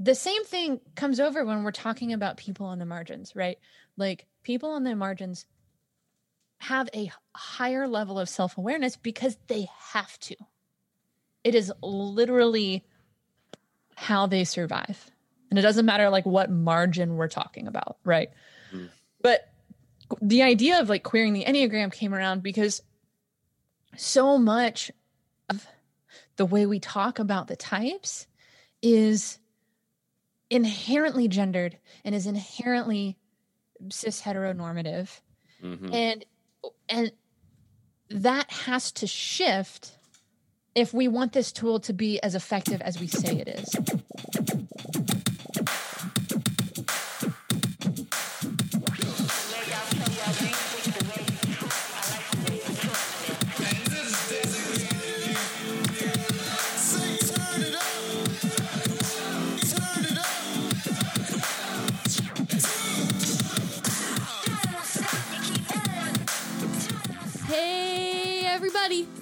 the same thing comes over when we're talking about people on the margins, right? Like people on the margins have a higher level of self awareness because they have to. It is literally how they survive. And it doesn't matter like what margin we're talking about, right? Mm. But the idea of like queering the Enneagram came around because so much of the way we talk about the types is inherently gendered and is inherently cis heteronormative mm-hmm. and and that has to shift if we want this tool to be as effective as we say it is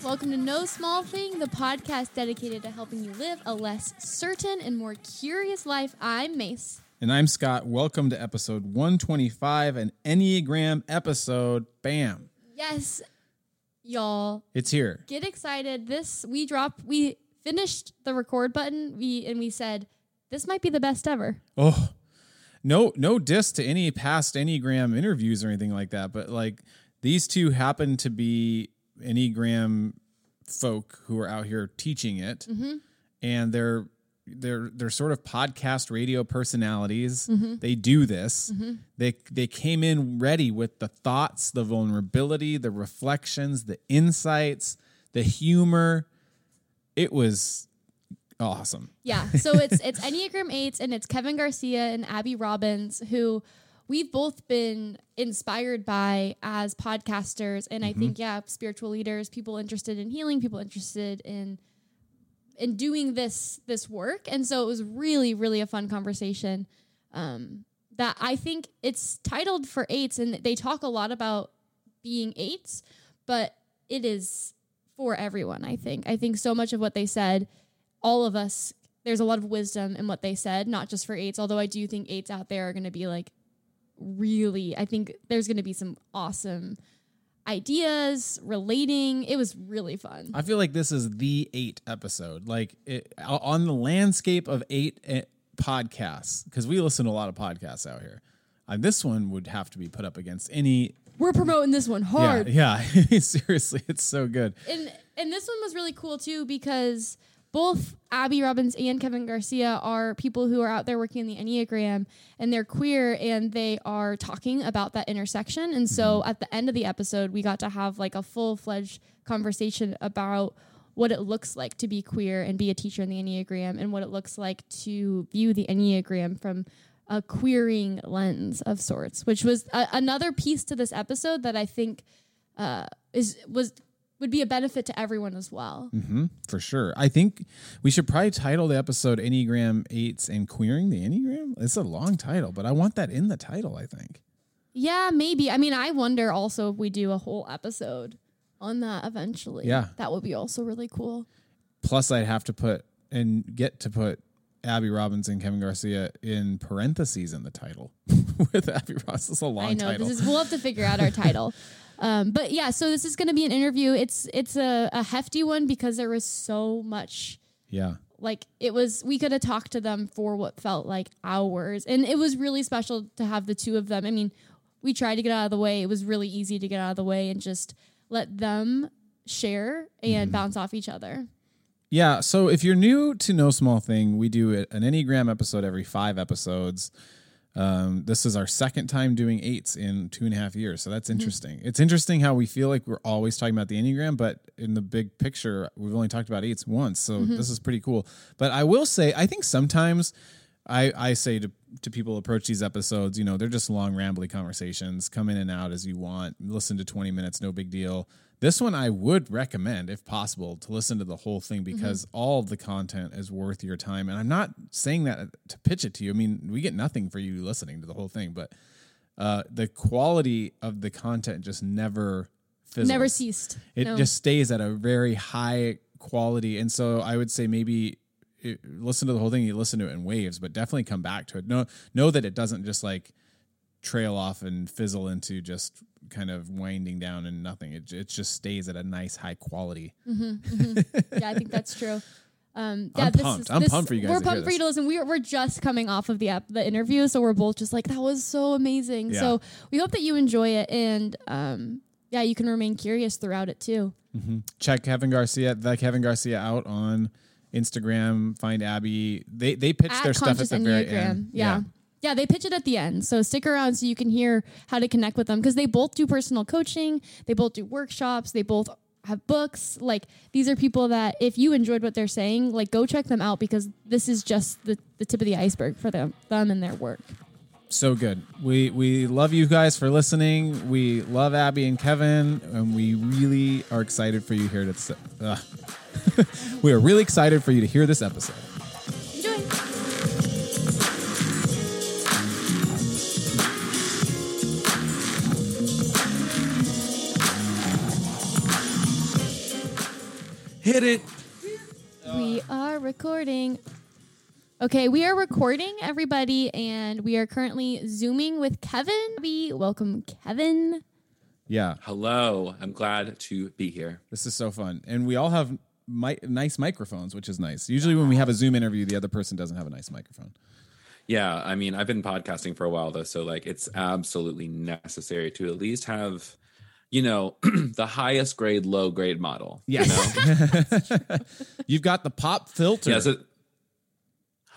Welcome to No Small Thing, the podcast dedicated to helping you live a less certain and more curious life. I'm Mace. And I'm Scott. Welcome to episode 125, an Enneagram episode. Bam. Yes, y'all. It's here. Get excited. This, we dropped, we finished the record button we and we said, this might be the best ever. Oh, no, no diss to any past Enneagram interviews or anything like that, but like these two happen to be Enneagram folk who are out here teaching it, mm-hmm. and they're they're they're sort of podcast radio personalities. Mm-hmm. They do this. Mm-hmm. They they came in ready with the thoughts, the vulnerability, the reflections, the insights, the humor. It was awesome. Yeah. So it's it's Enneagram 8s and it's Kevin Garcia and Abby Robbins who we've both been inspired by as podcasters and mm-hmm. i think yeah spiritual leaders people interested in healing people interested in in doing this this work and so it was really really a fun conversation um that i think it's titled for eights and they talk a lot about being eights but it is for everyone i think i think so much of what they said all of us there's a lot of wisdom in what they said not just for eights although i do think eights out there are going to be like really, I think there's going to be some awesome ideas relating. It was really fun. I feel like this is the eight episode, like it, on the landscape of eight eh, podcasts, because we listen to a lot of podcasts out here. Uh, this one would have to be put up against any. We're promoting this one hard. Yeah, yeah. seriously, it's so good. And and this one was really cool too because both Abby Robbins and Kevin Garcia are people who are out there working in the Enneagram and they're queer and they are talking about that intersection. And so mm-hmm. at the end of the episode, we got to have like a full fledged conversation about what it looks like to be queer and be a teacher in the Enneagram and what it looks like to view the Enneagram from a queering lens of sorts, which was a- another piece to this episode that I think uh, is was would be a benefit to everyone as well. Mm-hmm, for sure. I think we should probably title the episode Enneagram 8s and Queering the Enneagram. It's a long title, but I want that in the title, I think. Yeah, maybe. I mean, I wonder also if we do a whole episode on that eventually. Yeah. That would be also really cool. Plus, I'd have to put and get to put Abby Robbins and Kevin Garcia in parentheses in the title with Abby Ross. Is a long I know. Title. This is, we'll have to figure out our title. Um, but yeah, so this is going to be an interview. It's it's a, a hefty one because there was so much. Yeah. Like it was, we could have talked to them for what felt like hours, and it was really special to have the two of them. I mean, we tried to get out of the way. It was really easy to get out of the way and just let them share and mm. bounce off each other. Yeah. So if you're new to No Small Thing, we do an Enneagram episode every five episodes. Um, this is our second time doing eights in two and a half years. So that's mm-hmm. interesting. Mm-hmm. It's interesting how we feel like we're always talking about the Enneagram, but in the big picture, we've only talked about eights once. So mm-hmm. this is pretty cool. But I will say, I think sometimes I, I say to, to people approach these episodes, you know, they're just long, rambly conversations. Come in and out as you want. Listen to 20 minutes, no big deal. This one I would recommend, if possible, to listen to the whole thing mm-hmm. because mm-hmm. all of the content is worth your time. And I'm not saying that to pitch it to you. I mean, we get nothing for you listening to the whole thing, but uh, the quality of the content just never fizzles. Never ceased. It no. just stays at a very high quality. And so I would say maybe it, listen to the whole thing. You listen to it in waves, but definitely come back to it. Know know that it doesn't just like trail off and fizzle into just kind of winding down and nothing. It it just stays at a nice high quality. yeah, I think that's true. Um, yeah, I'm this pumped. Is, I'm this- pumped for you guys We're pumped for you to listen. We're we're just coming off of the app, the interview, so we're both just like that was so amazing. Yeah. So we hope that you enjoy it, and um, yeah, you can remain curious throughout it too. check Kevin Garcia, the Kevin Garcia out on Instagram. Find Abby. They they pitch At their stuff at the very end. yeah. Yeah, they pitch it at the end. So stick around so you can hear how to connect with them because they both do personal coaching, they both do workshops, they both have books. Like these are people that if you enjoyed what they're saying, like go check them out because this is just the, the tip of the iceberg for them them and their work. so good. We we love you guys for listening. We love Abby and Kevin, and we really are excited for you here to. Uh, we are really excited for you to hear this episode. Hit it. We are recording. Okay, we are recording, everybody, and we are currently zooming with Kevin. We welcome Kevin. Yeah, Hello. I'm glad to be here. this is so fun, and we all have mi- nice microphones, which is nice. Usually, when we have a Zoom interview, the other person doesn't have a nice microphone. Yeah, I mean, I've been podcasting for a while though, so like it's absolutely necessary to at least have, you know, the highest grade, low grade model. you know? You've got the pop filter. Yeah. So,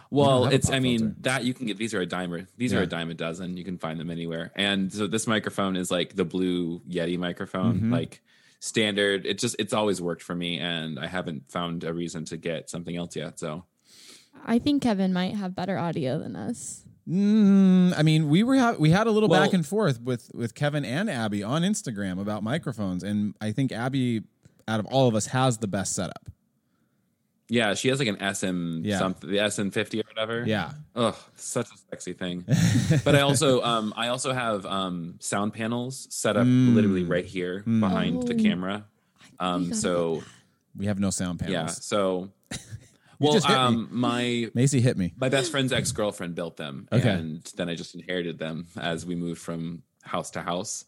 well, it's. I mean, filter. that you can get. These are a dime. or- These are a dime a dozen. You can find them anywhere. And so this microphone is like the blue Yeti microphone, Mhm. like standard. It just it's always worked for me, and I haven't found a reason to get something else yet. So I think Kevin might have better audio than us. Mm, I mean, we were ha- we had a little Well- back and forth with with Kevin and Abby on Instagram about microphones, and I think Abby, out of all of us, has the best setup. yeah, she has like an SM Yeah. something, the SM fifty or whatever. Yeah, Ugh, such a sexy thing. but I also um I also have um sound panels set up Mm. literally right here behind the Oh. camera. Um so we have no sound panels. yeah, so well just hit me. um my Macy hit me. my best friend's ex-girlfriend built them Okay. and then I just inherited them as we moved from house to house.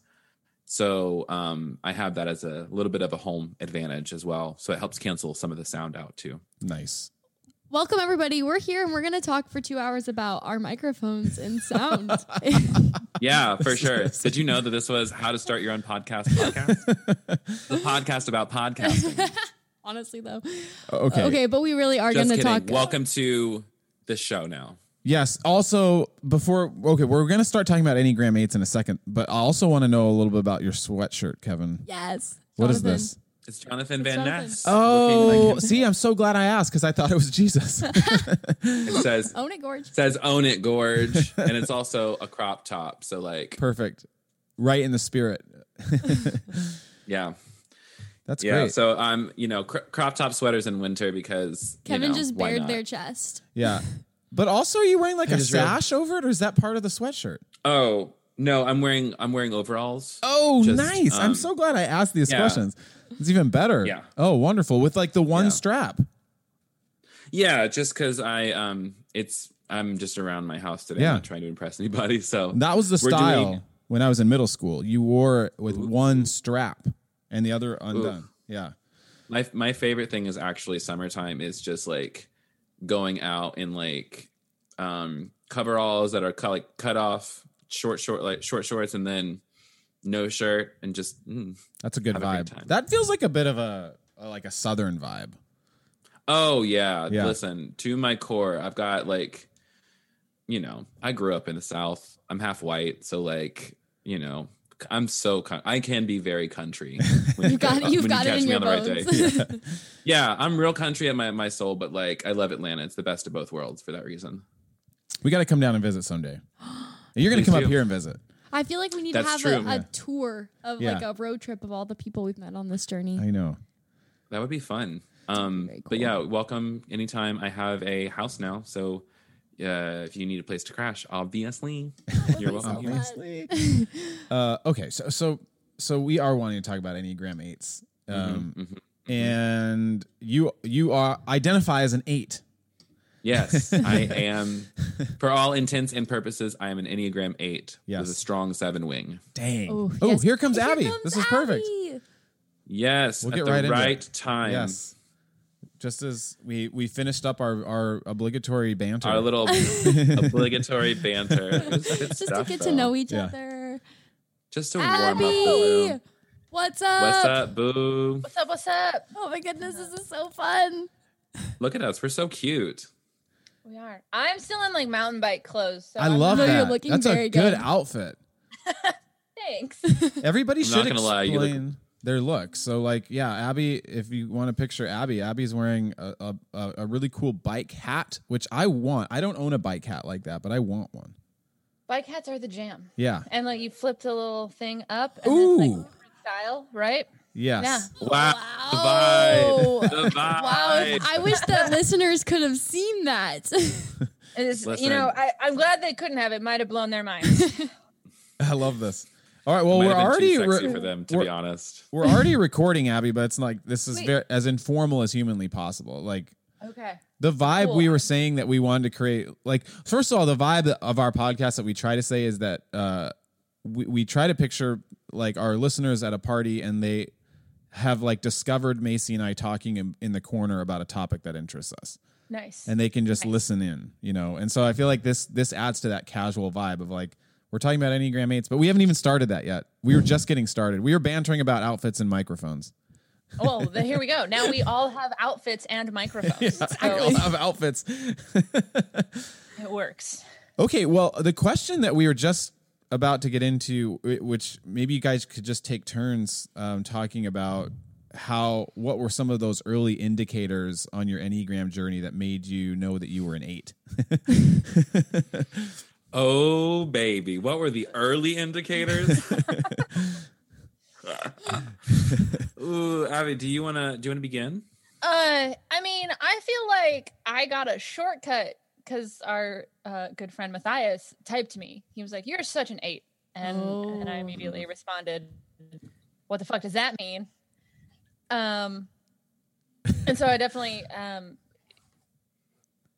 So um I have that as a little bit of a home advantage as well. So it helps cancel some of the sound out too. Nice. Welcome, everybody. We're here and we're going to talk for two hours about our microphones and sound. Yeah, for sure. Did you know that this was how to start your own podcast podcast? the podcast about podcasting. Honestly, though. Okay. Okay, but we really are going to kidding. talk. Welcome to the show now. Yes. Also, before okay, we're gonna start talking about any Enneagram eights in a second, but I also want to know a little bit about your sweatshirt, Kevin. Yes. What is Jonathan. this? It's Jonathan Van Jonathan. Ness. Oh, like- see, I'm so glad I asked because I thought it was Jesus. it says Own it, Gorge. says own it, gorge, and it's also a crop top. So like, Perfect. Right in the spirit. yeah, That's yeah. great. So I'm, um, you know, cr- crop top sweaters in winter because you Kevin know, just why bared not? their chest. Yeah. But also, are you wearing like I a just realized- sash over it, or is that part of the sweatshirt? Oh no, I'm wearing I'm wearing overalls. Oh, Just, nice! I'm um, so glad I asked these yeah. questions. It's even better. Yeah. Oh, wonderful! With like the one Yeah. strap. Yeah, just because I um, it's I'm just around my house today, Yeah. not trying to impress anybody. So That was the style doing- when I was in middle school. You wore it with one strap and the other undone. Yeah. my my favorite thing is actually summertime is just like going out in like um coveralls that are cut like cut off short short like short shorts and then no shirt and just mm. That's a good Have a vibe. That feels like a bit of a, a like a southern vibe. oh yeah. Yeah. listen to my core i've got like you know i grew up in the south i'm half white so like you know i'm so con- i can be very country when You've got, when you've you got it catch in me your on the right bones. day. yeah i'm real country at my, my soul but like i love atlanta it's the best of both worlds for that reason We got to come down and visit someday. You're going to Please come up here and visit. I feel like we need That's to have true. a, a Yeah. tour of Yeah. like a road trip of all the people we've met on this journey. I know. That would be fun. Um, Very cool. But yeah, welcome anytime. I have a house now, so uh, if you need a place to crash, obviously you're welcome. Obviously. uh, okay, so so so we are wanting to talk about Enneagram eights, um, Mhm, mhm. and you you are identify as an eight. Yes, I am. For all intents and purposes, I am an Enneagram eight Yes. with a strong seven wing. Dang. Oh, Oh, yes. here comes Here Abby. comes this is perfect. Yes, We'll at get the right right, into time. Yes. Just as we we finished up our our obligatory banter. Our little obligatory banter. It was good Just to get though. to know each Yeah. other. Just to warm up the room. what's up? What's up, boo? What's up? What's up? Oh my goodness, this is so fun. Look at us. We're so cute. We are. I'm still in like mountain bike clothes. So I I'm love No, you're that. looking That's a very good, good. outfit. Thanks. Everybody I'm should not gonna lie, you look- explain their look. So, like, yeah, Abby. If you want to picture Abby, Abby's wearing a, a a a really cool bike hat, which I want. I don't own a bike hat like that, but I want one. bike hats are the jam. Yeah. And like you flip the little thing up and Ooh. it's like style, right? Yes. Yeah. Wow. Wow. The vibe. The vibe. Wow, I wish that listeners could have seen that. It is, Listen. you know, I, I'm glad they couldn't have. It might have blown their minds. I love this. All right. Well, we're already too sexy re- for them, to be honest. we're already recording Abby, but it's like this is Wait. very as informal as humanly possible. Like okay. the vibe Cool. we were saying that we wanted to create like first of all the vibe of our podcast that we try to say is that uh we, we try to picture like our listeners at a party and they have like discovered macy and i talking in, in the corner about a topic that interests us Nice. and they can just listen in you know and so i feel like this this adds to that casual vibe of like we're talking about enneagram 8s but we haven't even started that yet we were just getting started we were bantering about outfits and microphones well, then here we go. Now we all have outfits and microphones. i so all have outfits it works. Okay, well, the question that we were just about to get into, which maybe you guys could just take turns um, talking about how what were some of those early indicators on your enneagram journey that made you know that you were an eight? Oh, baby. What were the early indicators? Ooh, Abby, do you wanna do you wanna begin? Uh, I mean, I feel like I got a shortcut because our uh, good friend Matthias typed me. He was like, "You're such an eight. and and I Oh. immediately responded, "What the fuck does that mean?" Um, and so I definitely um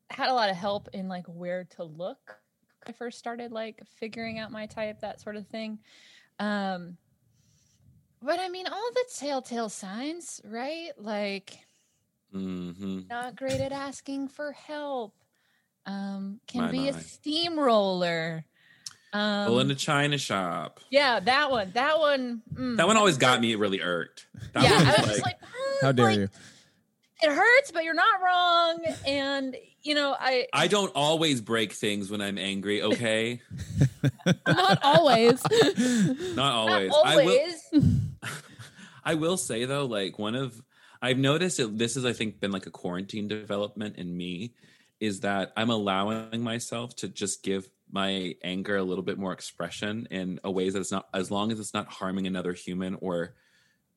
had a lot of help in like where to look. I first started like figuring out my type, that sort of thing. Um, but I mean, all the telltale signs, right? Like Mm-hmm. not great at asking for help. Um, can My, be a steamroller. Um, Well, in the china shop. yeah, that one. That one. mm, That one always got me really irked. That Yeah, one I was was just like, mm, How dare like, you? It hurts, but you're not wrong. And you know, I I don't always break things when I'm angry, okay? Not always. Not not always. always. I will I will say though, like one of I've noticed it, this has I think been like a quarantine development in me is that I'm allowing myself to just give my anger a little bit more expression in a ways that it's not as long as it's not harming another human or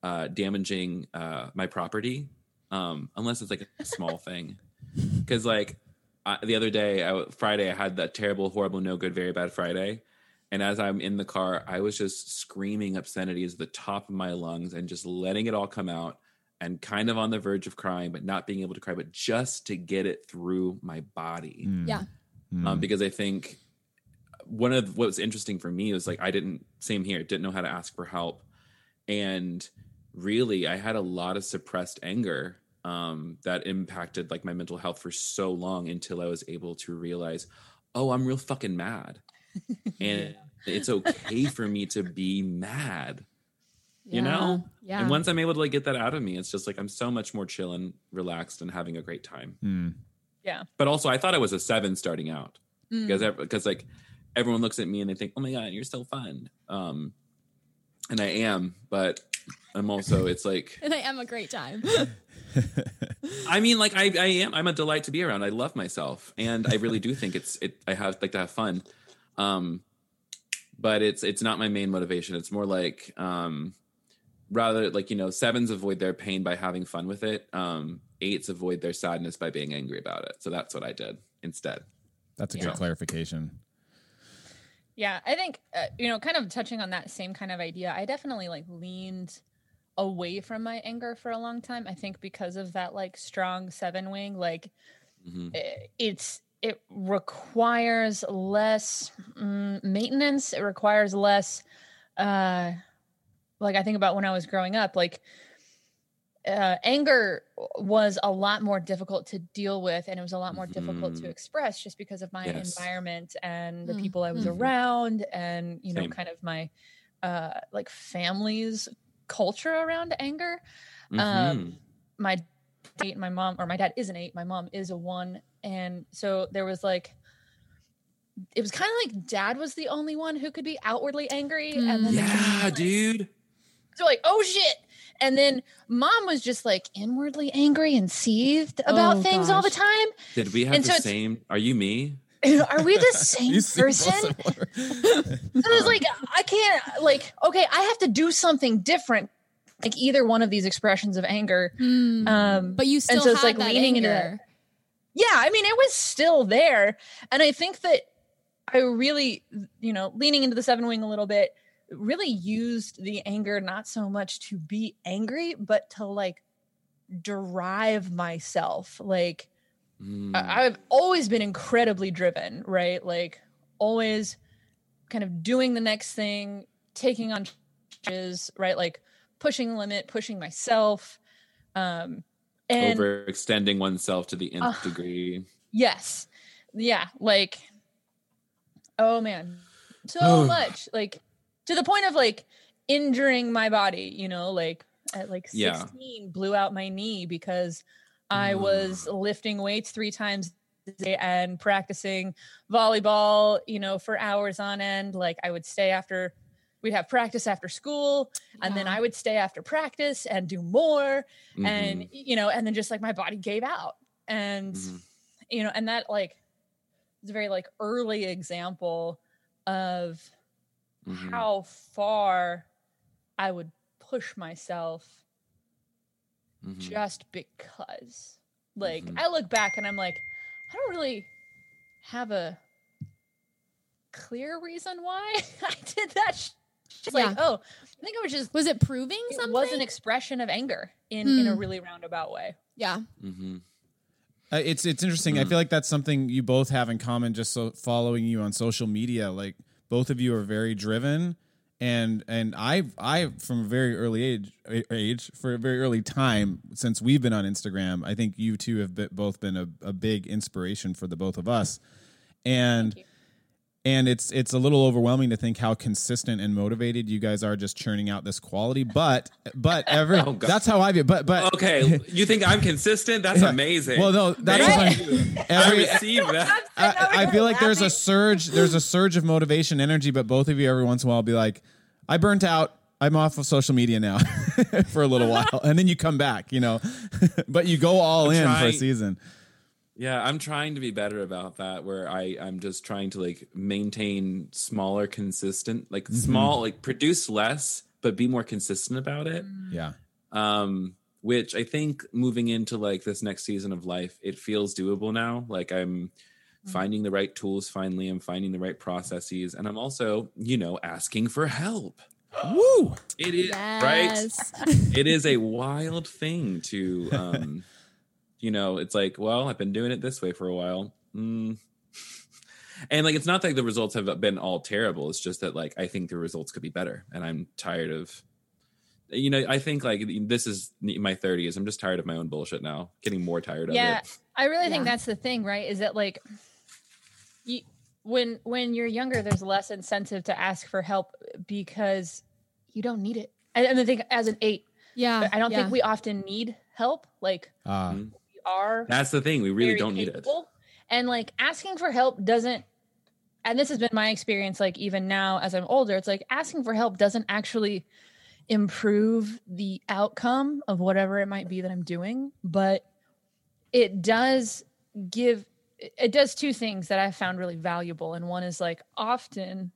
uh, damaging uh, my property, um, unless it's like a small thing. Because like I, the other day, I, Friday, I had that terrible, horrible, no good, very bad Friday. And as I'm in the car, I was just screaming obscenities at the top of my lungs and just letting it all come out and kind of on the verge of crying, but not being able to cry, but just to get it through my body. Mm, Yeah. mm. Um, because I think one of what was interesting for me was like I didn't same here, didn't know how to ask for help. And really I had a lot of suppressed anger um that impacted like my mental health for so long until I was able to realize, oh, I'm real fucking mad. and it's okay for me to be mad. You know? Yeah. And once I'm able to like get that out of me, it's just like I'm so much more chill and relaxed and having a great time. Mm. yeah. But also I thought I was a seven starting out Mm. because because like everyone looks at me and they think, "Oh my god, you're so fun," um, and I am, but I'm also it's like and I am a great time. I mean, like I I am I'm a delight to be around. I love myself, and I really do think it's it. I have like to have fun, um, but it's it's not my main motivation. It's more like um, rather like you know sevens avoid their pain by having fun with it. Um, eights avoid their sadness by being angry about it. So that's what I did instead. That's a Yeah. good clarification. Yeah, I think uh, you know, kind of touching on that same kind of idea. I definitely like leaned away from my anger for a long time. I think because of that like strong seven wing, like Mhm. i- it's it requires less mm, maintenance it requires less uh like i think about when i was growing up like uh, anger was a lot more difficult to deal with and it was a lot more difficult to Mhm. express just because of my Yes. environment and the Mm, people i was mhm. around and you know Same. kind of my uh like family's culture around anger Mhm. um, my eight, my mom or my dad is an eight, my mom is a one, and so there was like, it was kind of like dad was the only one who could be outwardly angry, and then yeah, were dude. so like, oh shit. And then mom was just like inwardly angry and seethed about Oh, things all the time. Did we have And the so same? Are you me? Are we the same You seem so person? similar. So it was like, I can't, like, okay, I have to do something different. Like either one of these expressions of anger. Hmm. Um, but you still so it's like that leaning into anger. yeah i mean it was still there and i think that i really you know leaning into the seven wing a little bit really used the anger not so much to be angry but to like derive myself like Mm. I- i've always been incredibly driven right like always kind of doing the next thing taking on challenges right like pushing the limit pushing myself um and Overextending oneself to the nth Uh, degree. Yes. Yeah. Like, oh man, so much. Like, to the point of like injuring my body, you know, like at like Yeah. 16, blew out my knee because I was lifting weights three times a day and practicing volleyball, you know, for hours on end. Like, I would stay after. We'd have practice after school, and then I would stay after practice and do more Mhm. and you know and then just like my body gave out and Mhm. you know and that like is a very like early example of Mhm. how far i would push myself Mhm. just because like Mhm. i look back and i'm like i don't really have a clear reason why i did that sh- just like Yeah. oh i think i was just Was it proving it something? was an expression of anger in in a Hmm. really roundabout way yeah. Mm-hmm. Uh, it's it's interesting. I Mm. feel like that's something you both have in common. Just so following you on social media, like both of you are very driven, and and I I from a very early age age for a very early time since we've been on Instagram. I think you two have been, both been a, a big inspiration for the both of us, and. Thank you. And it's it's a little overwhelming to think how consistent and motivated you guys are just churning out this quality. But but every Oh, that's how I view. But but Okay, you think I'm consistent? That's Yeah. amazing. well no that's Thank what I'm- I receive that. I, I feel like there's a surge there's a surge of motivation energy but both of you every once in a while be like i burnt out i'm off of social media now for a little while and then you come back you know but you go all I'm in for a season Yeah, I'm trying to be better about that. Where I I'm just trying to like maintain smaller, consistent, like Mm-hmm. small, like produce less, but be more consistent about it. yeah Um, which I think moving into like this next season of life, it feels doable now. Like I'm finding the right tools finally. I'm finding the right processes, and I'm also, you know, asking for help. woo It is right. It is a wild thing to um you know it's like well i've been doing it this way for a while mm. and like it's not like the results have been all terrible it's just that like i think the results could be better and i'm tired of you know i think like this is my 30s i'm just tired of my own bullshit now getting more tired of it. Yeah. I really think that's the thing, right? Is that like you when when you're younger, there's less incentive to ask for help because you don't need it. And, and I think as an eight, Yeah. I don't yeah. think we often need help. Like we are that's the thing we really don't need it. And like asking for help doesn't and this has been my experience like even now as I'm older, it's like asking for help doesn't actually improve the outcome of whatever it might be that I'm doing, but it does give it- it does two things that I found really valuable and one is like often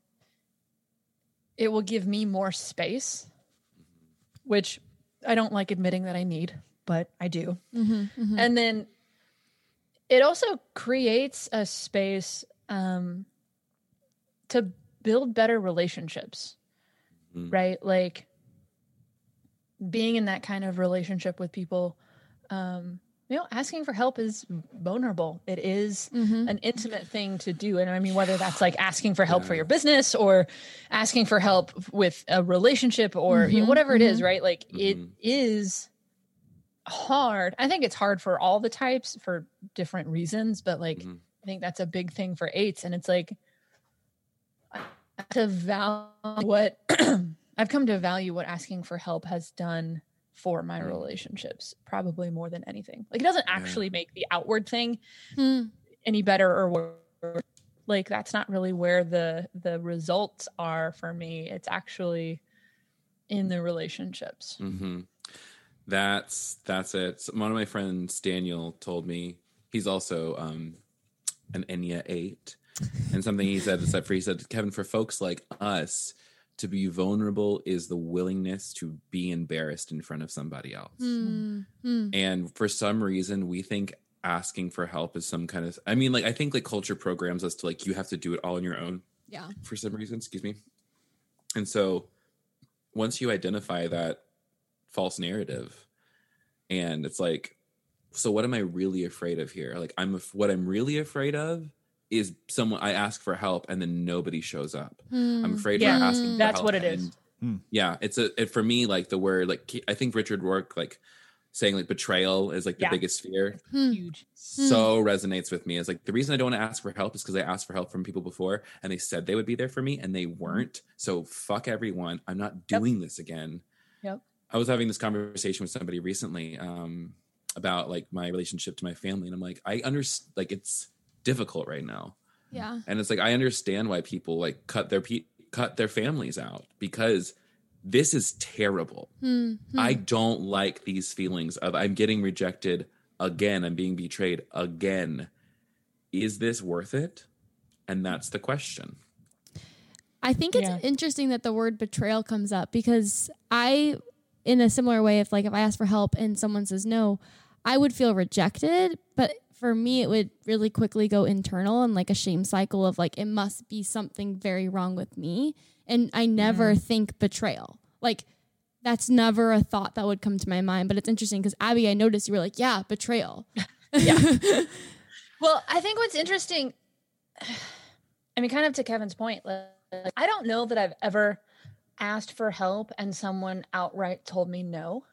it will give me more space mm-hmm. which I don't like admitting that I need, but I do. Mhm, mhm. And then it also creates a space um, to build better relationships, Mhm. right? Like being in that kind of relationship with people um, you know, asking for help is vulnerable. It is Mhm. an intimate thing to do. And I mean, whether that's like asking for help for your business or asking for help with a relationship or you know, Mhm, whatever it is, right? Like it is hard. I think it's hard for all the types for different reasons, but like Mhm. I think that's a big thing for eights. And it's like to value what I've come to value what asking for help has done for my Mm. relationships, probably more than anything. Like it doesn't Yeah. actually make the outward thing Hmm. any better or worse. Like that's not really where the the results are for me. It's actually in the relationships. hmm That's that's it. So one of my friends, Daniel, told me he's also um, an Enya eight, and something he said is that for he said Kevin, for folks like us, to be vulnerable is the willingness to be embarrassed in front of somebody else. Hmm. Hmm. And for some reason, we think asking for help is some kind of. I mean, like I think like culture programs us to like you have to do it all on your own Yeah. for some reason, excuse me. And so once you identify that false narrative and it's like so what am I really afraid of here? Like I'm af- what I'm really afraid of is someone I ask for help and then nobody shows up. I'm Hmm. afraid Yeah, of asking for that's help what it is. and- Hmm. Yeah, it's a it, for me like the word like I think Richard Rohr like saying like betrayal is like the Yeah. biggest fear Hmm. Huge. so resonates with me. is like the reason I don't want to ask for help is because I asked for help from people before and they said they would be there for me and they weren't. So fuck everyone. I'm not Yep. doing this again. Yep. I was having this conversation with somebody recently um, about like my relationship to my family, and I'm like, I understand. Like it's difficult right now, Yeah. and it's like I understand why people like cut their pe- cut their families out because this is terrible. Hmm. Hmm. I don't like these feelings of I'm getting rejected again, I'm being betrayed again. Is this worth it? And that's the question. I think it's Yeah. interesting that the word betrayal comes up because I, in a similar way, if like if I ask for help and someone says no, I would feel rejected. But for me, it would really quickly go internal and like a shame cycle of like it must be something very wrong with me, and I never think betrayal. Like that's never a thought that would come to my mind. But it's interesting because Abby, I noticed you were like, yeah, betrayal. Yeah. Well, I think what's interesting, I mean, kind of to Kevin's point, like, I don't know that I've ever asked for help and someone outright told me no,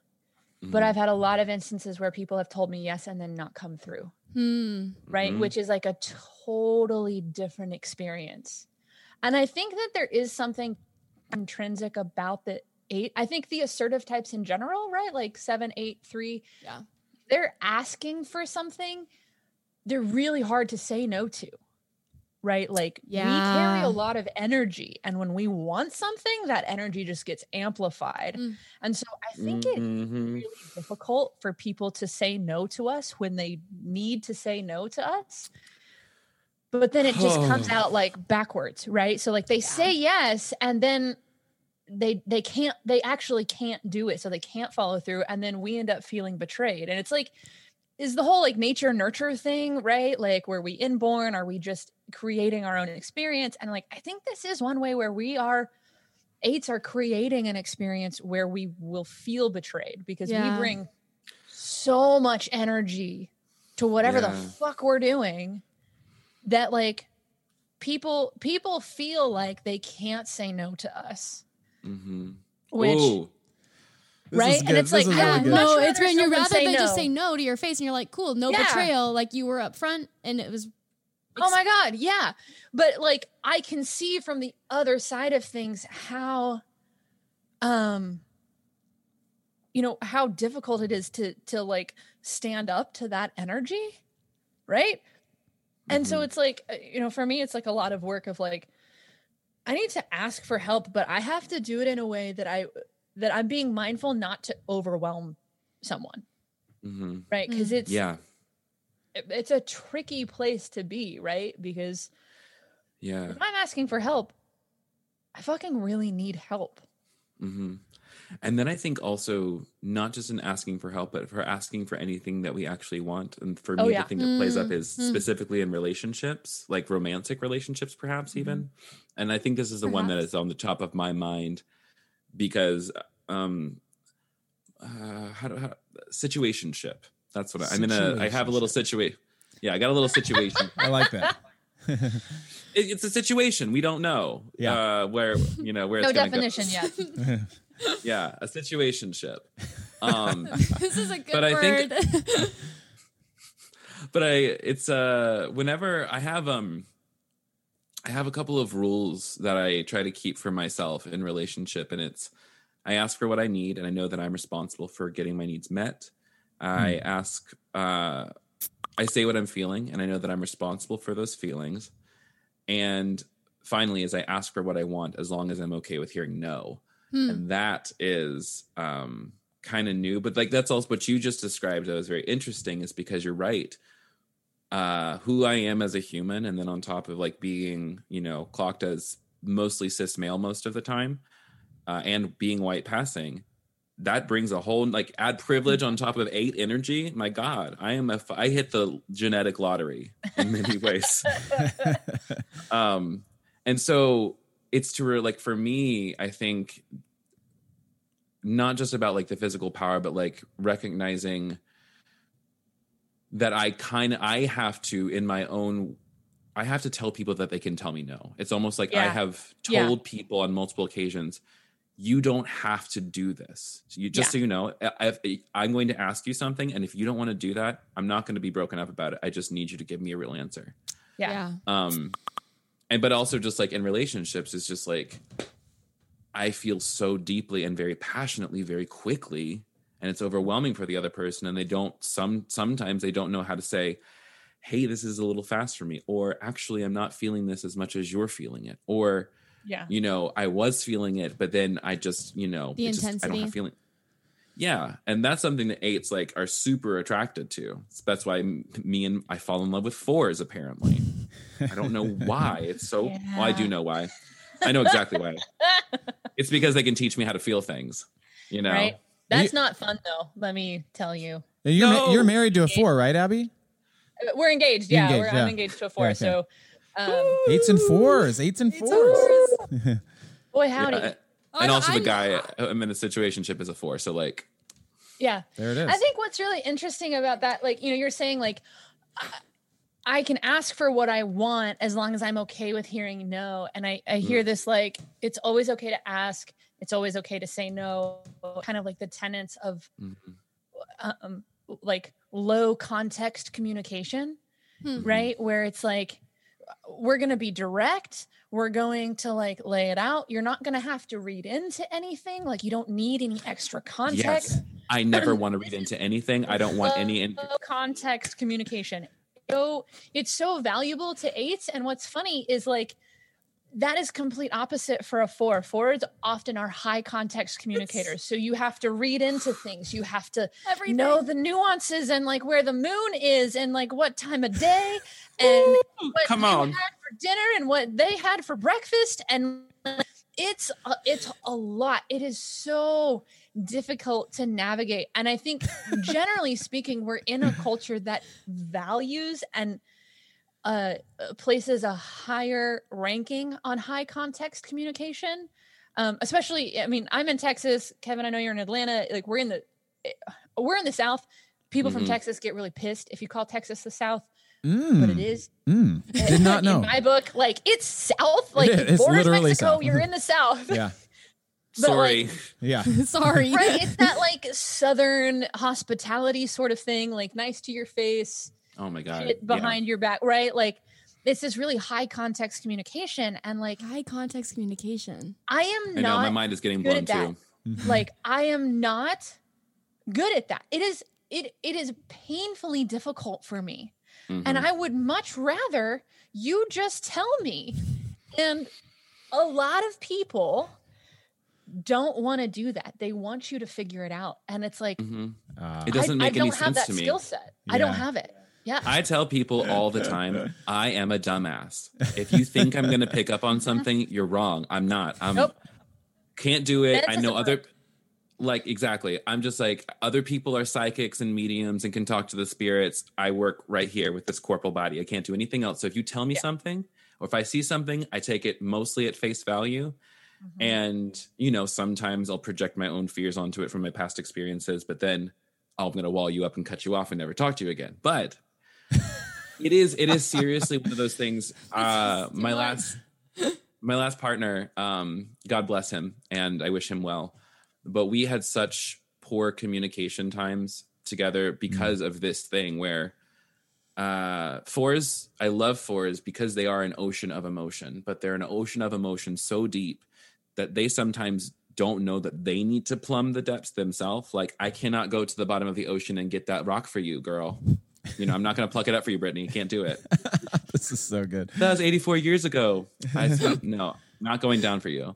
but Mhm. I've had a lot of instances where people have told me yes and then not come through, hmm. right? Mhm. Which is like a totally different experience. And I think that there is something intrinsic about the eight. I think the assertive types in general, right? Like seven, eight, three, Yeah. they're asking for something they're really hard to say no to right? Like we carry a lot of energy and when we want something that energy just gets amplified. Mm. and so i think it's Mhm. really difficult for people to say no to us when they need to say no to us. But then it just comes out like backwards right? So like they say yes and then they they can't they actually can't do it so they can't follow through and then we end up feeling betrayed. And it's like is the whole like nature nurture thing right like were we inborn are we just creating our own experience and like i think this is one way where we are eights are creating an experience where we will feel betrayed because Yeah. we bring so much energy to whatever the fuck we're doing that like people people feel like they can't say no to us Mhm. which Ooh. This Right? is And it's This like, yeah, really no, rather it's when you're rather say they just say no to your face, and you're like, cool, no Yeah. betrayal. Like you were up front, and it was. Oh my god, yeah. But like I can see from the other side of things how um you know how difficult it is to to like stand up to that energy, right? And so Mhm. it's like uh, you know for me it's like a lot of work of like I need to ask for help, but I have to do it in a way that I that I'm being mindful not to overwhelm someone, Mhm. right? Because it's Yeah. it- it's a tricky place to be, right? Because Yeah. if I'm asking for help, I fucking really need help. hmm And then I think also not just in asking for help, but for asking for anything that we actually want. And for me, Oh, yeah. the thing that plays up Mm, is mm. specifically in relationships, like romantic relationships, perhaps even. And I think this is the one that is on the top of my mind because um, uh, how do how, situationship. That's what I, I'm in a. I have a little situation. Yeah, I got a little situation. I like that. It- it's a situation we don't know. Yeah. uh, where you know where No it's gonna definition yet. Yeah, a situationship. Um, this is a good But I word. think- but I it's uh whenever I have um I have a couple of rules that I try to keep for myself in relationship and it's I ask for what I need and I know that I'm responsible for getting my needs met. I ask uh I say what I'm feeling and I know that I'm responsible for those feelings. And finally is I ask for what I want as long as I'm okay with hearing no. Hmm. And that is um kind of new, but like that's also what you just described that was very interesting is because you're right. Uh who I am as a human and then on top of like being, you know, clocked as mostly cis male most of the time, uh, and being white passing, that brings a whole like add privilege on top of eight energy. My God, I am a f- I hit the genetic lottery in many ways. um, and so it's to like for me, I think not just about like the physical power, but like recognizing that I kind of I have to in my own I have to tell people that they can tell me no. It's almost like I Yeah. have Yeah. told people on multiple occasions, you don't have to do this. So you just Yeah. so you know, I, I, I'm going to ask you something, and if you don't want to do that, I'm not going to be broken up about it. I just need you to give me a real answer. Yeah. Um, and but also just like in relationships, it's just like I feel so deeply and very passionately, very quickly, and it's overwhelming for the other person, and they don't. Some sometimes they don't know how to say, "Hey, this is a little fast for me," or "Actually, I'm not feeling this as much as you're feeling it," or Yeah. you know, I was feeling it, but then I just, you know, The it just- I don't intensity. have feeling. Yeah, and that's something that eights like are super attracted to. So that's why me and I fall in love with fours. Apparently, I don't know why. It's so. Well, I do know why. I know exactly why. it's because they can teach me how to feel things. You know, Right. That's not fun though. Let me tell you. You're, ma- No. you're married to a four, right, Abby? Uh, We're engaged. You're Yeah, engaged, we're, yeah. I'm engaged to a four. okay. So, um, Eights and fours. Eights and fours. boy, howdy. Yeah, and no, also the I'm- guy I'm in a situationship is a four. So like, yeah. There it is. I think what's really interesting about that, like, you know, you're saying, like, I- I can ask for what I want as long as I'm okay with hearing no. And I, I Mm. hear this, like, it's always okay to ask, it's always okay to say no, kind of like the tenets of, mhm. um, like, low context communication, Hmm. right? Where it's like, we're going to be direct. We're going to like lay it out. You're not going to have to read into anything. Like, you don't need any extra context. yes, I never want to read into anything. I don't want any. In- low context communication. So it's so valuable to eights. And what's funny is like that is complete opposite for a four. Fours often are high context communicators. So you have to read into things. You have to Everything. know the nuances and like where the moon is and like what time of day and what come on. had for dinner and what they had for breakfast and it's a, it's a lot it is so difficult to navigate and i think generally speaking we're in a culture that values and uh places a higher ranking on high context communication um especially i mean i'm in texas kevin i know you're in atlanta like we're in the we're in the south people from Mhm. texas get really pissed if you call texas the south Mm, but it is mm. Did not know. in my book like it's south like is. It's borders mexico south. you're in the south yeah. But, Sorry. like, Yeah. Sorry. right it's that like southern hospitality sort of thing like nice to your face oh my god. shit yeah. behind your back right like it's this really high context communication and like High context communication. i am I know my mind is getting blown at too. Mm-hmm. like i am not good at that it is it it is painfully difficult for me Mhm. and I would much rather you just tell me. And a lot of people don't want to do that. They want you to figure it out. And it's like, Mhm. Uh, It doesn't I, make I any don't have sense that to me. skill set. I don't have it. Yeah. I tell people all the time, I am a dumbass. If you think I'm going to pick up on something, you're wrong. I'm not. I'm Nope. can't do it. I know other like exactly. I'm just like other people are psychics and mediums and can talk to the spirits. I work right here with this corporal body. I can't do anything else. So if you tell me Yeah. something or if I see something, I take it mostly at face value. Mhm. And, you know, sometimes I'll project my own fears onto it from my past experiences, but then I'm going to wall you up and cut you off and never talk to you again. But it is it is seriously one of those things. Uh, my last my last partner, um, God bless him, and I wish him well. But we had such poor communication times together because of this thing where uh fours i love fours because they are an ocean of emotion but they're an ocean of emotion so deep that they sometimes don't know that they need to plumb the depths themselves like i cannot go to the bottom of the ocean and get that rock for you girl you know i'm not going to pluck it up for you brittany. You can't do it. This is so good. that was 84 years ago. I, no not going down for you.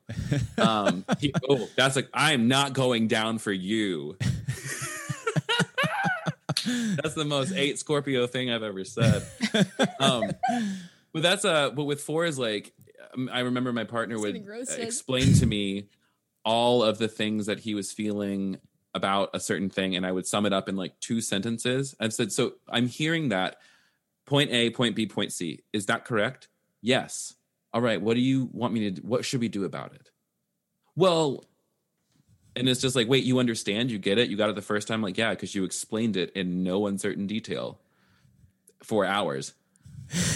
Um he- oh that's like i'm not going down for you. That's the most eight scorpio thing i've ever said. Um but that's uh but with four is like um, i remember my partner would explain to me all of the things that he was feeling about a certain thing and i would sum it up in like two sentences. I've said so i'm hearing that point a point b point c. Is that correct? Yes. All right what do you want me to do what should we do about it? Well and it's just like wait you understand you get it you got it the first time? Like yeah because you explained it in no uncertain detail for hours.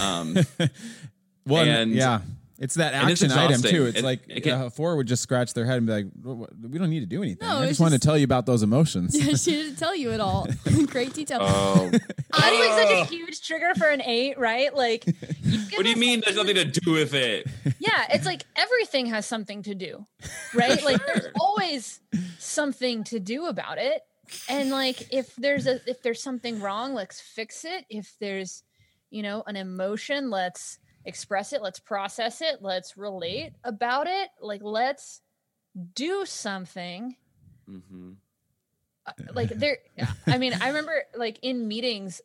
Um And- yeah, it's that and it's action item too. It's It- like it can- uh, four would just scratch their head and be like, "What- what- "We don't need to do anything. No, I it's just wanted to tell you about those emotions." Yeah, she didn't tell you at all. in Great detail. oh That's like such a huge trigger for an eight, right? Like, what do you mean there's nothing to do with it yeah, it's like everything has something to do, right? Like, there's always something to do about it. And like, if there's a if there's something wrong, let's fix it. If there's, you know, an emotion, let's express it. Let's process it. Let's relate about it. Like, let's do something. hmm Uh, like there i mean i remember like in meetings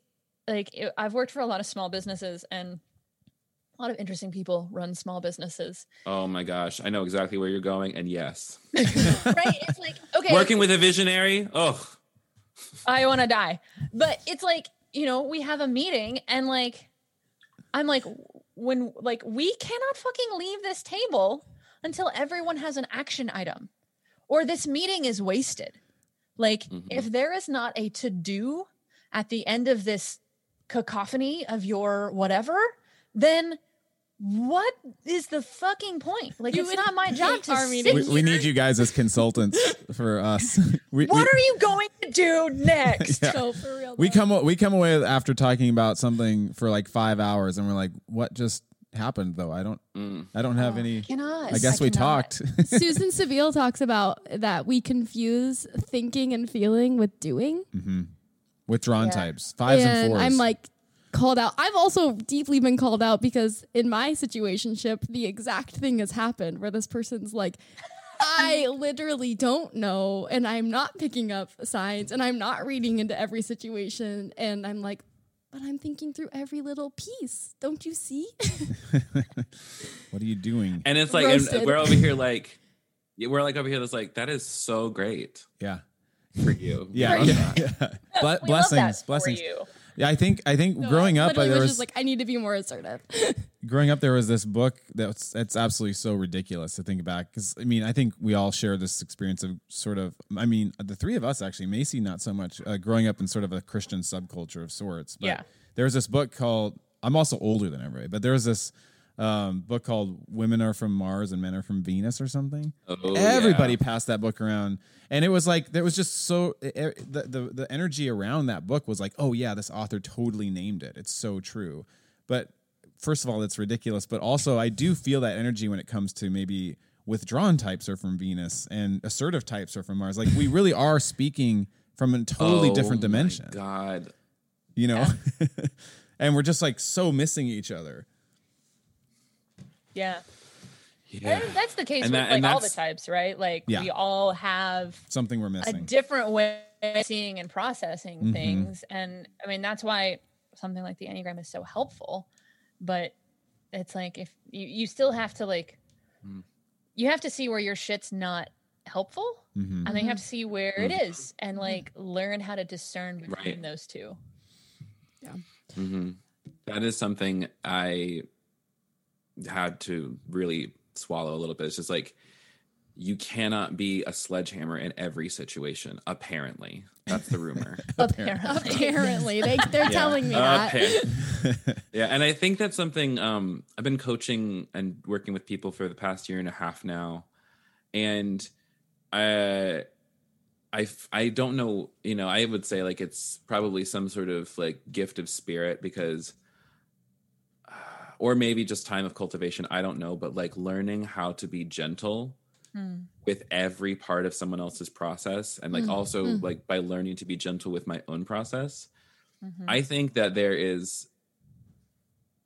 like it, i've worked for a lot of small businesses and a lot of interesting people run small businesses oh my gosh i know exactly where you're going and yes right it's like okay working with a visionary oh i want to die but it's like you know we have a meeting and like i'm like when like we cannot fucking leave this table until everyone has an action item or this meeting is wasted like Mhm. if there is not a to do at the end of this cacophony of your whatever then what is the fucking point like You it's not my job to our sit meeting. we, we need you guys as consultants for us. We, what we, are you going to do next Yeah. So for real. we come we come away after talking about something for like five hours, and we're like, "What just happened?" Though I don't, mm. I don't have Oh, any. cannot. I guess we cannot. talked. Suzanne Stabile talks about that we confuse thinking and feeling with doing. Withdrawn Yeah. types, fives and, and fours. I'm like called out. I've also deeply been called out because in my situationship, the exact thing has happened where this person's like, I literally don't know, and I'm not picking up signs, and I'm not reading into every situation, and I'm like, but I'm thinking through every little piece. Don't you see? what are you doing? and it's like and we're over here like we're like over here that's like that is so great yeah, for you yeah, Love yeah. yeah. Ble- We blessings, for blessings. you. Yeah, I think I think No, growing I up, literally there was was just like, I need to be more assertive. growing up there was this book that's that's absolutely so ridiculous to think back because i mean i think we all share this experience of sort of i mean the three of us actually macy not so much uh, growing up in sort of a christian subculture of sorts but Yeah. there was this book called i'm also older than everybody but there was this um, book called women are from mars and men are from venus or something. Oh, everybody yeah. passed that book around. And it was like there was just so e- the, the the energy around that book was like oh yeah this author totally named it. It's so true. But first of all it's ridiculous. But also i do feel that energy when it comes to maybe withdrawn types are from venus and assertive types are from mars. Like we really are speaking from a totally Oh different dimension. God. You know? And we're just like so missing each other Yeah. yeah And that's the case And with that- like all the types, right? Like Yeah. we all have something we're missing, a missing different way of seeing and processing Mhm. things. And I mean, that's why something like the Enneagram is so helpful. But it's like if you, you still have to like Mm. you have to see where your shit's not helpful. Mhm. And then you have to see where it Mm. is and like learn how to discern between Right. those two. hmm That is something I had to really swallow a little bit. It's just like you cannot be a sledgehammer in every situation. Apparently, that's the rumor. Apparently. Apparently, they they're telling me that. Yeah, and I think that's something um, I've been coaching and working with people for the past year and a half now, and I. I, I don't know. You know, I would say like it's probably some sort of like gift of spirit because, uh, or maybe just time of cultivation. I don't know, but like learning how to be gentle Hmm. with every part of someone else's process and like Mm, also mm. like by learning to be gentle with my own process Mhm. i think that there is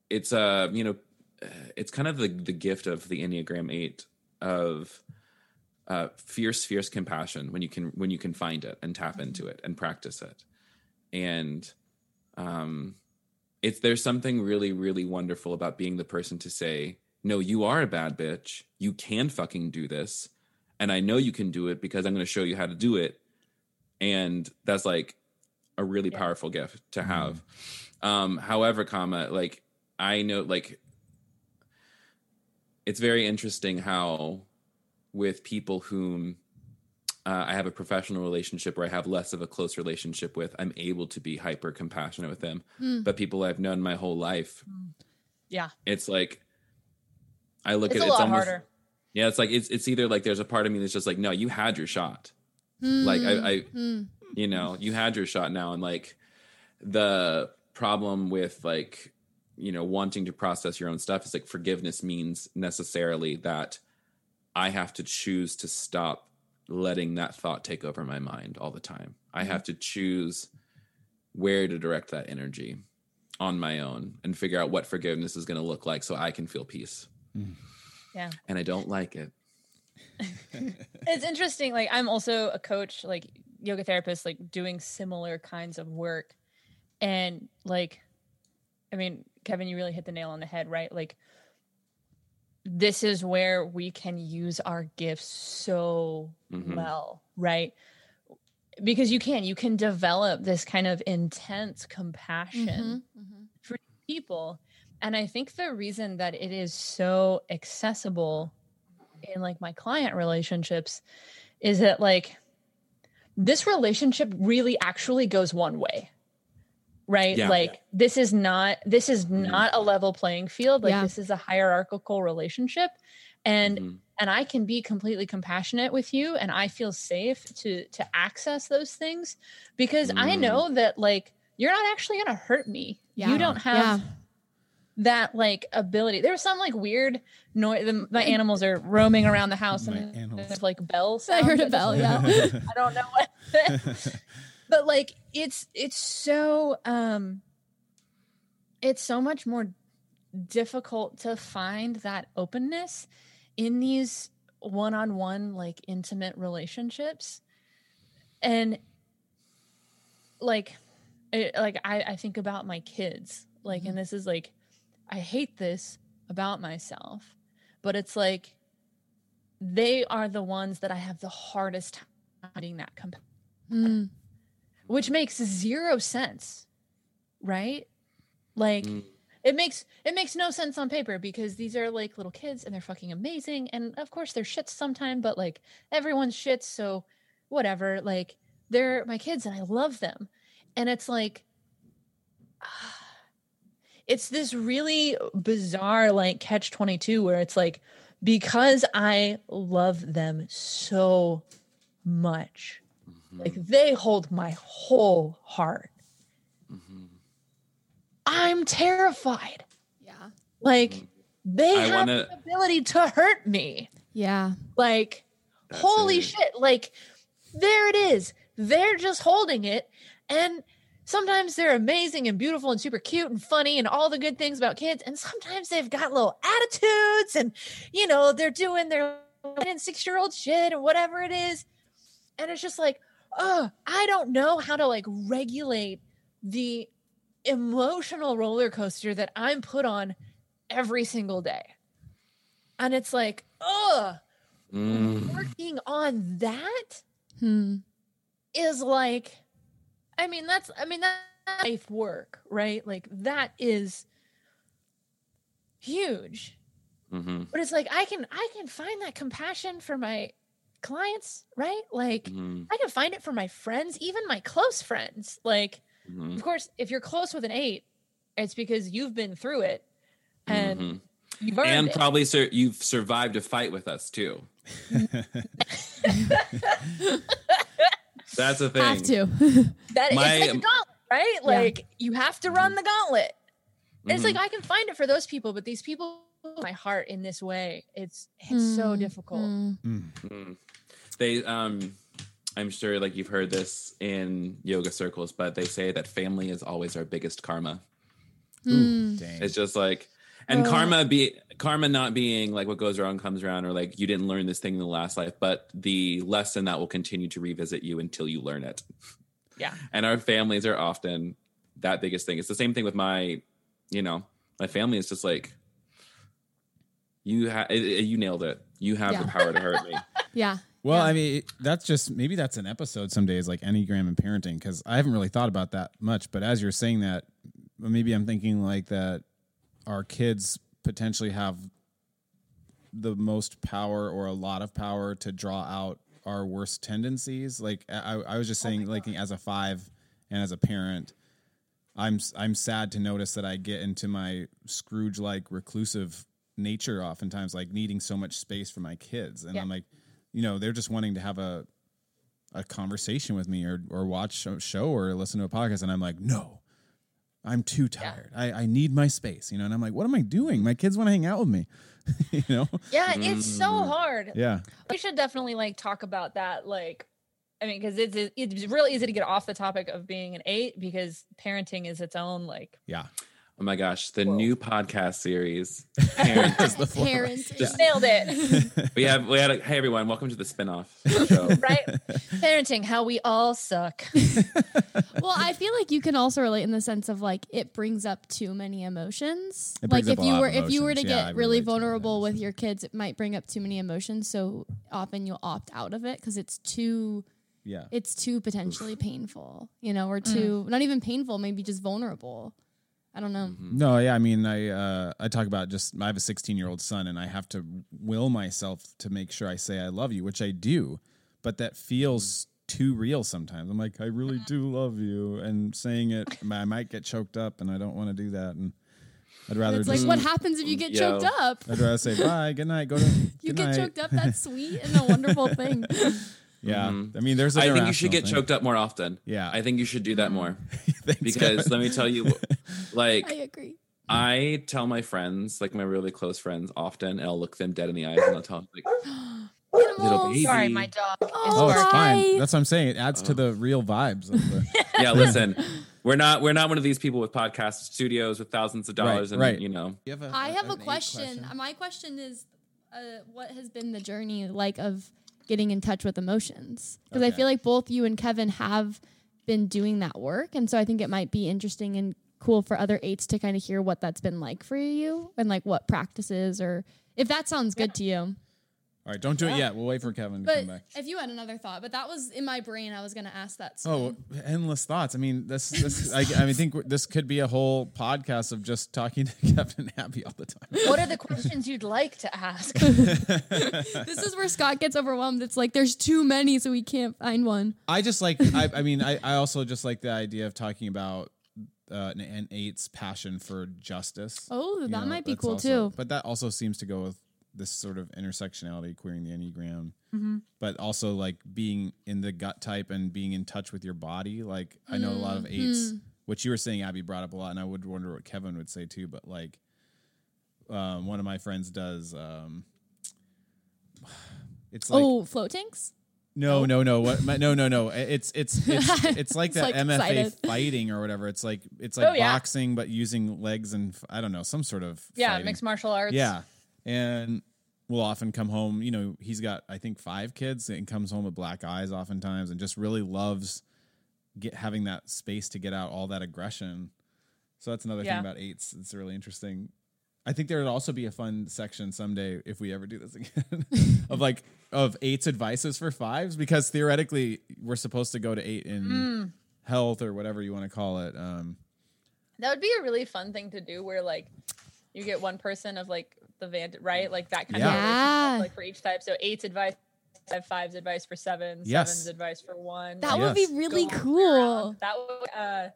it's a you know uh, it's kind of the the gift of the enneagram 8 of uh fierce fierce compassion when you can when you can find it and tap into it and practice it and um it's there's something really really wonderful about being the person to say no you are a bad bitch. You can fucking do this. And i know you can do it because i'm going to show you how to do it. And that's like a really Yeah. powerful gift to have. Um however comma like i know like it's very interesting how with people whom uh, I have a professional relationship where I have less of a close relationship with, I'm able to be hyper compassionate with them. Hmm. But people I've known my whole life, Yeah. it's like I look It's at a lot almost, harder. Yeah, it's like it's it's either like there's a part of me that's just like, no, you had your shot. Like I, I Hmm. you know, you had your shot now, and like the problem with like you know wanting to process your own stuff is like forgiveness means necessarily that I have to choose to stop letting that thought take over my mind all the time. I mm-hmm. have to choose where to direct that energy on my own and figure out what forgiveness is going to look like so I can feel peace. Mm. Yeah. And I don't like it. it's interesting like i'm also a coach like yoga therapist like doing similar kinds of work and like i mean kevin you really hit the nail on the head right like this is where we can use our gifts so Mhm. well right because you can you can develop this kind of intense compassion Mhm, mhm. for people and i think the reason that it is so accessible in like my client relationships is that like this relationship really actually goes one way right Yeah. like this is not this is Mhm. not a level playing field like Yeah. this is a hierarchical relationship and Mhm. and I can be completely compassionate with you and I feel safe to to access those things because I Mm. know that like you're not actually going to hurt me. Yeah. You don't have Yeah. that like ability. There's some like weird noise the, my animals are roaming around the house My and animals. there's like bells. I heard a bell. Yeah. I don't know what but like it's it's so um it's so much more difficult to find that openness in these one-on-one like intimate relationships and like it, like I, I think about my kids like and this is like i hate this about myself but it's like they are the ones that i have the hardest time finding that compassion Mm. Which makes zero sense right? Like Mm. it makes it makes no sense on paper because these are like little kids and they're fucking amazing. And of course they're shits sometime but like everyone's shits so whatever. Like they're my kids and i love them. And it's like it's this really bizarre like catch 22 where it's like because i love them so much Mm-hmm. like they hold my whole heart Mhm. i'm terrified Yeah. like they I have wanna- the ability to hurt me Yeah. like That's holy it. shit like there it is they're just holding it and sometimes they're amazing and beautiful and super cute and funny and all the good things about kids and sometimes they've got little attitudes and you know they're doing their and six year old shit and whatever it is and it's just like oh i don't know how to like regulate the emotional roller coaster that i'm put on every single day and it's like oh Mm. working on that Hmm. is like i mean that's i mean that's life work right like that is huge Mm-hmm. But it's like I can I can find that compassion for my clients, right? Like Mm-hmm. I can find it for my friends, even my close friends. Like Mm-hmm. of course, if you're close with an 8, it's because you've been through it and Mhm. you've earned and it. probably sur- you've survived a fight with us too. That's a thing. Have to. that my- it's like a gauntlet, right? Yeah. Like you have to run the gauntlet. And It's like I can find it for those people, but these people my heart in this way, it's it's so Mm, difficult. mm. Mm. They um I'm sure like you've heard this in yoga circles, but they say that family is always our biggest karma. Mm. It's just like and Oh. karma be karma not being like what goes around comes around or like you didn't learn this thing in the last life, but the lesson that will continue to revisit you until you learn it. Yeah. And our families are often that biggest thing. It's the same thing with my, you know, my family is just like you have you nailed it. You have Yeah. the power to hurt me. Yeah. Well, Yeah. I mean, that's just maybe that's an episode some days, like Enneagram and parenting, because I haven't really thought about that much. But as you're saying that, maybe I'm thinking like that our kids potentially have the most power or a lot of power to draw out our worst tendencies. Like I, I was just oh saying, like as a five and as a parent, I'm I'm sad to notice that I get into my Scrooge like reclusive nature oftentimes, like needing so much space for my kids, and Yeah. I'm like, you know, they're just wanting to have a a conversation with me or or watch a show or listen to a podcast, and I'm like, no, I'm too tired. I, I need my space, you know. And I'm like, what am I doing? My kids want to hang out with me, you know. Yeah, it's so Mm. hard. Yeah, We should definitely like talk about that. Like, I mean, because it's it's really easy to get off the topic of being an eight because parenting is its own like. yeah. Oh my gosh, the Whoa. new podcast series. Parent. That's the floor. Parenting. Just- Nailed it, we have we had a, hey everyone, welcome to the spinoff show. right? Parenting, how we all suck. well, I feel like you can also relate in the sense of like it brings up too many emotions. It like brings up if a you lot were if you were to emotions. Yeah, get really relate to that. vulnerable with your kids, it might bring up too many emotions. So often you'll opt out of it because it's too Yeah. it's too potentially painful, you know, or mm. too not even painful, maybe just vulnerable. I don't know. No, yeah, I mean, I uh, I talk about just I have a 16 year old son, and I have to will myself to make sure I say I love you, which I do, but that feels too real sometimes. I'm like, I really do love you, and saying it, I might get choked up, and I don't want to do that, and I'd rather It's just like what happens if you get Yo. choked up? I'd rather say bye, good night, go to You good get night. choked up. That's sweet and a wonderful thing. Yeah, Mhm. I mean, there's. An I think you should get irrational choked up more often. Yeah. I think you should do that more thing. because let me tell you, like I agree. I tell my friends, like my really close friends, often, and I'll look them dead in the eyes and I'll tell them, like, little baby. Sorry, my dog. Oh, Oh, it's fine. That's what I'm saying. It adds to the real vibes. Of the, yeah, listen, we're not we're not one of these people with podcast studios with thousands of dollars, and right. you know, You have a- I have a eight question. My question is, uh, what has been the journey like of getting in touch with emotions? Because I feel like both you and Kevin have been doing that work, and so I think it might be interesting and cool for other eights to kind of hear what that's been like for you and like what practices or if that sounds good to you. All right, don't do it yet. We'll wait for Kevin to come But back. if you had another thought, but that was in my brain, I was going to ask that. Oh, endless thoughts. I mean, this, this I, I mean, think this could be a whole podcast of just talking to Kevin Abby all the time. What are the questions you'd like to ask? this is where Scott gets overwhelmed. It's like there's too many, so we can't find one. I just like, I, I mean, I, I also just like the idea of talking about uh, an, an eight's passion for justice. Oh, You that know, might be cool also- too. But that also seems to go with this sort of intersectionality, queering the enneagram, Mm-hmm. but also like being in the gut type and being in touch with your body. Like I know a lot of eights, which you were saying, Abby brought up a lot, and I would wonder what Kevin would say too. But like, um, one of my friends does. Um, it's like oh, float tanks? no, no, no. What? My, no, no, no. It's it's it's it's like It's, that like, MFA excited. fighting or whatever. It's like it's like Oh, yeah. boxing but using legs and I don't know some sort of yeah, fighting. mixed martial arts. Yeah, and will often come home. You know, he's got I think five kids and comes home with black eyes oftentimes, and just really loves get having that space to get out all that aggression. So that's another Yeah. thing about eights. It's really interesting. I think there would also be a fun section someday if we ever do this again of like of eights advices for fives because theoretically we're supposed to go to eight in Mm. health or whatever you want to call it. Um, That would be a really fun thing to do where like you get one person of like the van, right? Like that kind Yeah. of Yeah. relationship, like for each type. So eight's advice, five five's advice for seven, Yes. seven's advice for one. That like, would be really cool. around. That would uh,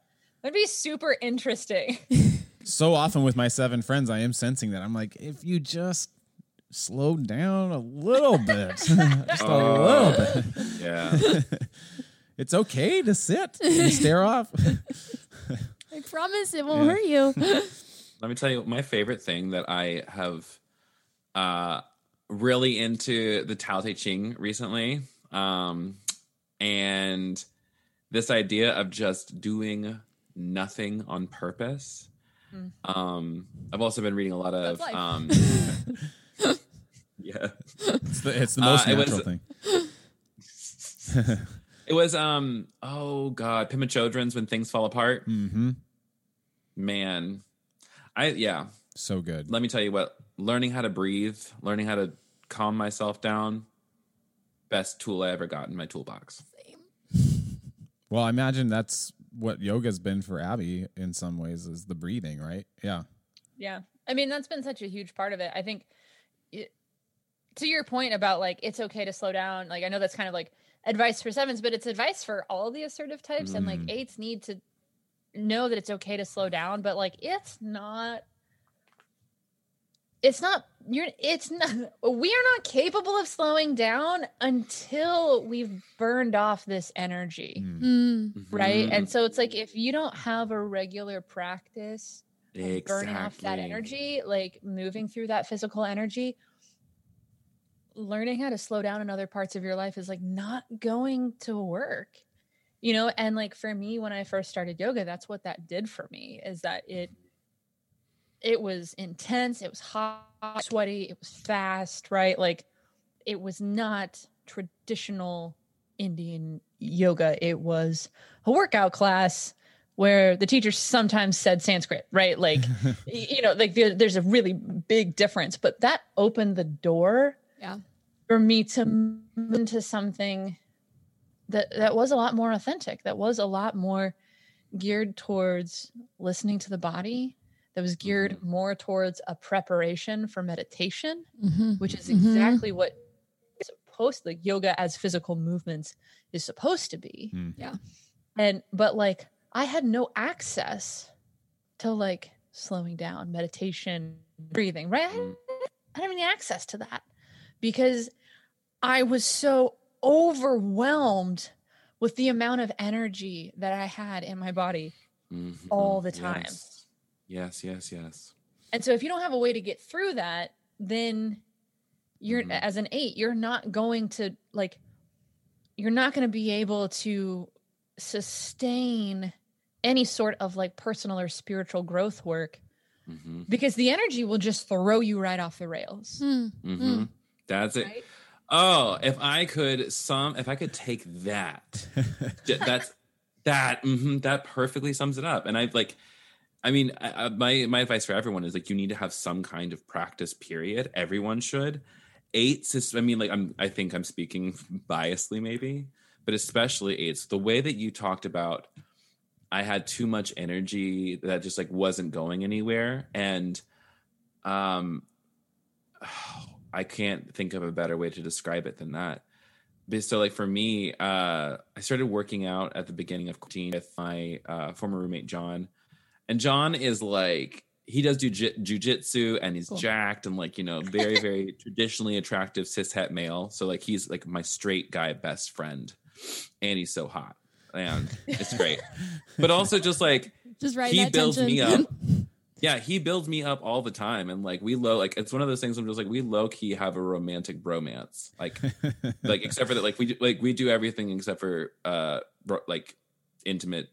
would be super interesting. So often with my seven friends, I am sensing that. I'm like, if you just slow down a little bit, just a little bit. Yeah. It's okay to sit and stare off. I promise it won't Yeah. hurt you. Let me tell you my favorite thing that I have uh really into the Tao Te Ching recently. Um and this idea of just doing nothing on purpose. Um I've also been reading a lot of um Yeah. It's the, it's the Uh, most it natural was- thing. It was um oh god, Pema Chödrön's when things fall apart. hmm Man. I yeah, So good. let me tell you what learning how to breathe learning how to calm myself down best tool i ever got in my toolbox Well, I imagine that's what yoga's been for Abby in some ways is the breathing, right? Yeah. Yeah. I mean, that's been such a huge part of it. I think it, to your point about like, it's okay to slow down. Like, I know that's kind of like advice for sevens, but it's advice for all the assertive types. And like, Mm. eights need to know that it's okay to slow down, but like, it's not. It's not you're it's not we are not capable of slowing down until we've burned off this energy, Mm. Mm. right? Mhm. And so it's like if you don't have a regular practice of burning off that energy, like moving through that physical energy, learning how to slow down in other parts of your life is like not going to work. You know, and like for me when I first started yoga, that's what that did for me is that it mm-hmm. it was intense, it was hot, sweaty, it was fast, right? Like it was not traditional Indian yoga. It was a workout class where the teacher sometimes said Sanskrit, right? Like, you know, like there, there's a really big difference, but that opened the door Yeah. for me to move into something that that was a lot more authentic, that was a lot more geared towards listening to the body, that was geared more towards a preparation for meditation Mhm. which is Mhm. exactly what it's supposed like yoga as physical movements is supposed to be. Mm. Yeah. And but like I had no access to like slowing down, meditation, breathing, right? I didn't, I didn't have any access to that because I was so overwhelmed with the amount of energy that I had in my body. Mhm. all the time. yes yes yes, yes. And so if you don't have a way to get through that, then you're Mhm. as an 8, you're not going to like you're not going to be able to sustain any sort of like personal or spiritual growth work Mhm. because the energy will just throw you right off the rails. Mm. Mhm. that's it Right? Oh if i could some if i could take that that's that mhm, that perfectly sums it up. And i like i mean I, my my advice for everyone is like you need to have some kind of practice period. Everyone should. Eights is i mean like i'm i think i'm speaking biasly maybe but especially eights. The way that you talked about i had too much energy that just like wasn't going anywhere. And um i can't think of a better way to describe it than that but so like for me uh i started working out at the beginning of quarantine with my uh former roommate john and john is like he does jujitsu and he's Cool. jacked and like you know very very traditionally attractive cishet male so like he's like my straight guy best friend and he's so hot and it's great but also just like Just right. he builds tension. me up yeah he builds me up all the time and like we low like it's one of those things i'm just like we low key have a romantic bromance like like except for that like we do, like we do everything except for uh ro- like intimate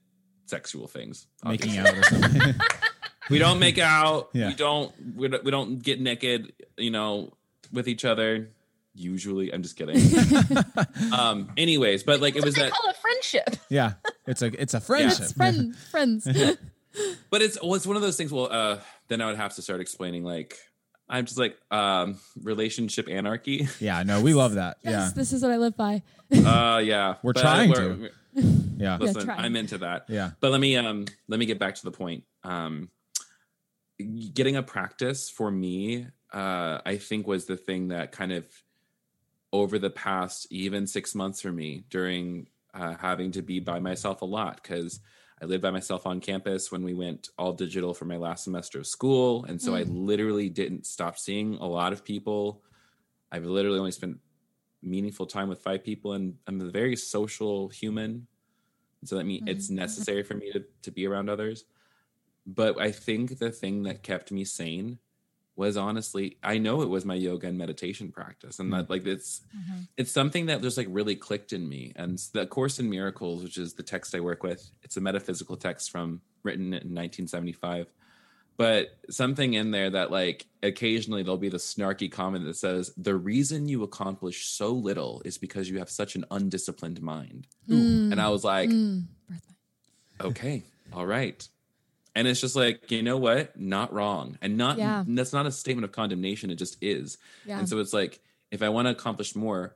sexual things Making out or something. we don't make out Yeah. we don't we don't we don't get naked you know with each other usually i'm just kidding um anyways but like it was that what they call a friendship. yeah. It's a it's a friendship. It's friend, friends. But it's well, it's one of those things well uh then i would have to start explaining like i'm just like um relationship anarchy Yeah, no, we love that. yes, this is what I live by. uh yeah We're But trying we're- to. Yeah. Yeah. listen trying. i'm into that Yeah. but let me um let me get back to the point um getting a practice for me uh, I think was the thing that kind of over the past even six months for me during uh, having to be by myself a lot because I lived by myself on campus when we went all digital for my last semester of school. And so I hmm. literally didn't stop seeing a lot of people. I've literally only spent meaningful time with five people, and I'm a very social human. So that means it's mm-hmm. necessary for me to, to be around others. But I think the thing that kept me sane was honestly, I know it was my yoga and meditation practice. And that mm. like it's mm-hmm. it's something that just like really clicked in me. And the Course in Miracles, which is the text I work with, it's a metaphysical text from written in 1975. But something in there that like occasionally there'll be the snarky comment that says, the reason you accomplish so little is because you have such an undisciplined mind. Mm. And I was like, Mm, okay, all right. And it's just like, you know what? Not wrong. And not Yeah. that's not a statement of condemnation. It just is. Yeah. And so it's like, if I want to accomplish more,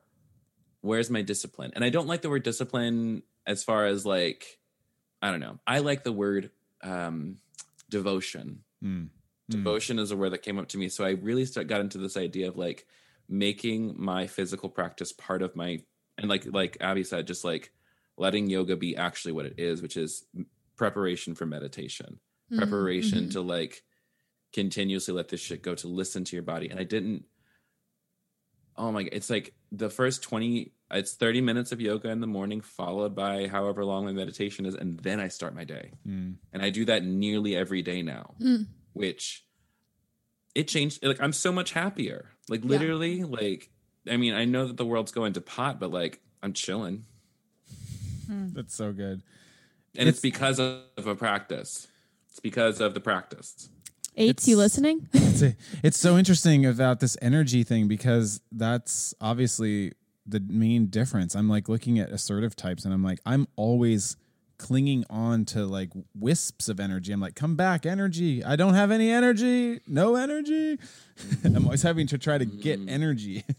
where's my discipline? And I don't like the word discipline as far as like, I don't know. I like the word um, devotion. Mm. Devotion is a word that came up to me. So I really start, got into this idea of like making my physical practice part of my, and like like Abby said, just like letting yoga be actually what it is, which is preparation for meditation, Mm, preparation mhm. to like continuously let this shit go, to listen to your body. And I didn't. Oh my! god It's like the first twenty. It's thirty minutes of yoga in the morning, followed by however long my meditation is, and then I start my day. Mm. And I do that nearly every day now, Mm. which it changed. Like I'm so much happier. Like Yeah. literally, like I mean, I know that the world's going to pot, but like I'm chilling. That's so good. and it's, It's- because of a practice. It's because of the practice. Eights, you listening? It's, a, it's so interesting about this energy thing because that's obviously the main difference. I'm like looking at assertive types and I'm like, I'm always clinging on to like wisps of energy. I'm like, come back, energy. I don't have any energy. No energy. I'm always having to try to get energy.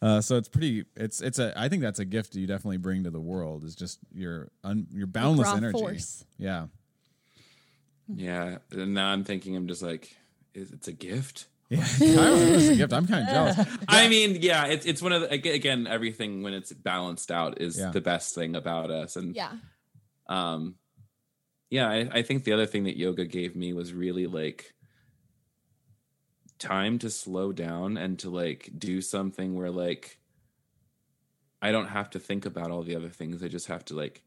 Uh, so it's pretty. It's it's a. I think that's a gift you definitely bring to the world. Is just your un, your boundless raw energy. force. Yeah. Yeah. And now I'm thinking, I'm just like, it's a gift? Yeah. Chiron is a gift. I'm kind of jealous. I mean, yeah, it's it's one of the again everything when it's balanced out is Yeah. the best thing about us, and Yeah. um, yeah, I, I think the other thing that yoga gave me was really like time to slow down and to like do something where like I don't have to think about all the other things. I just have to like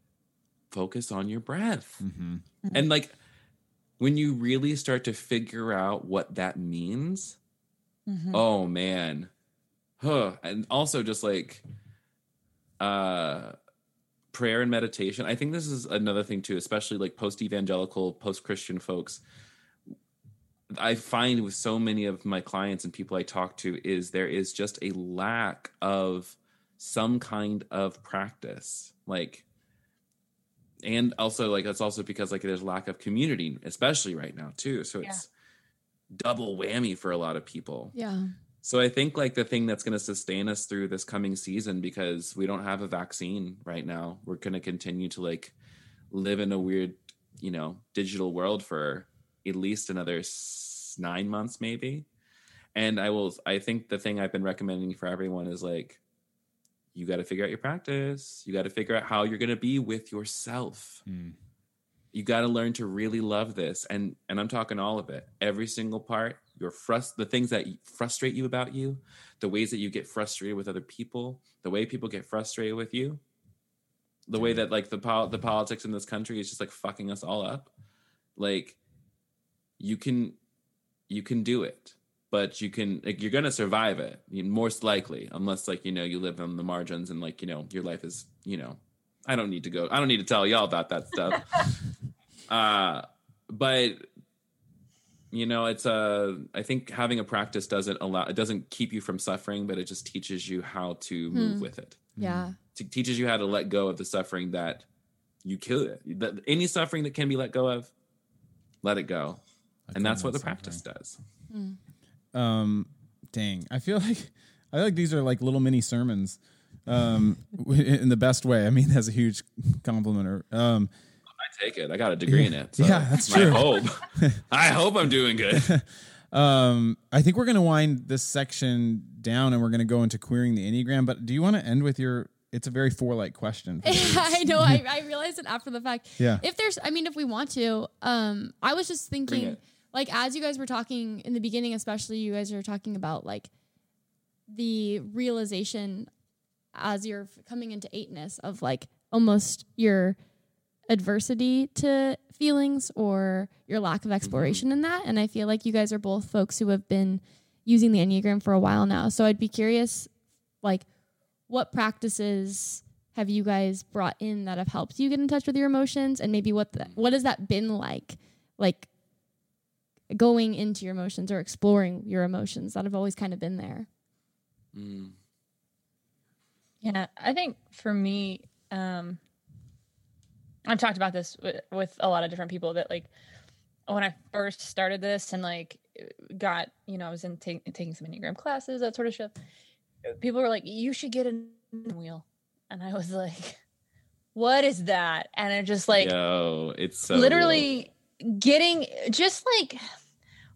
focus on your breath. hmm And like when you really start to figure out what that means, Mhm. oh man. Huh. And also just like uh prayer and meditation. I think this is another thing too, especially like post evangelical, post Christian folks. I find with so many of my clients and people I talk to is there is just a lack of some kind of practice. Like and also like that's also because like there's lack of community, especially right now too. So it's double whammy for a lot of people. Yeah. So I think like the thing that's going to sustain us through this coming season because we don't have a vaccine right now. We're going to continue to like live in a weird, you know, digital world for at least another s- 9 months maybe. And I will I think the thing I've been recommending for everyone is like you got to figure out your practice. You got to figure out how you're going to be with yourself Mm. you got to learn to really love this and and i'm talking all of it every single part your frust the things that frustrate you about you the ways that you get frustrated with other people the way people get frustrated with you the way that like the pol- the politics in this country is just like fucking us all up like you can you can do it but you can like, you're gonna survive it most likely unless like you know you live on the margins and like you know your life is you know i don't need to go i don't need to tell y'all about that stuff. Uh but you know it's a i think having a practice doesn't allow it doesn't keep you from suffering but it just teaches you how to move Hmm. with it. Yeah. it teaches you how to let go of the suffering that you kill it that any suffering that can be let go of let it go. And that's what the practice does Um, dang, I feel like I feel like these are like little mini sermons, um, in the best way. I mean, that's a huge compliment. Or um, i take it i got a degree in it so Yeah, that's true. i hope i hope i'm doing good Um, I think we're going to wind this section down and we're going to go into queering the Enneagram. But do you want to end with your? It's a very four like question. I know. I, I realized it after the fact. Yeah. If there's, I mean, if we want to, um, I was just Bring thinking, it. Like, as you guys were talking in the beginning, especially you guys were talking about like the realization as you're coming into eightness of like almost your adversity to feelings or your lack of mm-hmm. exploration in that. And I feel like you guys are both folks who have been using the Enneagram for a while now. So I'd be curious, like, what practices have you guys brought in that have helped you get in touch with your emotions and maybe what the, mm-hmm. what has that been like like going into your emotions or exploring your emotions that have always kind of been there Mm. Yeah, I think for me, um, I've talked about this with, with a lot of different people that like when I first started this and like got, you know, I was in ta- taking some Enneagram classes, that sort of stuff. People were like, you should get a wheel. And I was like, what is that? And it just like, Yo, it's so literally getting just like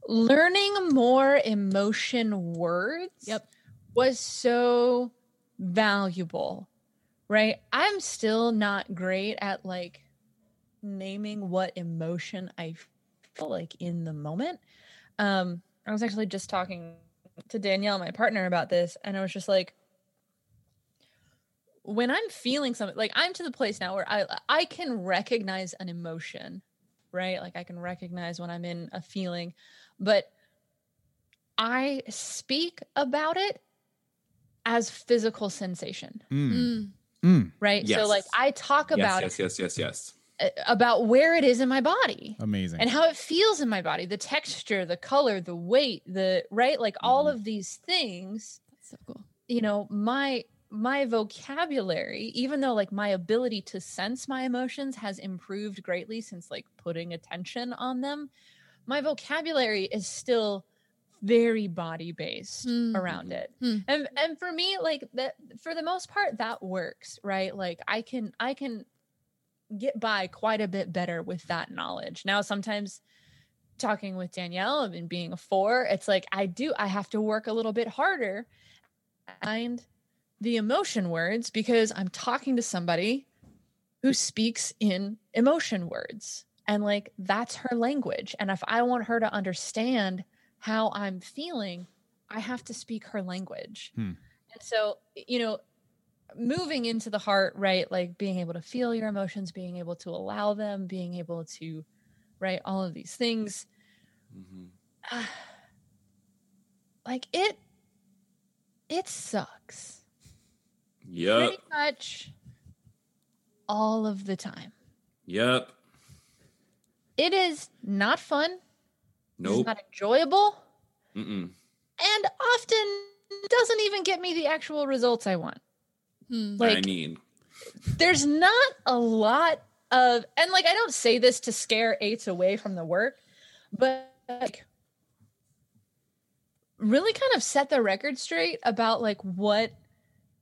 learning more emotion words Yep. was so valuable right? I'm still not great at like naming what emotion i feel like in the moment. Um i was actually just talking to danielle my partner about this and i was just like when i'm feeling something like i'm to the place now where i i can recognize an emotion right? Like i can recognize when i'm in a feeling but i speak about it as physical sensation Mm. Mm. Mm. right so like i talk Yes, about yes, yes, yes, yes. it about where it is in my body Amazing. and how it feels in my body the texture the color the weight the right like all Mhm. of these things that's so cool you know my my vocabulary even though like my ability to sense my emotions has improved greatly since like putting attention on them my vocabulary is still very body based Mm. around it Hmm. and and for me like that for the most part that works right like i can i can get by quite a bit better with that knowledge now sometimes talking with danielle and being a four it's like i do i have to work a little bit harder find the emotion words because i'm talking to somebody who speaks in emotion words and like that's her language and if i want her to understand how i'm feeling i have to speak her language Hmm. and so you know moving into the heart right like being able to feel your emotions being able to allow them being able to right all of these things Mhm. like it it sucks Yep. pretty much all of the time Yep. It is not fun it's not enjoyable Mm-mm. and often doesn't even get me the actual results i want Hmm. like I mean, there's not a lot of and like I don't say this to scare eights away from the work, but like really kind of set the record straight about like what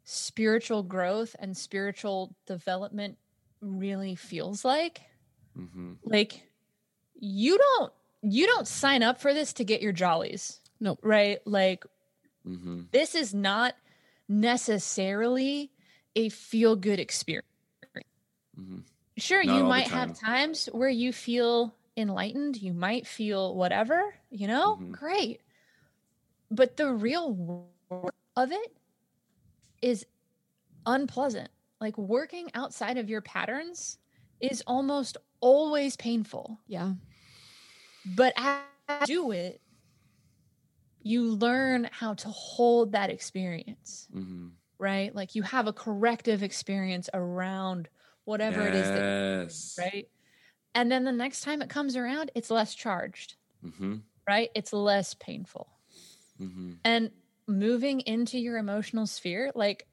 spiritual growth and spiritual development really feels like. mhm. Like you don't you don't sign up for this to get your jollies. Nope. Right? Like Mhm. this is not necessarily a feel good experience. Mhm. Sure, Not you the might have times where you feel enlightened, you might feel whatever, you know, Mhm. great. But the real work of it is unpleasant. Like working outside of your patterns is almost always painful. yeah But as you do it, you learn how to hold that experience Mhm. right? Like you have a corrective experience around whatever it is that Yes. right? And then the next time it comes around, it's less charged, Mhm. right? It's less painful. Mhm. And moving into your emotional sphere, like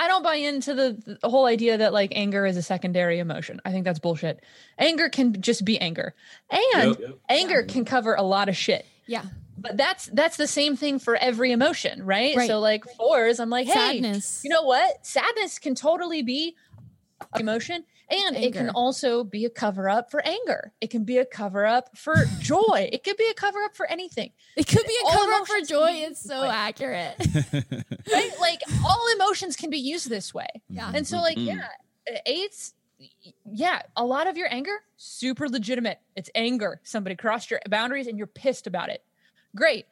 I don't buy into the, the whole idea that like anger is a secondary emotion. I think that's bullshit. Anger can just be anger. And Yep. anger can cover a lot of shit. yeah But that's that's the same thing for every emotion, right? Right. So like fours, I'm like, hey, sadness you know what? Sadness can totally be emotion And it can also be a cover up for anger. It can be a cover up for joy. It could be a cover up for anything. It could be a All cover up for joy. It's so like- accurate. Right? like all emotions can be used this way. yeah. And so, like, Mhm. yeah, eights, yeah, a lot of your anger, super legitimate. It's anger. Somebody crossed your boundaries and you're pissed about it. Great.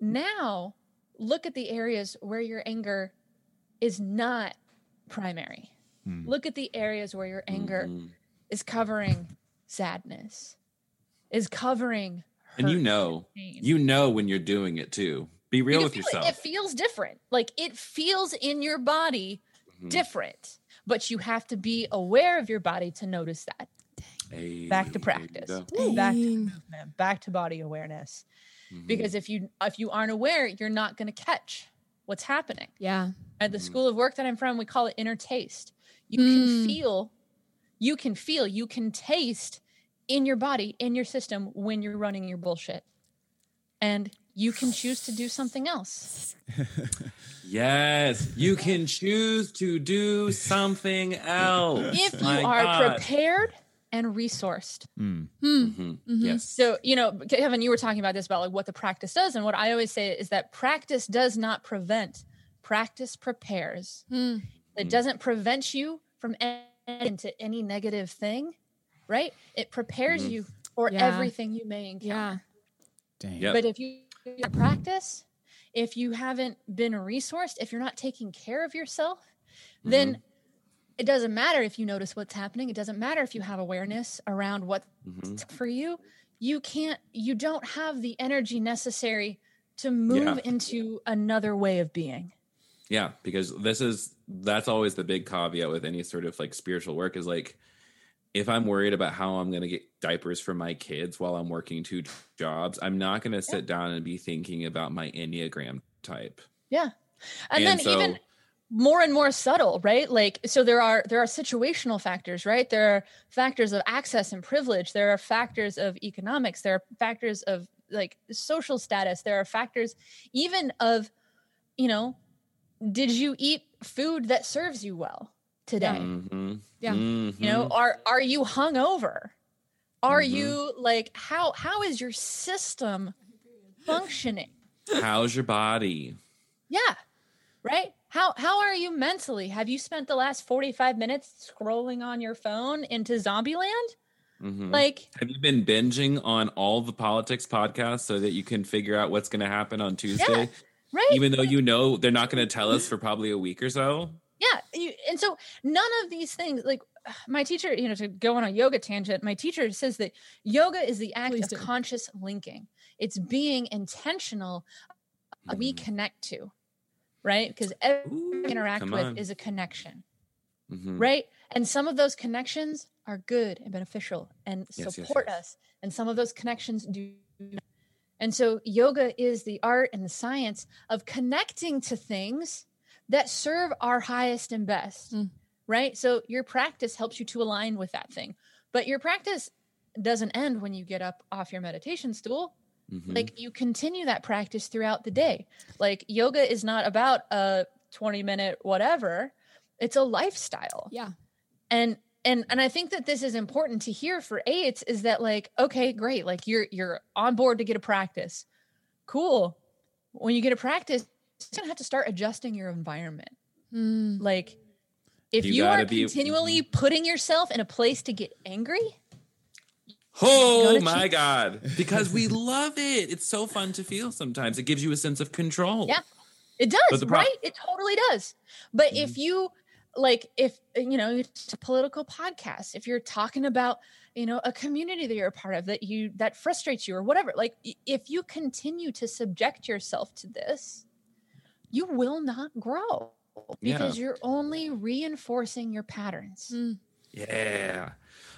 Now, look at the areas where your anger is not primary. Hmm. Look at the areas where your anger Mhm. is covering sadness, is covering And you hurt, know, pain. you know when you're doing it too. Be real can with feel it. yourself. It feels different. Like it feels in your body Mhm. different, but you have to be aware of your body to notice that. Hey, Back to practice. go. Back to movement, back to body awareness. Mhm. Because if you if you aren't aware, you're not going to catch what's happening. Yeah. At the Mhm. school of work that I'm from, we call it inner taste. You Mm. can feel, you can feel, you can taste in your body, in your system when you're running your bullshit. And you can choose to do something else. Yes, you can choose to do something else. If you My are God. prepared and resourced. Hmm. Hmm. Mhm. Mhm. Yes. So, you know, Kevin, you were talking about this about like what the practice does. And what I always say is that practice does not prevent, practice prepares. Hmm. It Mm. doesn't prevent you from en- into any negative thing, right? It prepares Mhm. you for Yeah. everything you may encounter. Yeah. Dang. Yep. But if you you practice, if you haven't been resourced, if you're not taking care of yourself, then it doesn't matter if you notice what's happening. It doesn't matter if you have awareness around what's Mhm. for you. You can't, you don't have the energy necessary to move Yeah. into another way of being. Yeah, because this is that's always the big caveat with any sort of like spiritual work is like if I'm worried about how I'm going to get diapers for my kids while I'm working two jobs, I'm not going to sit down and be thinking about my Enneagram type. Yeah. And, And then so- even more and more subtle, right? Like so there are there are situational factors, right? There are factors of access and privilege, there are factors of economics, there are factors of like social status, there are factors even of you know, did you eat food that serves you well today? Mhm. Yeah. You know, are are you hungover? Are Mhm. you like how how is your system functioning? How's your body? Yeah. Right? How how are you mentally? Have you spent the last 45 minutes scrolling on your phone into Zombieland? Mhm. Like, Have you been binging on all the politics podcasts so that you can figure out what's going to happen on Tuesday, right? even though you know they're not going to tell us for probably a week or so? yeah. You, and so none of these things like my teacher, you know, to go on a yoga tangent, my teacher says that yoga is the act Please of do. conscious linking. It's being intentional uh, we connect to, right? Because everything Ooh, we interact with on. is a connection. Mhm. right? And some of those connections are good and beneficial and Yes, yes, support yes. us. And some of those connections do. Not. And so yoga is the art and the science of connecting to things that serve our highest and best, Mm. right? So your practice helps you to align with that thing. But your practice doesn't end when you get up off your meditation stool Mhm. like you continue that practice throughout the day like yoga is not about a 20 minute whatever it's a lifestyle Yeah. and and and i think that this is important to hear for eights is that like okay great like you're you're on board to get a practice cool when you get a practice you're gonna have to start adjusting your environment Hmm. like if You you, are be- continually putting yourself in a place to get angry Oh my cheat. God. Because we love it. It's so fun to feel sometimes. It gives you a sense of control. Yeah. It does, pro- right? It totally does. But Mhm. if you like, if you know, it's a political podcast, if you're talking about, you know, a community that you're a part of that you that frustrates you or whatever, like if you continue to subject yourself to this, you will not grow Yeah. because you're only reinforcing your patterns. Hmm. Yeah.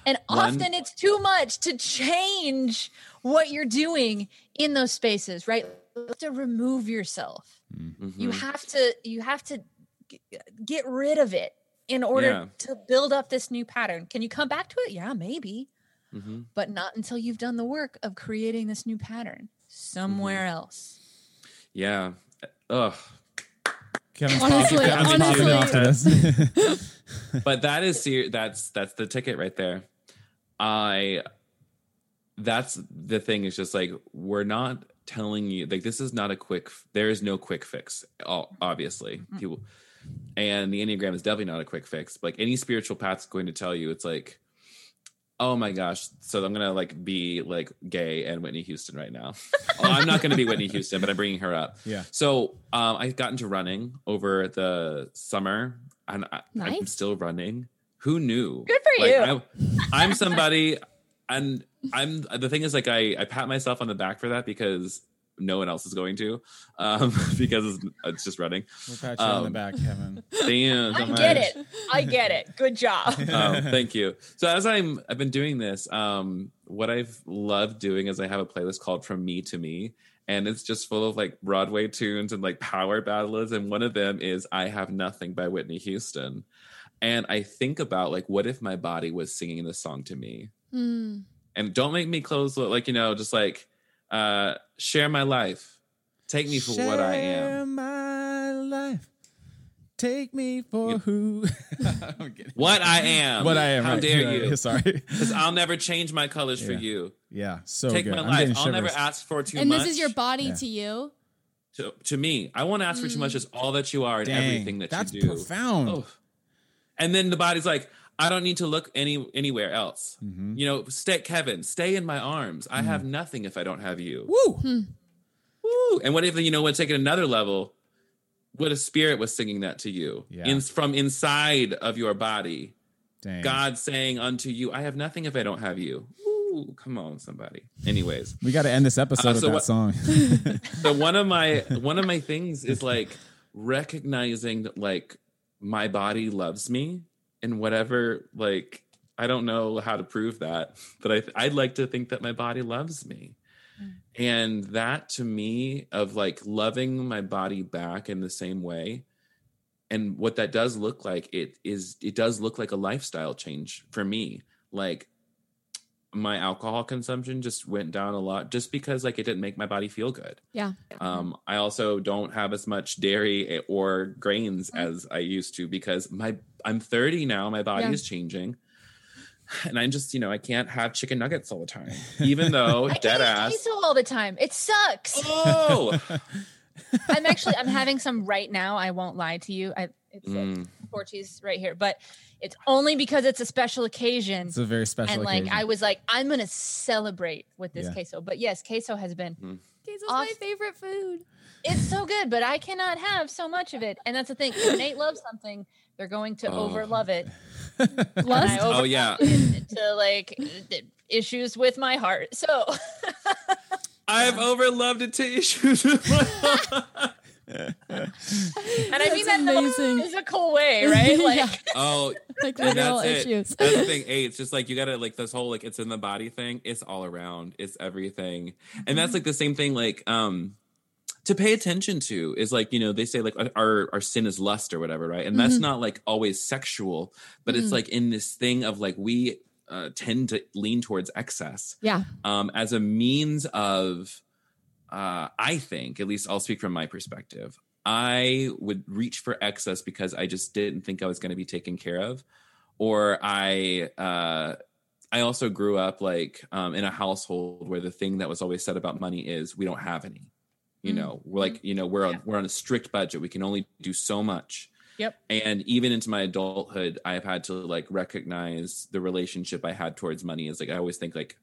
And One- often it's too much to change what you're doing in those spaces, right? You have to remove yourself you Mhm. have to you have to g- get rid of it in order Yeah. to build up this new pattern can you come back to it yeah maybe Mhm. but not until you've done the work of creating this new pattern somewhere Mm-hmm. else Yeah. Ugh. Kevin's Honestly, popping, honestly- off to this. but that is ser- that's that's the ticket right there. I that's the thing is just like we're not telling you like this is not a quick there is no quick fix o- obviously people and the enneagram is definitely not a quick fix like any spiritual path is going to tell you it's like oh my gosh so i'm gonna like be like gay and whitney houston right now well, i'm not gonna be whitney houston but i'm bringing her up Yeah. so um, I got into running over the summer, and I, I'm still running. Who knew? Good for Like, you. I, I'm somebody, and I'm the thing is like I I pat myself on the back for that because no one else is going to, um, because it's, it's just running. We'll pat you on the Um, back, Kevin. Damn, I so get much. it. I get it. Good job. oh, thank you. So as I'm I've been doing this, um, what I've loved doing is I have a playlist called From Me to Me, and it's just full of like Broadway tunes and like power ballads, and one of them is I Have Nothing by Whitney Houston. And I think about like, what if my body was singing this song to me? Mm. And don't make me close, like you know, just like uh, share my life, take me for what I am. Share my life. Take me for You- who? I'm. What I am. What I am. How right, dare right, you? Sorry. Because I'll never change my colors for you. Yeah. So Take good. my I'm life. I'll never ask for too and much. And this is your body Yeah. to you. to, to me. I won't ask for too much. Just all that you are and Dang, everything that that's you do. profound. Oh. And then the body's like, I don't need to look any anywhere else. Mhm. You know, stay, Kevin, stay in my arms. I have nothing if I don't have you. Woo! Woo! And what if you know what? Take it another level. What a spirit was singing that to you Yeah. in, from inside of your body? Dang. God saying unto you, I have nothing if I don't have you. Woo! Come on, somebody. Anyways, We got to end this episode Uh, with that what- song. so one of my one of my things is like recognizing that like my body loves me and whatever like I don't know how to prove that, but I I'd like to think that my body loves me. Mm. And that to me of like loving my body back in the same way and what that does look like it is it does look like a lifestyle change for me. Like my alcohol consumption just went down a lot just because like it didn't make my body feel good. Yeah. Um, I also don't have as much dairy or grains as I used to because my I'm 30 now. My body Yeah. is changing, and I'm just you know I can't have chicken nuggets all the time, even though dead ass. queso all the time. It sucks. Oh, I'm actually I'm having some right now. I won't lie to you. I it's Mm. Like Portuguese right here, but it's only because it's a special occasion. It's a very special and like occasion. I was like, I'm gonna celebrate with this Yeah. queso. But yes, queso has been hmm. Queso's Off- my favorite food. it's so good, but I cannot have so much of it. And that's the thing. If Nate loves something, they're going to Oh. over love it. And I Lust? oh yeah. to like issues with my heart. So I've overloved it to issues. with my- and I mean that That's in the most physical way, right? Like Yeah. oh, Like and literal that's it. issues. That's the thing. Hey, it's just like you gotta like this whole like it's in the body thing. It's all around. It's everything, and that's like the same thing. Like um, to pay attention to is like you know they say like our our sin is lust or whatever, right? And that's Mhm. not like always sexual, but it's Mm. like in this thing of like we uh, tend to lean towards excess Yeah. um, as a means of, uh, I think, at least I'll speak from my perspective, I would reach for excess because I just didn't think I was going to be taken care of, or I. Uh, I also grew up like um, in a household where the thing that was always said about money is we don't have any. You Mm. know, we're like you know we're on, Yeah. we're on a strict budget. We can only do so much. Yep. And even into my adulthood, I've had to like recognize the relationship I had towards money is like I always think like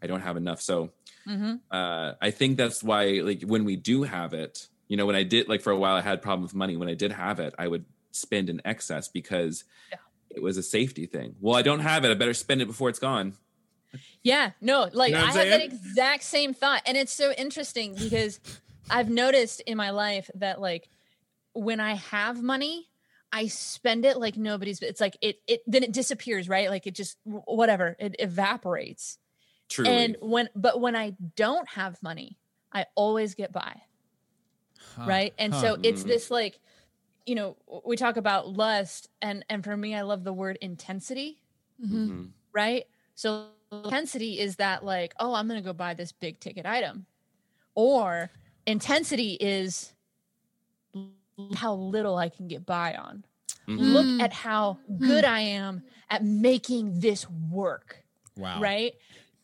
I don't have enough. So mhm. uh, I think that's why like when we do have it, you know, when I did like for a while I had problem with money. When I did have it, I would spend in excess because Yeah. it was a safety thing. Well, I don't have it. I better spend it before it's gone. Yeah, no, like You know I what have I'm that exact same thought. And it's so interesting because I've noticed in my life that like when I have money, I spend it like nobody's it's like it it then it disappears, right? Like it just whatever, it evaporates. Truly. And when but when I don't have money, I always get by. Huh. right and Huh. so it's Mhm. this like you know we talk about lust and and for me i love the word intensity Mhm. Mhm. right so intensity is that like oh i'm gonna go buy this big ticket item or intensity is how little i can get by on Mhm. Look Mm. at how good I am at making this work. Wow. Right?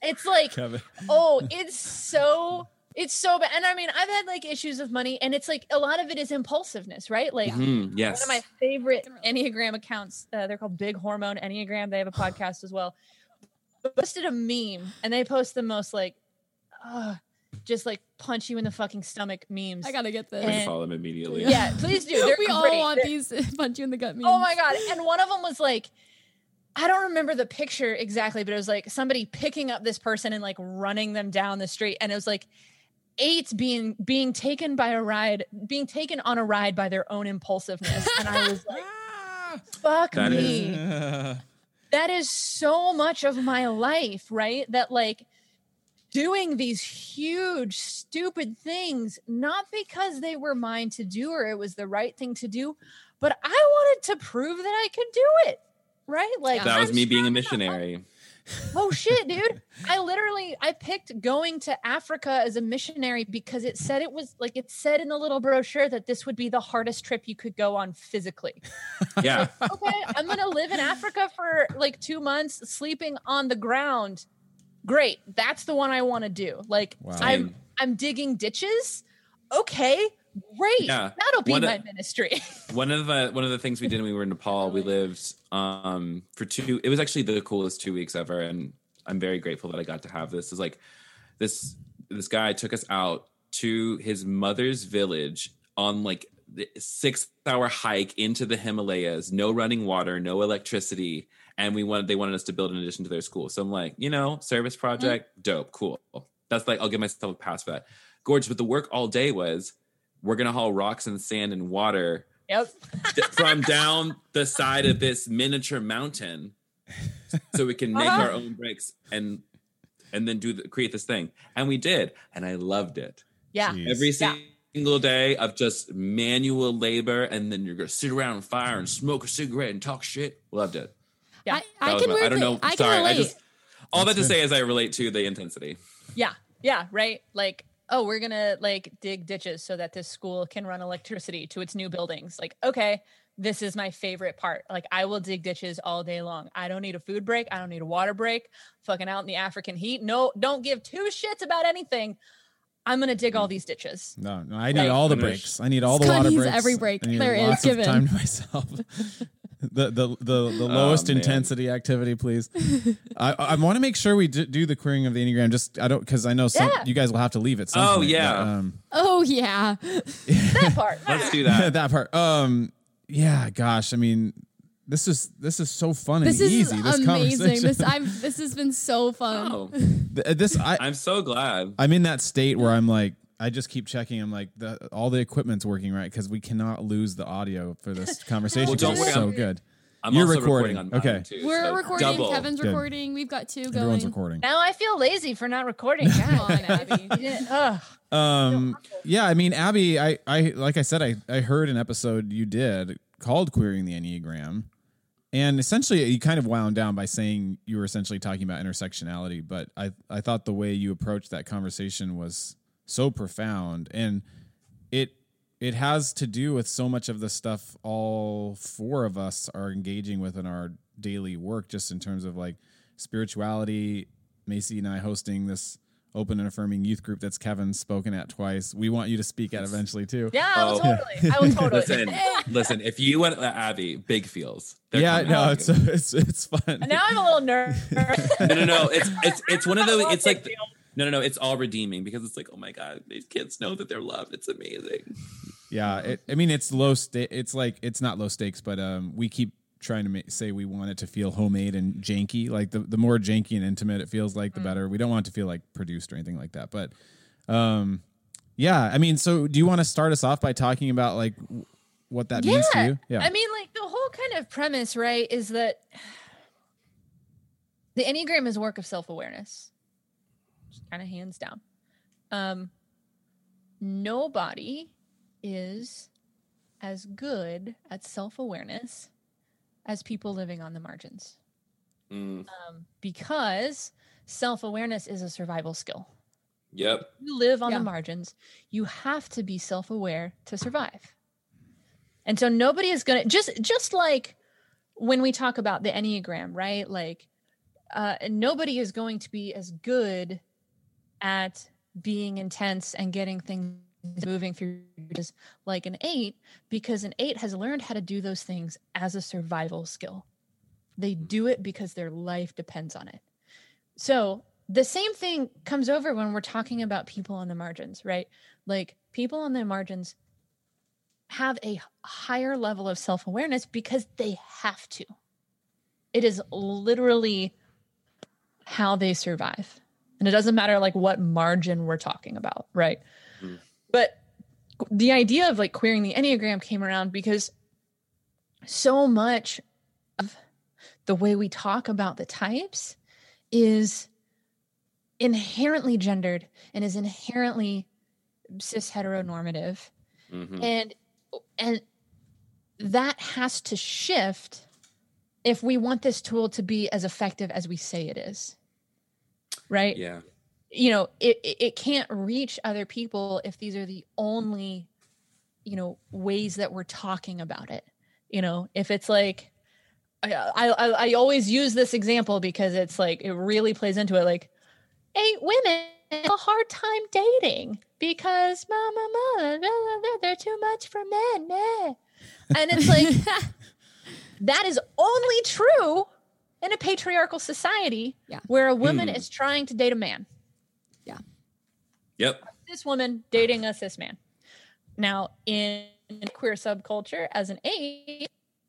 It's like, Kevin. oh, it's so it's so bad. And I mean, I've had like issues with money, and it's like a lot of it is impulsiveness, right? Like Mhm. Yes. one of my favorite Enneagram accounts. Uh, they're called Big Hormone Enneagram. They have a podcast as well. Posted a meme, and they post the most like, uh, just like punch you in the fucking stomach memes. I gotta get this. I'm and- follow them immediately. yeah, please do. They're we all want They're- these punch you in the gut memes. Oh my god! And one of them was like, I don't remember the picture exactly, but it was like somebody picking up this person and like running them down the street, and it was like eight being being taken by a ride, being taken on a ride by their own impulsiveness, and I was like, fuck That is- me. that is so much of my life, right? That like doing these huge, stupid things, not because they were mine to do or it was the right thing to do, but I wanted to prove that I could do it. Right? Like That was I'm me being a missionary. Oh shit, dude. I literally I picked going to Africa as a missionary because it said it was like it said in the little brochure that this would be the hardest trip you could go on physically Yeah. okay, I'm gonna live in Africa for like two months, sleeping on the ground. Great, that's the one I want to do. Like Wow. I'm, I'm digging ditches. Okay, great, Yeah. that'll be One of- my ministry. one of the one of the things we did when we were in Nepal, we lived um for two. It was actually the coolest two weeks ever, and I'm very grateful that I got to have this. Is like this this guy took us out to his mother's village on like the six hour hike into the Himalayas, no running water, no electricity, and we wanted they wanted us to build an addition to their school. So I'm like, you know, service project, dope, cool. That's like I'll give myself a pass for that. Gorgeous, but the work all day was we're gonna haul rocks and sand and water yep. from down the side of this miniature mountain so we can make Uh-huh. our own bricks and and then do the, create this thing and we did and i loved it Yeah. Jeez. every Yeah. single day of just manual labor and then you're gonna sit around fire and smoke a cigarette and talk shit loved it Yeah. I, I can my- i don't know I can sorry relate. i just all that to good. say is i relate to the intensity Yeah. Yeah. Right. Like, oh, we're gonna like dig ditches so that this school can run electricity to its new buildings. Like, okay, this is my favorite part. Like, I will dig ditches all day long. I don't need a food break. I don't need a water break. Fucking out in the African heat. No, don't give two shits about anything. I'm gonna dig all mm. these ditches. No, no, I need Like- all the I'm breaks. I need all the Scott water needs breaks. every break I need there is lots given. of time to myself. The the the, the lowest man. intensity activity, please. I I want to make sure we do, do the queering of the enneagram. Just I don't because I know some Yeah. you guys will have to leave at some Oh, point, yeah. but, um, Oh yeah. That part. let's do that that part. Um, yeah, gosh, I mean, this is this is so fun and This is easy. This amazing. conversation. This I'm this has been so fun. oh this I i'm so glad I'm in that state where I'm like, I just keep checking. I'm like, the, all the equipment's working right because we cannot lose the audio for this conversation. Well, 'cause don't it's worry, so I'm- good. i'm You're also recording. recording, on mine Okay. too, We're so recording. double. Kevin's Good. recording. We've got two going. Everyone's recording. Now I feel lazy for not recording. Come on, Abby. Ugh. Um, yeah, I mean, Abby, I, I, like I said, I, I heard an episode you did called "Queering the Enneagram," and essentially, you kind of wound down by saying you were essentially talking about intersectionality. But I, I thought the way you approached that conversation was so profound, and it, it has to do with so much of the stuff all four of us are engaging with in our daily work, just in terms of like spirituality. Macy and I hosting this open and affirming youth group that's Kevin's spoken at twice. We want you to speak at eventually too. Yeah, I will Oh. totally. I will totally. Listen, listen. If you went to Abby, big feels. They're yeah, no, it's it's it's fun. And now I'm a little nervous. no, no, no. It's it's it's one of those. It's like Big deal. No, no, no. It's all redeeming because it's like, oh my god, these kids know that they're loved. It's amazing. Yeah, it, I mean it's low sta- It's like it's not low stakes, but um, we keep trying to ma- say we want it to feel homemade and janky. Like the the more janky and intimate it feels like, the Mm. better. We don't want it to feel like produced or anything like that. But um, yeah, I mean, so do you want to start us off by talking about like what that means to you? Yeah, I mean, like the whole kind of premise, right, is that the Enneagram is a work of self awareness, kind of hands down. Um, nobody is as good at self awareness as people living on the margins Mm, um, because self awareness is a survival skill. yep. you live on Yeah. the margins, you have to be self aware to survive. And so nobody is going to just just like when we talk about the Enneagram, right? Like uh nobody is going to be as good at being intense and getting things moving through just like an 8 because an 8 has learned how to do those things as a survival skill. They mm-hmm. do it because their life depends on it. So the same thing comes over when we're talking about people on the margins, right? Like people on the margins have a higher level of self awareness because they have to. It is literally how they survive. And it doesn't matter like what margin we're talking about, right? Mhm. But the idea of like queering the Enneagram came around because so much of the way we talk about the types is inherently gendered and is inherently cis heteronormative Mhm. and and that has to shift if we want this tool to be as effective as we say it is right Yeah. you know it it it can't reach other people if these are the only you know ways that we're talking about it you know if it's like I, I I always use this example because it's like it really plays into it like eight women have a hard time dating because mama mama they're too much for men eh." and it's like that is only true in a patriarchal society Yeah. where a woman Hmm. is trying to date a man Yeah. Yep. this woman dating a cis man. Now, in queer subculture, as an eight,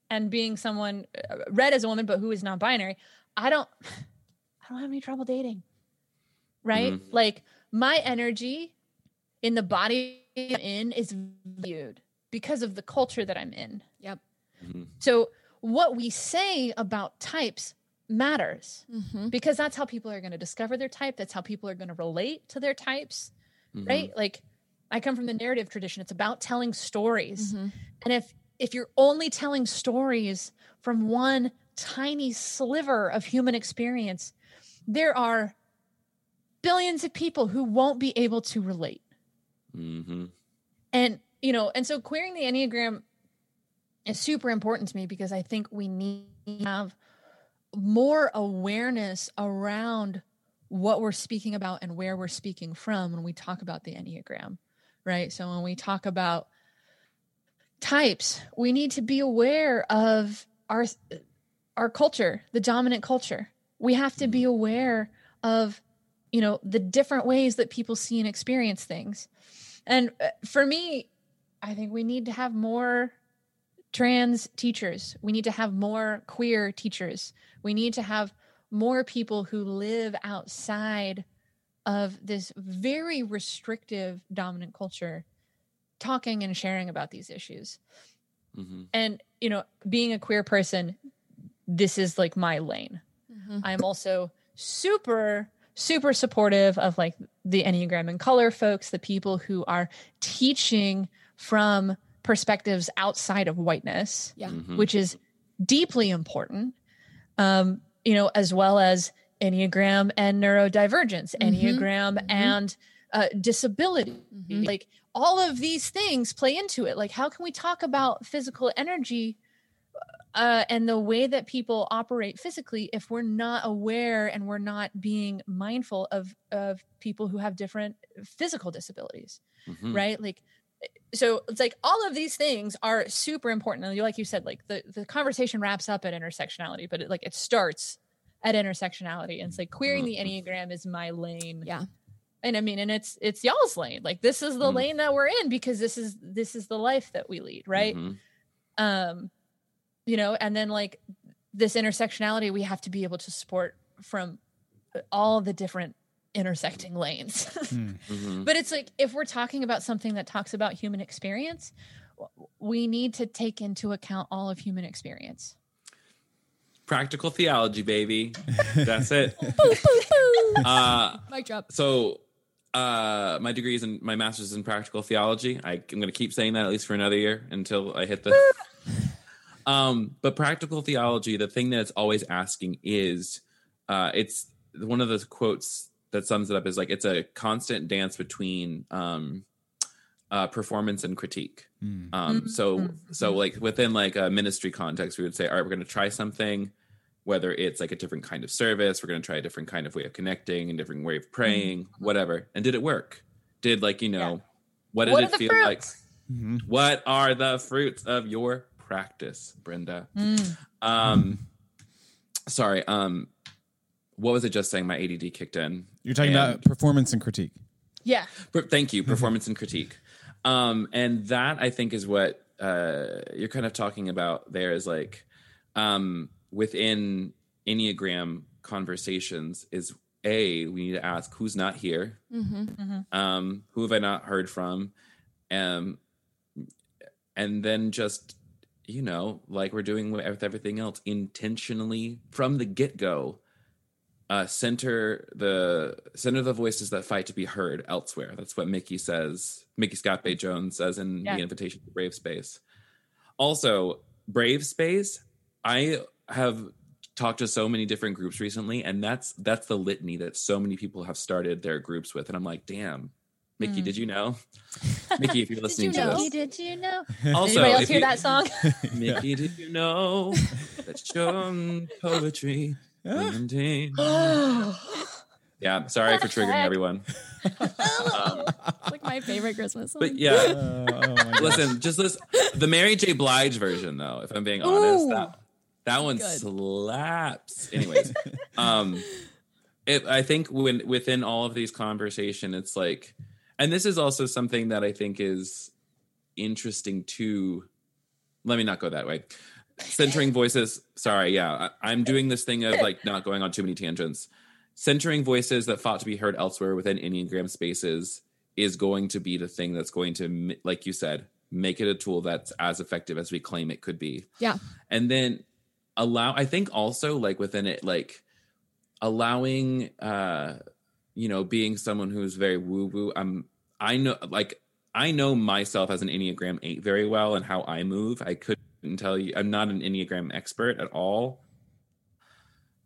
and being someone uh, read as a woman but who is non-binary, I don't, I don't have any trouble dating. Right? Mhm. Like my energy in the body I'm in is viewed because of the culture that I'm in. Yep. Mhm. So what we say about types matters Mm-hmm. because that's how people are going to discover their type. That's how people are going to relate to their types Mhm. right like i come from the narrative tradition it's about telling stories Mm-hmm. and if if you're only telling stories from one tiny sliver of human experience there are billions of people who won't be able to relate Mhm. and you know and so queering the enneagram is super important to me because i think we need to have more awareness around what we're speaking about and where we're speaking from when we talk about the enneagram right? So when we talk about types we need to be aware of our our culture the dominant culture. We have to be aware of you know the different ways that people see and experience things. And uh, for me i think we need to have more trans teachers we need to have more queer teachers we need to have more people who live outside of this very restrictive dominant culture talking and sharing about these issues Mhm. and you know being a queer person this is like my lane Mm-hmm. i'm also super super supportive of like the enneagram and color folks the people who are teaching from perspectives outside of whiteness Yeah. Mhm. which is deeply important um you know as well as enneagram and neurodivergence Mhm. enneagram Mhm. and uh, disability Mhm. like all of these things play into it like how can we talk about physical energy uh, and the way that people operate physically if we're not aware and we're not being mindful of of people who have different physical disabilities Mhm. right like so it's like all of these things are super important and like you said like the the conversation wraps up at intersectionality but it like it starts at intersectionality and it's like queering the enneagram is my lane Yeah. and i mean and it's it's y'all's lane like this is the Mhm. lane that we're in because this is this is the life that we lead right Mhm. um you know and then like this intersectionality we have to be able to support from all the different intersecting lanes Mhm. but it's like if we're talking about something that talks about human experience we need to take into account all of human experience Practical theology, baby. That's it. Uh, Mic drop. so uh my degree is in my master's in practical theology I, i'm going to keep saying that at least for another year until i hit the um but practical theology the thing that it's always asking is uh it's one of those quotes that sums it up is like it's a constant dance between um uh, performance and critique. Mm. Um, so Mm-hmm. so like within like a ministry context, we would say, all right, we're going to try something, whether it's like a different kind of service, we're going to try a different kind of way of connecting, a different way of praying, whatever. And did it work? Did like you know, Mm-hmm. Yeah. what did What it feel fruits? like? Mhm. What are the fruits of your practice, Brenda? Mm. Um, sorry. Um, what was it just saying? My ADD kicked in. You're talking And- about performance and critique. Yeah. Per- Thank you. Performance and critique. Um, and that I think is what uh, you're kind of talking about there is like um, within Enneagram conversations is A, we need to ask who's not here? Mm-hmm. Um, who have I not heard from? Um, and then just, you know, like we're doing with everything else, intentionally from the get go, uh, center the center the voices that fight to be heard elsewhere. That's what Micky says. Micky ScottBey Jones says in Yeah. the invitation to Brave Space. Also, Brave Space, I have talked to so many different groups recently, and that's that's the litany that so many people have started their groups with. And I'm like, damn, Micky, Mm. did you know? Micky, if you're listening you to know? this, did you know? also, Anybody else if hear you- that song? Micky, did you know that your poetry contains? Yeah, sorry for triggering everyone. Um, It's like my favorite Christmas song. but yeah, Uh, oh my listen, just listen. The Mary J. Blige version, though, if I'm being honest, Ooh. that that one Good. slaps. Anyways, um, it, I think when within all of these conversation, it's like, and this is also something that I think is interesting too. Let me not go that way. Centering voices. Sorry, yeah, I, I'm doing this thing of like not going on too many tangents. Centering voices that fought to be heard elsewhere within Enneagram spaces is going to be the thing that's going to, like you said, make it a tool that's as effective as we claim it could be yeah. and then allow i think also like within it like allowing uh you know being someone who's very woo woo i'm i know like i know myself as an enneagram 8 very well and how i move i couldn't tell you i'm not an enneagram expert at all.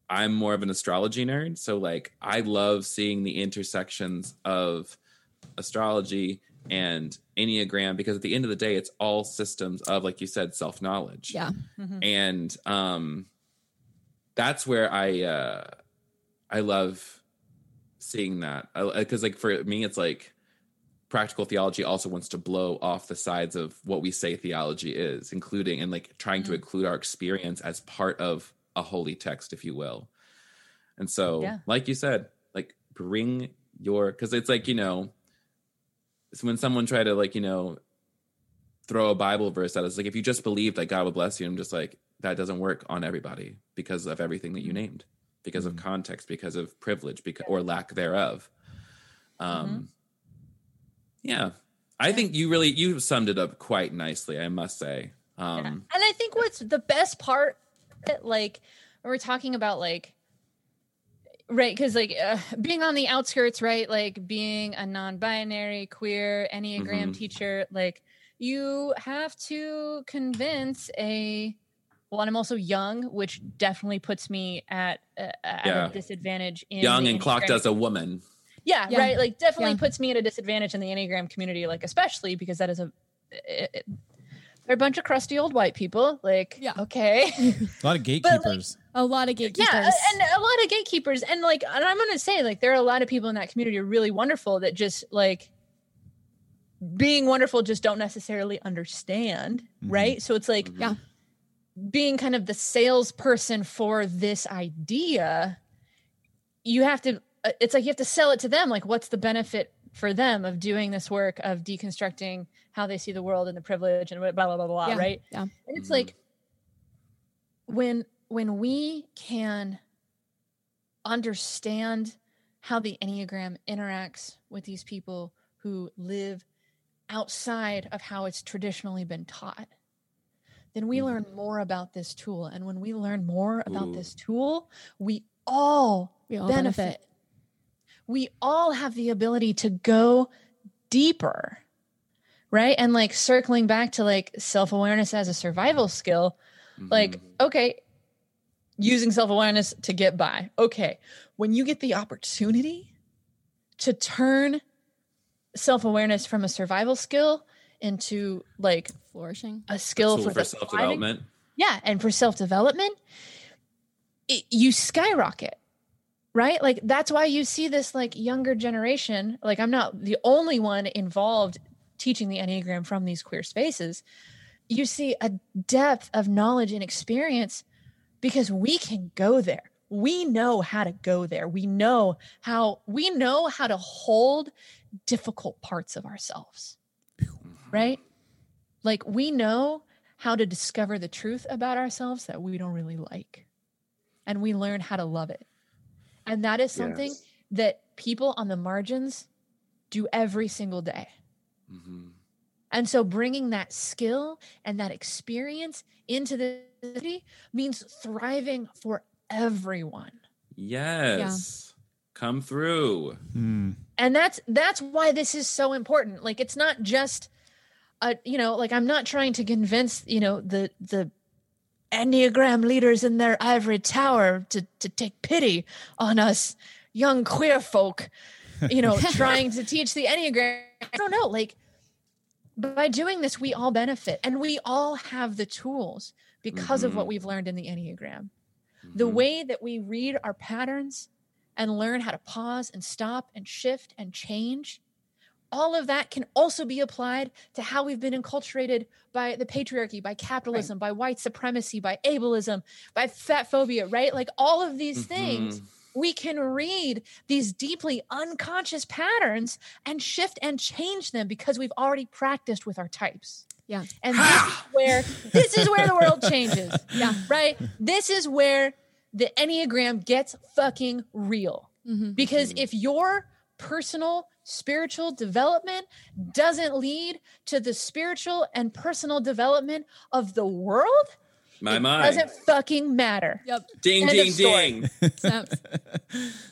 I'm more of an astrology nerd. So like i love seeing the intersections of astrology and enneagram because at the end of the day it's all systems of like you said self-knowledge. Yeah. and um that's where i uh i love seeing that. Because like for me it's like practical theology also wants to blow off the sides of what we say theology is including and like trying to mm. include our experience as part of a holy text if you will and so Yeah. like you said like bring your because it's like you know it's when someone try to like you know throw a Bible verse at us. Like if you just believe that God will bless you, I'm just like that doesn't work on everybody because of everything that you mm. named, because of mm. context, because of privilege, because or lack thereof. Mm-hmm. Um, yeah, I think you really you summed it up quite nicely. I must say. Um, and I think what's the best part, like, when we're talking about like, right? Because like uh, being on the outskirts, right? Like being a non-binary, queer, enneagram Mhm. teacher, like you have to convince a. Well, and I'm also young, which definitely puts me at, uh, at Yeah. a disadvantage. In young and clocked as a woman. Yeah, Yeah. right like definitely Yeah. puts me at a disadvantage in the enneagram community like especially because that is a it, it- they're a bunch of crusty old white people like Yeah. okay a lot of gatekeepers. A lot of gatekeepers. yeah and a lot of gatekeepers and like and i'm gonna say like there are a lot of people in that community who are really wonderful that just like being wonderful just don't necessarily understand mm-hmm. right so it's like mm-hmm. Yeah. being kind of the salesperson for this idea you have to it's like you have to sell it to them like what's the benefit for them of doing this work of deconstructing how they see the world and the privilege and blah blah blah blah Yeah. right Yeah. and it's like when when we can understand how the enneagram interacts with these people who live outside of how it's traditionally been taught then we Mhm. learn more about this tool and when we learn more about Ooh. this tool we all We all benefit. benefit. We all have the ability to go deeper. Right. And like circling back to like self awareness as a survival skill, like, Mhm. okay, using self awareness to get by. Okay. When you get the opportunity to turn self-awareness from a survival skill into like Flourishing. a skill for, for self development. yeah and for self-development it, you skyrocket right? Like that's why you see this like younger generation like i'm not the only one involved teaching the enneagram from these queer spaces. You see a depth of knowledge and experience because we can go there. We know how to go there. We know how we know how to hold difficult parts of ourselves right? Like we know how to discover the truth about ourselves that we don't really like. And we learn how to love it and that is something Yes. that people on the margins do every single day Mhm. and so bringing that skill and that experience into the city means thriving for everyone Yes. Come through. Hmm. and that's that's why this is so important like it's not just a you know like i'm not trying to convince you know the the enneagram leaders in their ivory tower to to take pity on us young queer folk you know trying to teach the enneagram i don't know like by doing this we all benefit and we all have the tools because of what Mhm. we've learned in the enneagram the Mhm. way that we read our patterns and learn how to pause and stop and shift and change all of that can also be applied to how we've been enculturated by the patriarchy by capitalism by white supremacy by ableism by fat phobia right like all of these things Mhm. we can read these deeply unconscious patterns and shift and change them because we've already practiced with our types Yeah. and this is where this is where the world changes Yeah. right this is where the enneagram gets fucking real Mhm. because if your personal spiritual development doesn't lead to the spiritual and personal development of the world My it mind. doesn't fucking matter Yep. Ding, End ding, ding. Now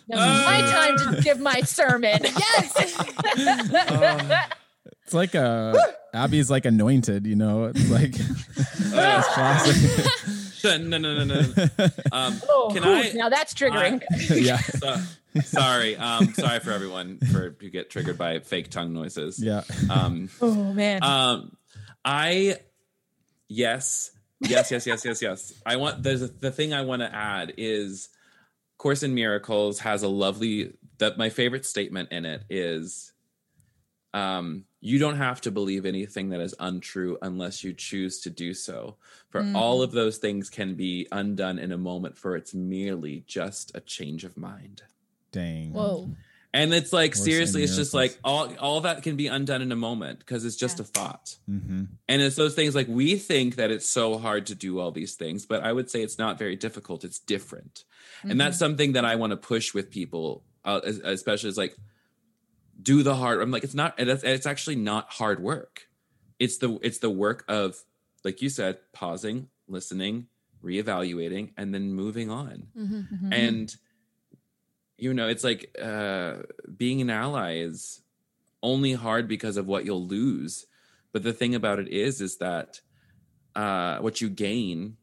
it's my time to give my sermon yes. Oh, It's like uh Abby's like anointed, you know. It's like it's classic. shut- no, no, no, no. Um, oh, Can whew, I- now that's triggering yeah. so- sorry. Um, sorry for everyone for who get triggered by fake tongue noises. Yeah. Um, oh man um, I yes, yes, yes, yes, yes, yes. I want there's a, the thing I want to add is Course in Miracles has a lovely that my favorite statement in it is um you don't have to believe anything that is untrue unless you choose to do so for Mm. all of those things can be undone in a moment for it's merely just a change of mind Dang. Whoa. and it's like Course seriously it's just like all all that can be undone in a moment because it's just Yeah. a thought Mm-hmm. and it's those things like we think that it's so hard to do all these things, but I would say it's not very difficult. It's different. And that's something that I want to push with people, uh, especially is like, do the hard. I'm like, it's not, it's, it's actually not hard work. It's the, it's the work of, like you said, pausing, listening, reevaluating, and then moving on. Mhm. Mhm. And, you know, it's like, uh, being an ally is only hard because of what you'll lose. But the thing about it is is that uh, what you gain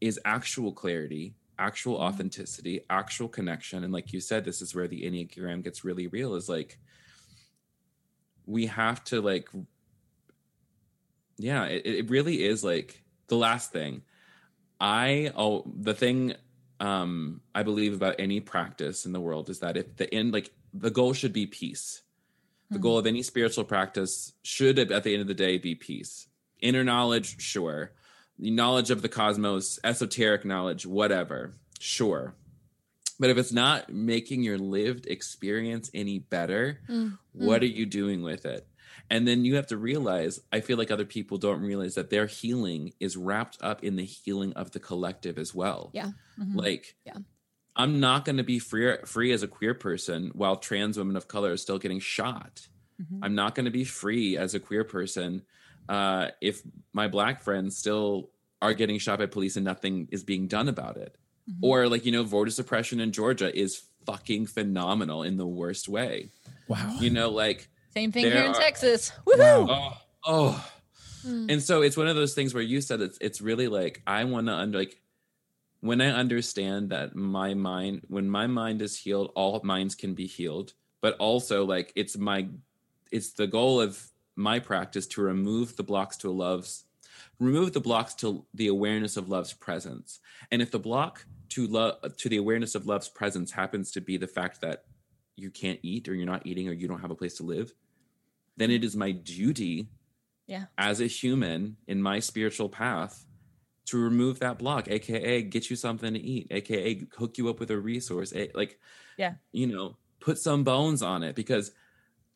is actual clarity actual authenticity actual connection. And like you said this is where the enneagram gets really real is like we have to like yeah it, it really is like the last thing. I oh the thing um i believe about any practice in the world is that if the end like the goal should be peace. The goal of any spiritual practice should at the end of the day be peace. Inner knowledge sure. The knowledge of the cosmos esoteric knowledge whatever sure. But if it's not making your lived experience any better Mm. what are you doing with it and then you have to realize i feel like other people don't realize that their healing is wrapped up in the healing of the collective as well Yeah. Mhm. like Yeah. i'm not going to be free free as a queer person while trans women of color are still getting shot Mhm. i'm not going to be free as a queer person uh, if my black friends still are getting shot by police and nothing is being done about it Mhm. or like you know voter suppression in georgia is fucking phenomenal in the worst way Wow. you know like Same thing There here in are- Texas. Woohoo! Wow. oh oh Mm. and so it's one of those things where you said it's it's really like I want to under like when I understand that my mind when my mind is healed, all minds can be healed. But also like it's my it's the goal of my practice to remove the blocks to love's remove the blocks to the awareness of love's presence. And if the block to love to the awareness of love's presence happens to be the fact that you can't eat or you're not eating or you don't have a place to live, then it is my duty Yeah. as a human in my spiritual path to remove that block, aka get you something to eat, aka hook you up with a resource, like Yeah. you know, put some bones on it because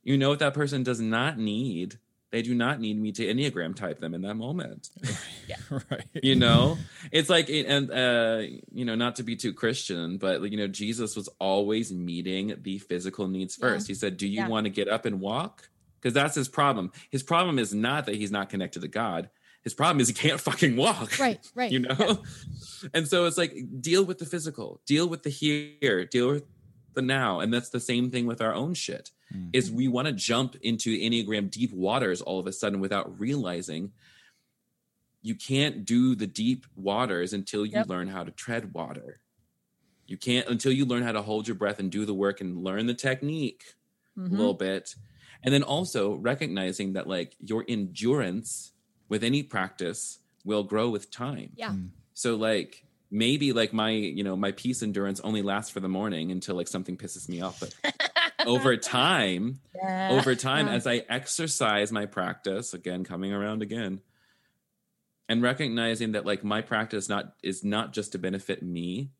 you know what that person does not need. They do not need me to enneagram type them in that moment. Yeah, right. You know, it's like, and uh, you know, not to be too Christian, but you know, Jesus was always meeting the physical needs Yeah. first. He said, "Do you Yeah. want to get up and walk?" Because that's his problem. His problem is not that he's not connected to God. His problem is he can't fucking walk. Right, right. You know, and so it's like deal with the physical, deal with the here, deal with the now, and that's the same thing with our own shit. Mm. Is we want to jump into enneagram deep waters all of a sudden without realizing you can't do the deep waters until you Yep. learn how to tread water. You can't until you learn how to hold your breath and do the work and learn the technique Mhm. a little bit. And then also recognizing that like your endurance with any practice will grow with time. Yeah. Mm. So like maybe like my, you know, my peace endurance only lasts for the morning until like something pisses me off. But over time, Yeah. over time Yeah. as I exercise my practice, again coming around again, and recognizing that like my practice not is not just to benefit me.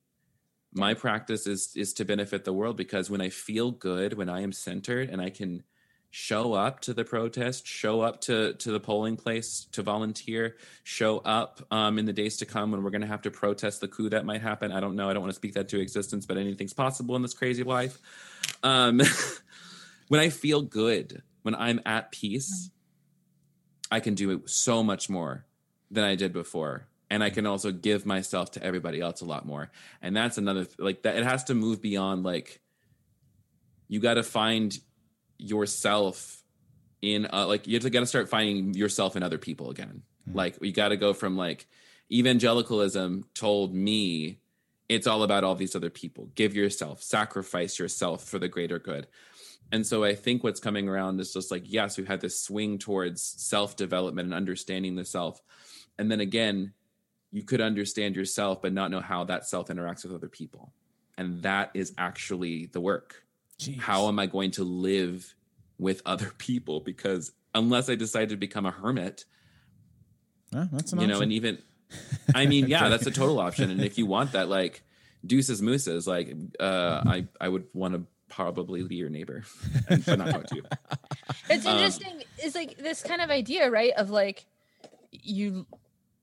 My practice is is to benefit the world because when I feel good, when I am centered and I can show up to the protest, show up to to the polling place to volunteer, show up um, in the days to come when we're going to have to protest the coup that might happen. I don't know. I don't want to speak that to existence, but anything's possible in this crazy life. Um, when I feel good, when I'm at peace, I can do so much more than I did before. And I can also give myself to everybody else a lot more. And that's another like that it has to move beyond like you got to find yourself in uh, like you have to got to start finding yourself in other people again. Like you got to go from like evangelicalism told me it's all about all these other people. Give yourself, sacrifice yourself for the greater good. And so I think what's coming around is just like, yes, we've had this swing towards self development and understanding the self. And then again, you could understand yourself, but not know how that self interacts with other people. And that is actually the work. Jeez. How am I going to live with other people? Because unless I decide to become a hermit, Huh, that's an you know, and even, I mean, yeah, that's a total option. And if you want that, like, deuces mooses, like, uh, I, I would want to probably be your neighbor, and, but not talk to you. It's Um, interesting. it's like this kind of idea, right? Of like you,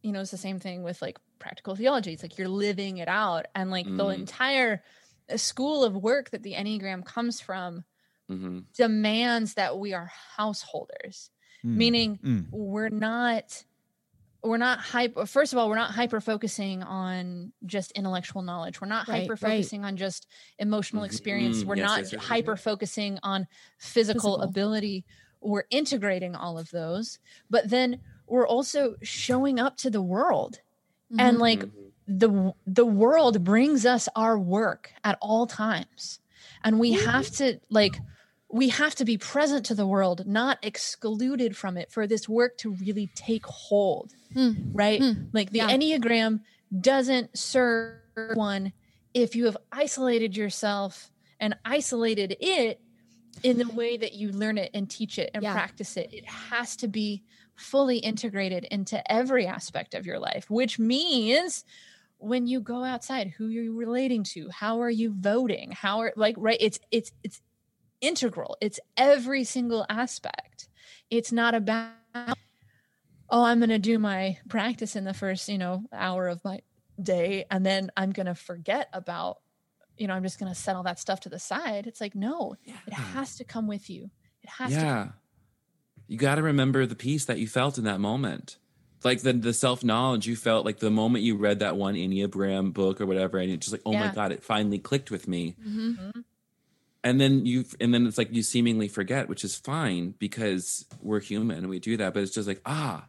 you know, it's the same thing with like practical theology. It's like you're living it out, and like the Mhm. entire school of work that the Enneagram comes from hmm demands that we are householders, Mm. meaning Mm. we're not we're not hyper first of all we're not hyper focusing on just intellectual knowledge we're not Right, hyper right. focusing on just emotional Mhm. experience Mm, we're yes, not yes, yes, yes, hyper focusing on physical, Physical. ability we're integrating all of those but then we're also showing up to the world and Mhm. like Mm-hmm. The the world brings us our work at all times and we have to like we have to be present to the world not excluded from it for this work to really take hold Hmm. right Hmm. like the Yeah. enneagram doesn't serve one if you have isolated yourself and isolated it in the way that you learn it and teach it and Yeah. practice it it has to be fully integrated into every aspect of your life which means when you go outside who are you relating to how are you voting how are like right it's it's it's integral it's every single aspect. It's not about oh i'm going to do my practice in the first you know hour of my day and then i'm going to forget about you know i'm just going to set all that stuff to the side. It's like no it has to come with you. It has to yeah. You got to remember the peace that you felt in that moment like the the self-knowledge you felt like the moment you read that one enneagram book or whatever and it's just like oh my god it finally clicked with me Mhm. and then you and then it's like you seemingly forget which is fine because we're human and we do that but it's just like ah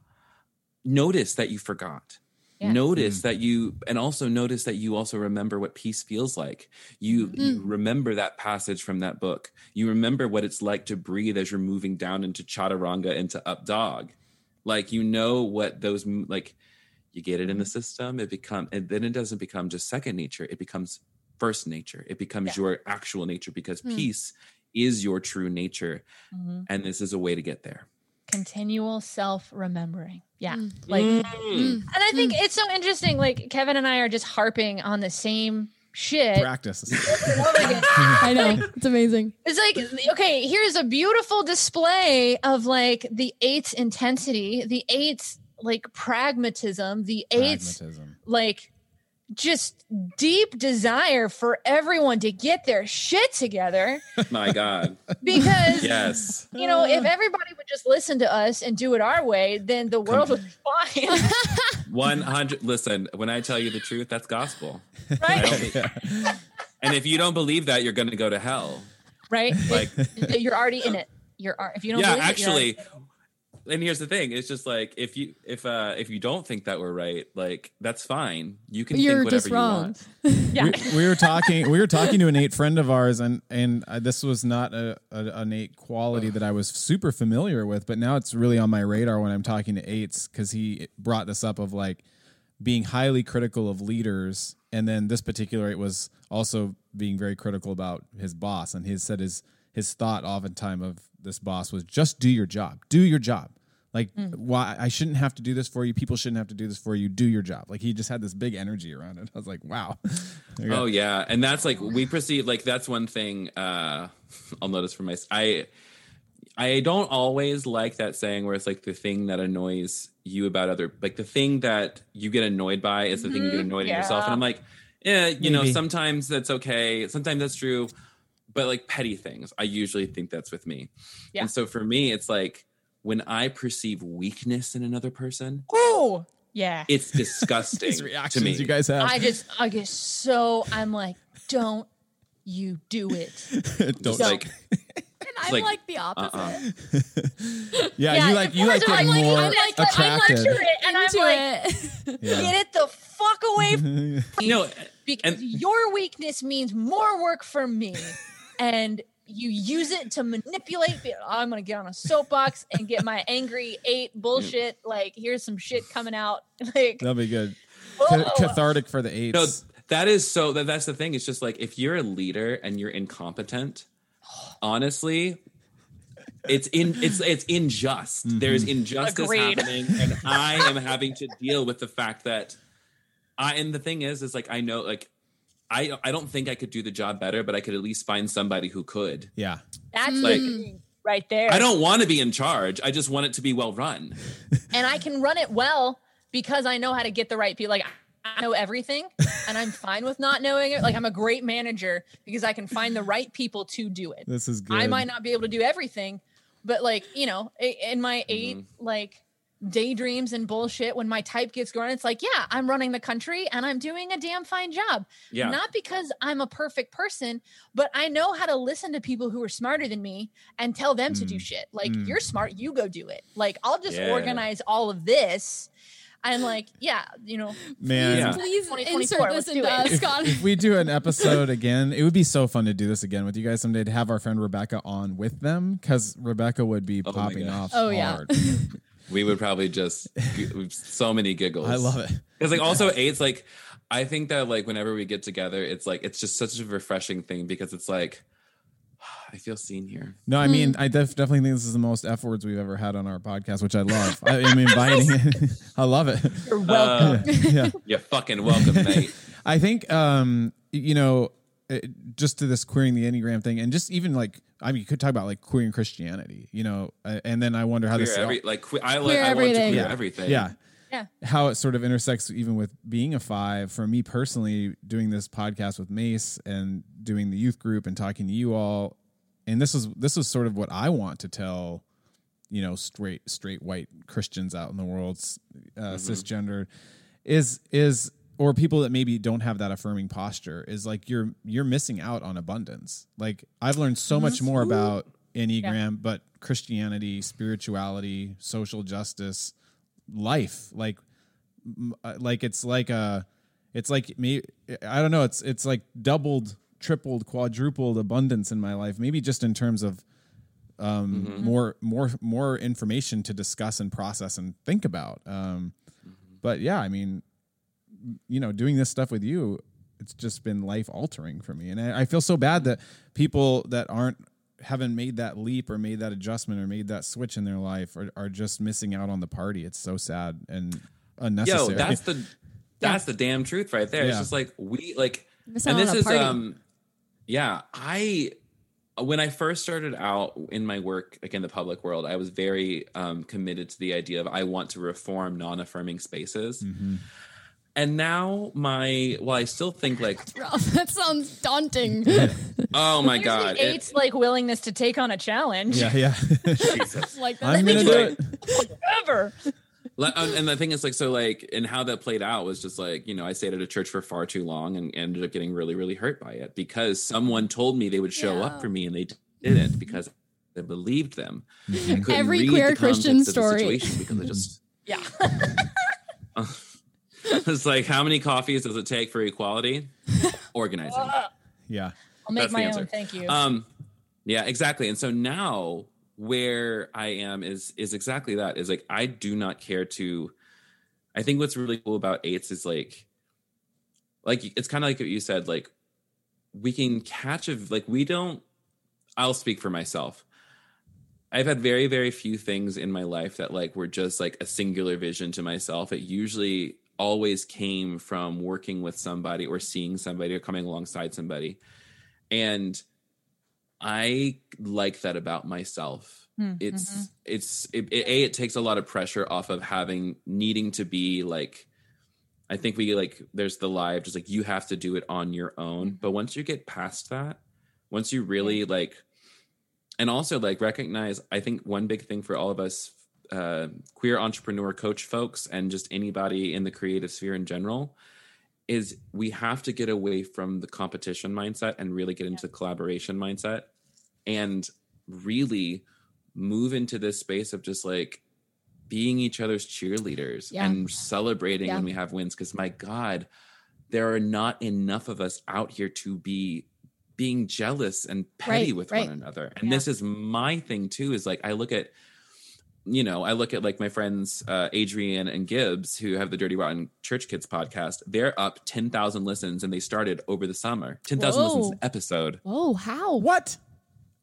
notice that you forgot Yeah. Notice that you, and also notice that you also remember what peace feels like. You, you remember that passage from that book. You remember what it's like to breathe as you're moving down into chaturanga, into up dog. Like you know what those like. You get it in the system. It become, and then it doesn't become just second nature. It becomes first nature. It becomes Yeah. your actual nature because Hmm. peace is your true nature, Mhm. and this is a way to get there. continual self remembering. Yeah. Mm. Like Mm. and I think it's so interesting. Like Kevin and I are just harping on the same shit. Practice. over and over again. I know. It's amazing. It's like, okay, here's a beautiful display of like the eight's intensity, the eight's like pragmatism, the eight's Pragmatism. like just deep desire for everyone to get their shit together My God. because Yes. you know if everybody would just listen to us and do it our way then the world would be fine 100. Listen, when I tell you the truth, that's gospel. Right don't and if you don't believe that, you're going to go to hell. right Like, you're already in it you're if you don't yeah, believe it, actually. And here's the thing: it's just like if you if uh if you don't think that we're right, like that's fine. You can You're think whatever just you wrong. want. yeah we, we were talking we were talking to an eight friend of ours and and uh, this was not a, a an eight quality that i was super familiar with but now it's really on my radar when i'm talking to eights because he brought this up of like being highly critical of leaders and then this particular eight was also being very critical about his boss and he said his his thought oftentimes of this boss was just do your job. Do your job. Like why i shouldn't have to do this for you. People shouldn't have to do this for you. Do your job. Like he just had this big energy around it. I was like wow. Oh yeah, and that's like we perceive like that's one thing uh I'll notice for my I I don't always like that saying where it's like the thing that annoys you about other like the thing that you get annoyed by is the thing you get Mhm, annoyed at yourself. And I'm like, yeah, you know, sometimes that's okay, sometimes that's true, but like petty things, I usually think that's with me. Yeah. And so for me, it's like when I perceive weakness in another person, oh yeah it's disgusting these to me. you guys have i just i get so i'm like don't you do it don't So- like I'm like, like, the opposite. uh-uh. yeah, Yeah, you like you like course getting like- more I'm like- I'm attracted like, it, and I'm like yeah. get it the fuck away from me no, because and- your weakness means more work for me and you use it to manipulate i'm gonna get on a soapbox and get my angry eight bullshit like here's some shit coming out like that'll be good Ca- cathartic for the eights No, that is so. That, that's the thing. It's just like if you're a leader and you're incompetent, honestly, it's in it's it's unjust. Mm-hmm. There's injustice Agreed. happening, and I am having to deal with the fact that I. And the thing is, is like I know, like I I don't think I could do the job better, but I could at least find somebody who could. yeah that's Like- like right there I don't want to be in charge. I just want it to be well run. and I can run it well because I know how to get the right people. Like I know everything, and I'm fine with not knowing it. Like I'm a great manager because I can find the right people to do it. this is good I might not be able to do everything, but like you know, in my 8 mm-hmm. like daydreams and bullshit, when my type gets going, it's like, yeah, I'm running the country and I'm doing a damn fine job. Yeah. Not because I'm a perfect person, but I know how to listen to people who are smarter than me and tell them to do Mm. shit. Like, Mm. you're smart, you go do it. Like, I'll just Yeah. organize all of this. And like, yeah, you know, man Yeah. Please insert this do into us, if, if we do an episode again, it would be so fun to do this again with you guys someday to have our friend Rebecca on with them because Rebecca would be Oh popping off. Oh, yeah. hard. We would probably just so many giggles. I love it. Because like also eight's like I think that like whenever we get together, it's like it's just such a refreshing thing because it's like I feel seen here. No, I Hmm. mean, I def- definitely think this is the most F words we've ever had on our podcast, which I love. I am inviting it. I love it. you're welcome. yeah. You're fucking welcome, mate. I think, um, you know, it, just to this queering the Enneagram thing, and just even like, I mean, you could talk about like queering Christianity, you know, uh, and then I wonder how Queer this, every, like que- I like Queer I want to queer yeah, everything. yeah, Yeah. how it sort of intersects even with being a five. For me personally, doing this podcast with Mace and doing the youth group and talking to you all, and this is this is sort of what I want to tell, you know, straight straight white Christians out in the world, s- uh, cisgender, is is or people that maybe don't have that affirming posture is like you're you're missing out on abundance. Like I've learned so much more about Enneagram, but Christianity, spirituality, social justice, life, like uh, like it's like a it's like me I don't know it's it's like doubled tripled quadrupled abundance in my life maybe just in terms of um Mm-hmm. more more more information to discuss and process and think about um Mm-hmm. but yeah I mean you know doing this stuff with you it's just been life altering for me and I, I feel so bad that people that aren't haven't made that leap or made that adjustment or made that switch in their life are, are just missing out on the party it's so sad and unnecessary. Yo, that's the that's the damn truth right there. It's just like we like Missing and out this on a is party. um yeah, I when I first started out in my work like in the public world, I was very um committed to the idea of I want to reform non-affirming spaces. Mm-hmm. And now my well, I still think like, Rough. that sounds daunting. oh my Here's god, the it- like willingness to take on a challenge. yeah yeah Jesus. like that. i'm gonna do it Ever. Like, and um, and the thing is like so like and how that played out was just like you know i stayed at a church for far too long and ended up getting really really hurt by it because someone told me they would show Yeah. up for me and they didn't because I believed them mm-hmm. I Every read queer the Christian context the story. situation because I just Yeah. it's like how many coffees does it take for equality organizing yeah I'll make That's my answer. own. Thank you. Um, yeah, exactly. And so now where I am is is exactly that. Is like I do not care to. I think what's really cool about eights is like, like it's kind of like what you said. Like we can catch a like we don't. I'll speak for myself. I've had very very few things in my life that like were just like a singular vision to myself. It usually always came from working with somebody or seeing somebody or coming alongside somebody. And i like that about myself. Hmm, it's mhm. it's it, it- a it takes a lot of pressure off of having needing to be like i think we like there's the lie of just like you have to do it on your own. Mhm. but once you get past that once you really like and also like recognize i think one big thing for all of us uh, queer entrepreneur coach folks and just anybody in the creative sphere in general is we have to get away from the competition mindset and really get into the collaboration mindset and really move into this space of just like being each other's cheerleaders Yeah. and celebrating Yeah. when we have wins because my god there are not enough of us out here to be being jealous and petty Right, with right. one another and Yeah. this is my thing too is like i look at you know, I look at like my friends uh, Adrian and Gibbs who have the Dirty Rotten Church Kids podcast. They're up ten thousand listens, and they started over the summer. Ten thousand listens an episode. Oh, how? what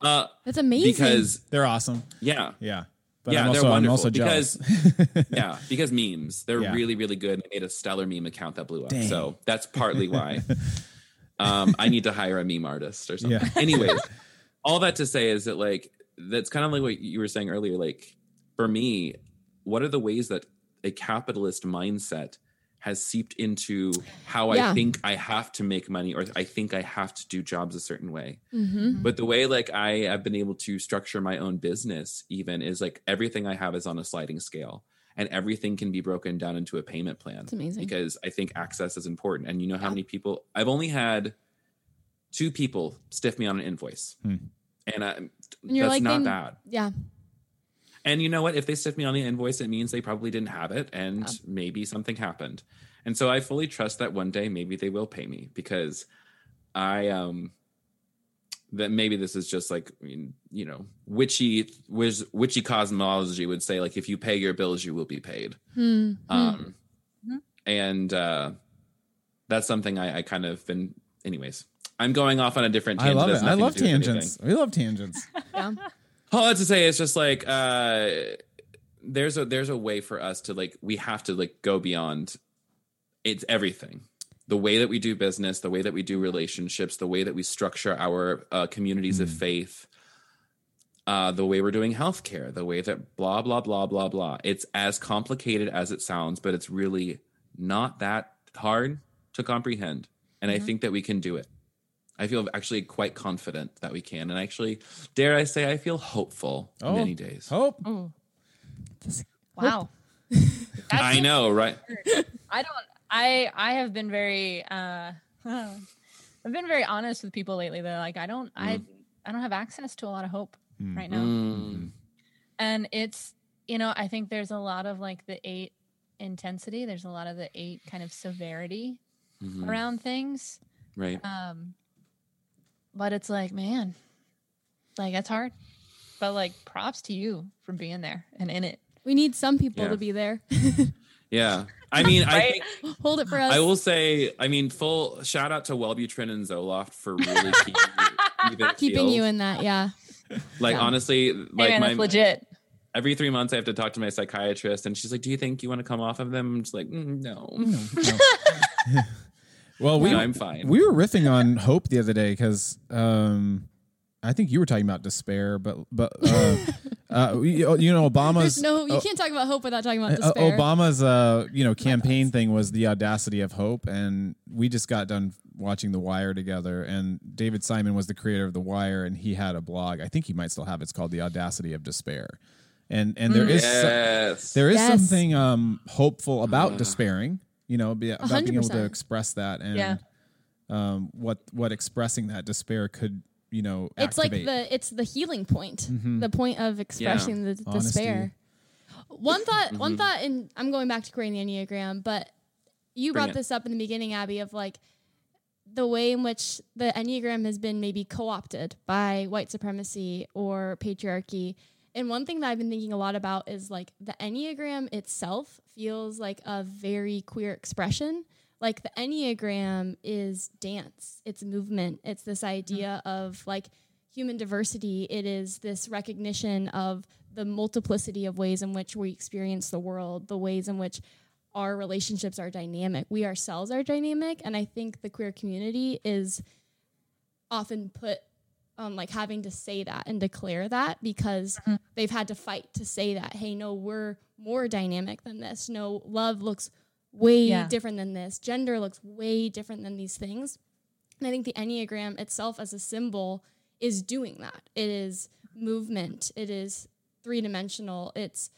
Uh, That's amazing. because they're awesome yeah, yeah but Yeah, I'm they're also, I'm wonderful also because- yeah, because memes. They're Yeah. really, really good. They made a stellar meme account that blew up. Dang. So that's partly why. um, I need to hire a meme artist or something. Yeah. Anyways, all that to say is that like that's kind of like what you were saying earlier. Like for me, what are the ways that a capitalist mindset has seeped into how Yeah. I think I have to make money or I think I have to do jobs a certain way? hmm But the way like I have been able to structure my own business even is like everything I have is on a sliding scale and everything can be broken down into a payment plan It's amazing. because I think access is important. And you know how Yeah. many people I've only had two people stiff me on an invoice. Hmm. And I, And you're that's like, not then- bad. Yeah. And you know what? If they stiff me on the invoice, it means they probably didn't have it and Yeah. maybe something happened. And so I fully trust that one day maybe they will pay me because I um that maybe this is just like you know, witchy wiz, witchy cosmology would say like if you pay your bills you will be paid. Hmm. Um Mhm. and uh that's something I, I kind of been anyways. I'm going off on a different I tangent. love it. I love to anything. tangents. We love tangents. Yeah. All that to say is just like uh there's a there's a way for us to like we have to like go beyond it's everything the way that we do business the way that we do relationships the way that we structure our uh, communities of Mm. faith uh the way we're doing healthcare the way that blah blah blah blah blah it's as complicated as it sounds but it's really not that hard to comprehend and i Mhm. think that we can do it I feel actually quite confident that we can, and actually, dare I say, I feel hopeful Oh. many days. Hope. Oh, This- wow. I know, right? I don't. I I have been very. uh I've been very honest with people lately. That like I don't. I I don't have access to a lot of hope Mm. right now, Mm. and it's you know I think there's a lot of like the eight intensity. There's a lot of the eight kind of severity Mhm. around things. Right. Um, but it's like, man, like that's hard. But like, props to you for being there and in it. We need some people Yeah. to be there. Yeah. I mean, I think Hold it for us. I will say, I mean, full shout out to Wellbutrin and Zoloft for really keeping you Keeping you in that, yeah. Like Yeah. honestly, Hey, like man, my that's legit. every three months I have to talk to my psychiatrist, and she's like, "Do you think you want to come off of them?" I'm just like, mm, "No, Well, we No, I'm fine." we were riffing on hope the other day because um, I think you were talking about despair, but but uh, uh, we- you know Obama's There's no, you can't talk about hope without talking about uh, despair. Obama's uh, you know campaign thing was the audacity of hope, and we just got done watching The Wire together, and David Simon was the creator of The Wire, and he had a blog. I think he might still have. it. It's called The Audacity of Despair, and and there is so- yes, there is Yes. something um hopeful about despairing you know be, about hundred being able to express that and Yeah. um what what expressing that despair could you know it's like the it's the healing point the point of expressing the Honesty. despair one thought one Mhm. thought and i'm going back to creating the enneagram but you Bring brought it. this up in the beginning abby of like the way in which the enneagram has been maybe co-opted by white supremacy or patriarchy and one thing that i've been thinking a lot about is like the enneagram itself feels like a very queer expression. Like the enneagram is dance. It's movement. It's this idea of like human diversity. It is this recognition of the multiplicity of ways in which we experience the world the ways in which our relationships are dynamic. We ourselves are dynamic. And i think the queer community is often put um, like having to say that and declare that because they've had to fight to say that hey no we're more dynamic than this. No love looks way Yeah. different than this. Gender looks way different than these things. And i think the enneagram itself as a symbol is doing that. It is movement. It is three-dimensional. It's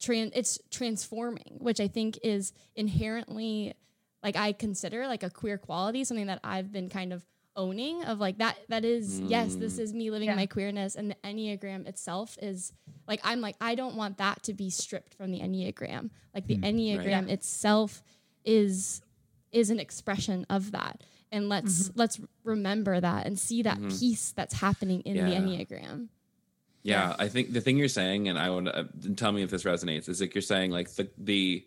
tran- it's transforming which i think is inherently like i consider like a queer quality something that i've been kind of owning of like that that is yes this mm. is me living Yeah. my queerness and the enneagram itself is like i'm like i don't want that to be stripped from the enneagram. Like the mm, enneagram itself is is an expression of that. And let's mm-hmm. let's remember that and see that mm-hmm. piece that's happening in the Yeah. enneagram. Yeah, I think the thing you're saying, and I want to uh, tell me if this resonates, is like you're saying like the the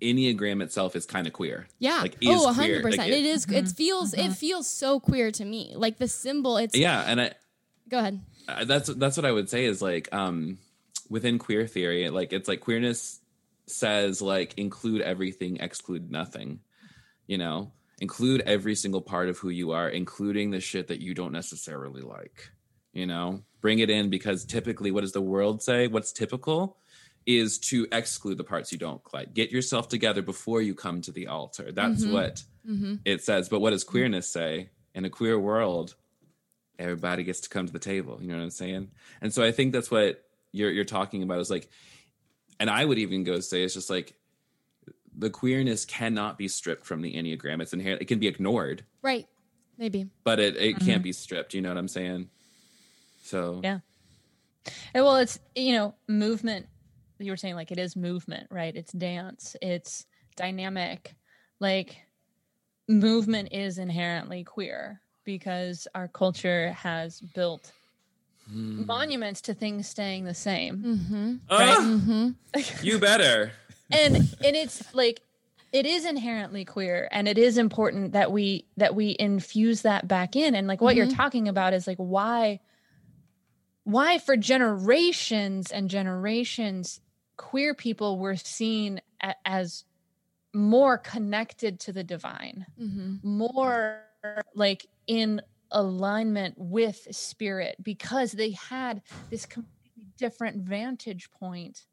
enneagram itself is kind of queer. yeah like is oh queer. 100% Like, it is it feels it feels so queer to me like the symbol it's Yeah, and I go ahead uh, that's that's what I would say is like um within queer theory, like it's like queerness says like include everything, exclude nothing. You know, include every single part of who you are, including the shit that you don't necessarily like. You know, bring it in because typically, what does the world say? What's typical is to exclude the parts you don't like. Get yourself together before you come to the altar. That's mm-hmm. what mm-hmm. it says. But what does mm-hmm. queerness say? In a queer world, everybody gets to come to the table. You know what I'm saying? And so I think that's what you're you're talking about is like, and I would even go say it's just like the queerness cannot be stripped from the enneagram. It's inherent. It can be ignored, right maybe but it it can't be stripped. You know what I'm saying? So Yeah. And well, it's you know movement. You were saying like it is movement, right? It's dance. It's dynamic. Like movement is inherently queer because our culture has built monuments to things staying the same. mm-hmm Ah, mm-hmm you better. and and it's like it is inherently queer and it is important that we that we infuse that back in and like what you're talking about is like why why for generations and generations queer people were seen a, as more connected to the divine mm-hmm more like in alignment with spirit because they had this completely different vantage point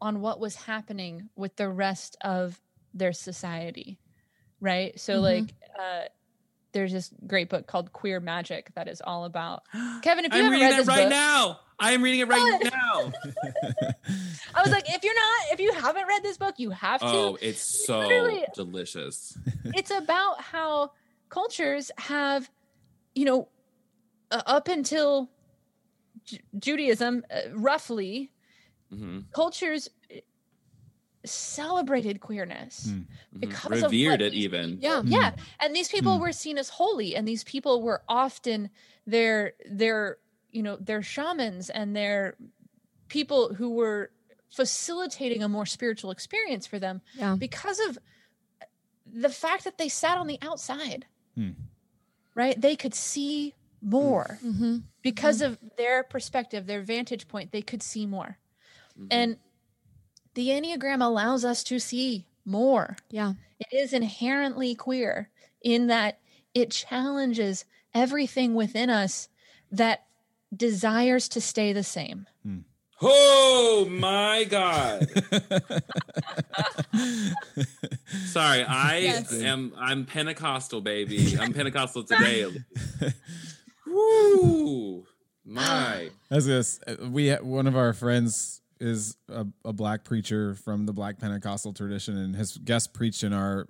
on what was happening with the rest of their society right so Mhm. like uh there's this great book called queer magic that is all about kevin if you I'm haven't reading read this right book now. I am reading it right What? now. i was like if you're not if you haven't read this book you have to Oh, it's so Literally- delicious. it's about how cultures have, you know, uh, up until Ju- Judaism, uh, roughly, hmm cultures uh, celebrated queerness Hmm. because revered what it these even. Yeah. yeah and these people Hmm. were seen as holy and these people were often their their you know their shamans and their people who were facilitating a more spiritual experience for them Yeah. because of the fact that they sat on the outside Hmm. right they could see more Mm-hmm. because of their perspective their vantage point they could see more Mhm. and the enneagram allows us to see more Yeah. it is inherently queer in that it challenges everything within us that desires to stay the same. Hmm. Oh my god. Sorry, I Yes. am I'm Pentecostal baby. I'm Pentecostal today. at least. Woo! My. As this, uh, we uh, one of our friends is a, a black preacher from the Black Pentecostal tradition, and has guest preached in our,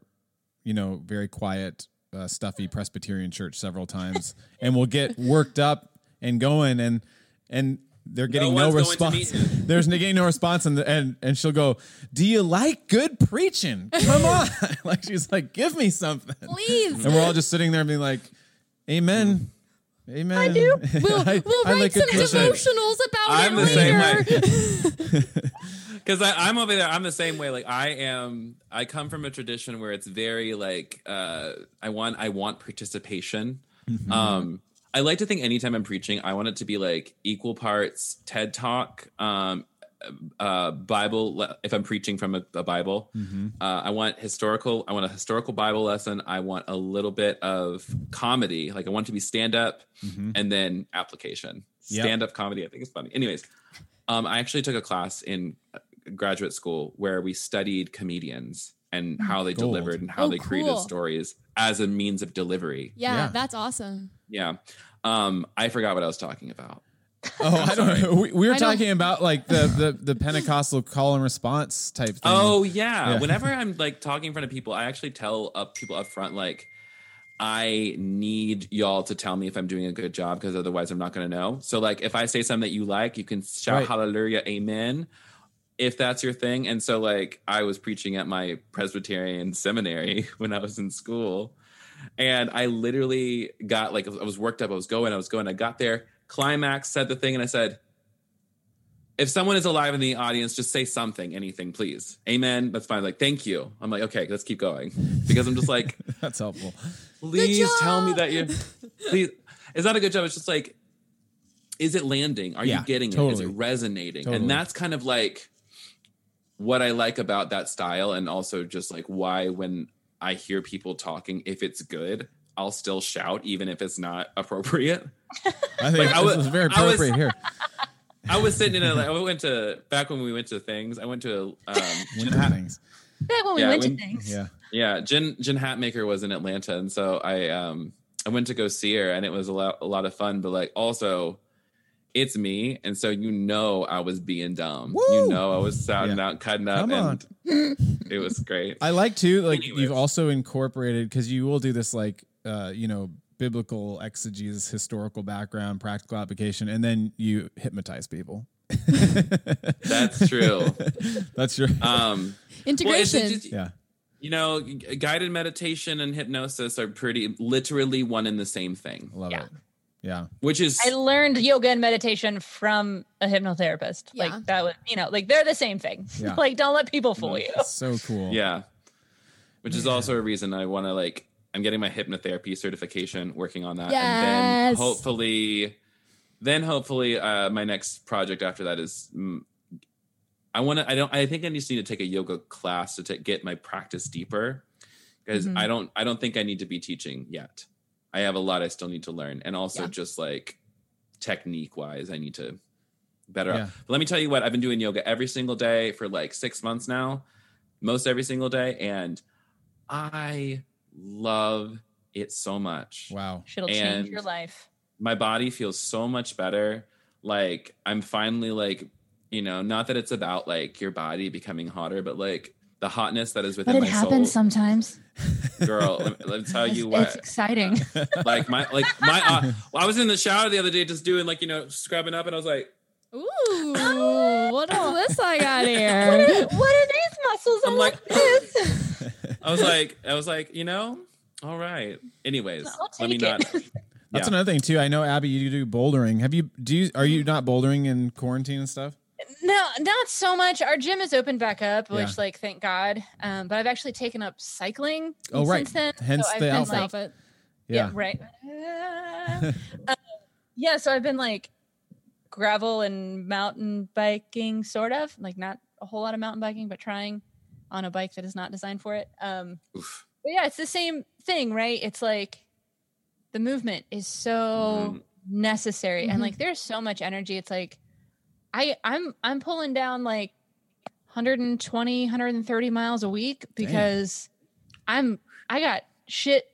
you know, very quiet, uh, stuffy Presbyterian church several times, and will get worked up and going, and and they're getting no, one's going to response. meet him. There's getting no response, and, the, and and she'll go, "Do you like good preaching? Come on!" like she's like, "Give me something." Please. And we're all just sitting there being like, Amen. Amen. I do. We'll, I- we'll I write like some good devotionals about I'm it the later. Because I'm over there, I'm the same way. Like I am, I come from a tradition where it's very like uh, I want, I want participation. Um, I like to think anytime I'm preaching, I want it to be like equal parts TED Talk, um, uh, Bible. If I'm preaching from a, a Bible, uh, I want historical. I want a historical Bible lesson. I want a little bit of comedy. Like I want it to be stand up and then application. Yep. Stand up comedy. I think it's funny. Anyways, um, I actually took a class in uh, graduate school where we studied comedians and how they Gold. delivered and how Oh, they created stories as a means of delivery. yeah, Yeah. that's awesome. Yeah. Um, I forgot what I was talking about. Oh, I don't know. We, we were I don't- talking about like the, the the Pentecostal call and response type thing. Oh yeah. Yeah. Whenever I'm like talking in front of people, I actually tell up people up front like I need y'all to tell me if I'm doing a good job because otherwise I'm not going to know. So like if I say something that you like, you can shout Right. hallelujah, amen if that's your thing. And so like I was preaching at my Presbyterian seminary when I was in school and I literally got like I was worked up, I was going, I was going, I got there, climax said the thing and I said if someone is alive in the audience, just say something, anything, please. Amen. That's fine. Like, thank you. I'm like, okay, let's keep going. Because I'm just like, That's helpful. please tell me that you please it's not a good job. It's just like, is it landing? Are Yeah, you getting it? Is it resonating? Totally. And that's kind of like what I like about that style, and also just like why when I hear people talking, if it's good, I'll still shout even if it's not appropriate. I think I this was- is very I was- appropriate here. I was sitting in a like, I went to back when we went to things. I went to um, When it happens. Back when we Yeah, went when- to things. Yeah. Yeah, Jen Jen Hatmaker was in Atlanta, and so I um I went to go see her, and it was a lot a lot of fun. But like also, it's me, and so you know I was being dumb. Woo! You know I was sounding Yeah. out, cutting up, Come and it was great. I like too, like Anyways. you've also incorporated because you will do this like uh, you know, biblical exegesis, historical background, practical application, and then you hypnotize people. That's true. That's your Um, Integration. it's just- yeah. you know, guided meditation and hypnosis are pretty literally one and the same thing, Love Yeah. it. Yeah. which is I learned yoga and meditation from a hypnotherapist. Yeah. Like that was, you know, like they're the same thing. Yeah. like don't let people fool you. So cool. Yeah. Which is also a reason I want to like I'm getting my hypnotherapy certification, working on that. And then hopefully then hopefully uh my next project after that is mm, I want to I don't I think I just need to take a yoga class to ta- get my practice deeper because Mhm. I don't I don't think I need to be teaching yet. I have a lot I still need to learn and also Yeah. just like technique wise I need to better Yeah. up. But let me tell you what I've been doing yoga every single day for like 6 months now most every single day and I love it so much. Wow. It'll And- change your life. My body feels so much better. Like I'm finally like, you know, not that it's about like your body becoming hotter, but like the hotness that is within my soul. It happens sometimes. Girl, let, let me tell you It's what. exciting. Like my like my uh, well, I was in the shower the other day just doing like, you know, scrubbing up and I was like, Ooh, what what is this I got what, here? are, what are these muscles. I'm I'm like- like this. I was like, I was like, you know, all right. Anyways, I'll let me take not. it. That's Yeah. another thing too. I know Abby, you do bouldering. Have you? Do you? Are you not bouldering in quarantine and stuff? No, not so much. Our gym is opened back up, which, Yeah. like, thank God. Um, but I've actually taken up cycling. Oh, right. Since then. Hence I've the been, outfit. like- outfit. Yeah, right. Uh, yeah, so I've been like gravel and mountain biking, sort of like not a whole lot of mountain biking, but trying on a bike that is not designed for it. Um, Oof. but yeah, it's the same thing, right? It's like the movement is so Mhm. necessary, and Mhm. like there's so much energy. It's like I I'm I'm pulling down like 120 130 miles a week because I'm I got shit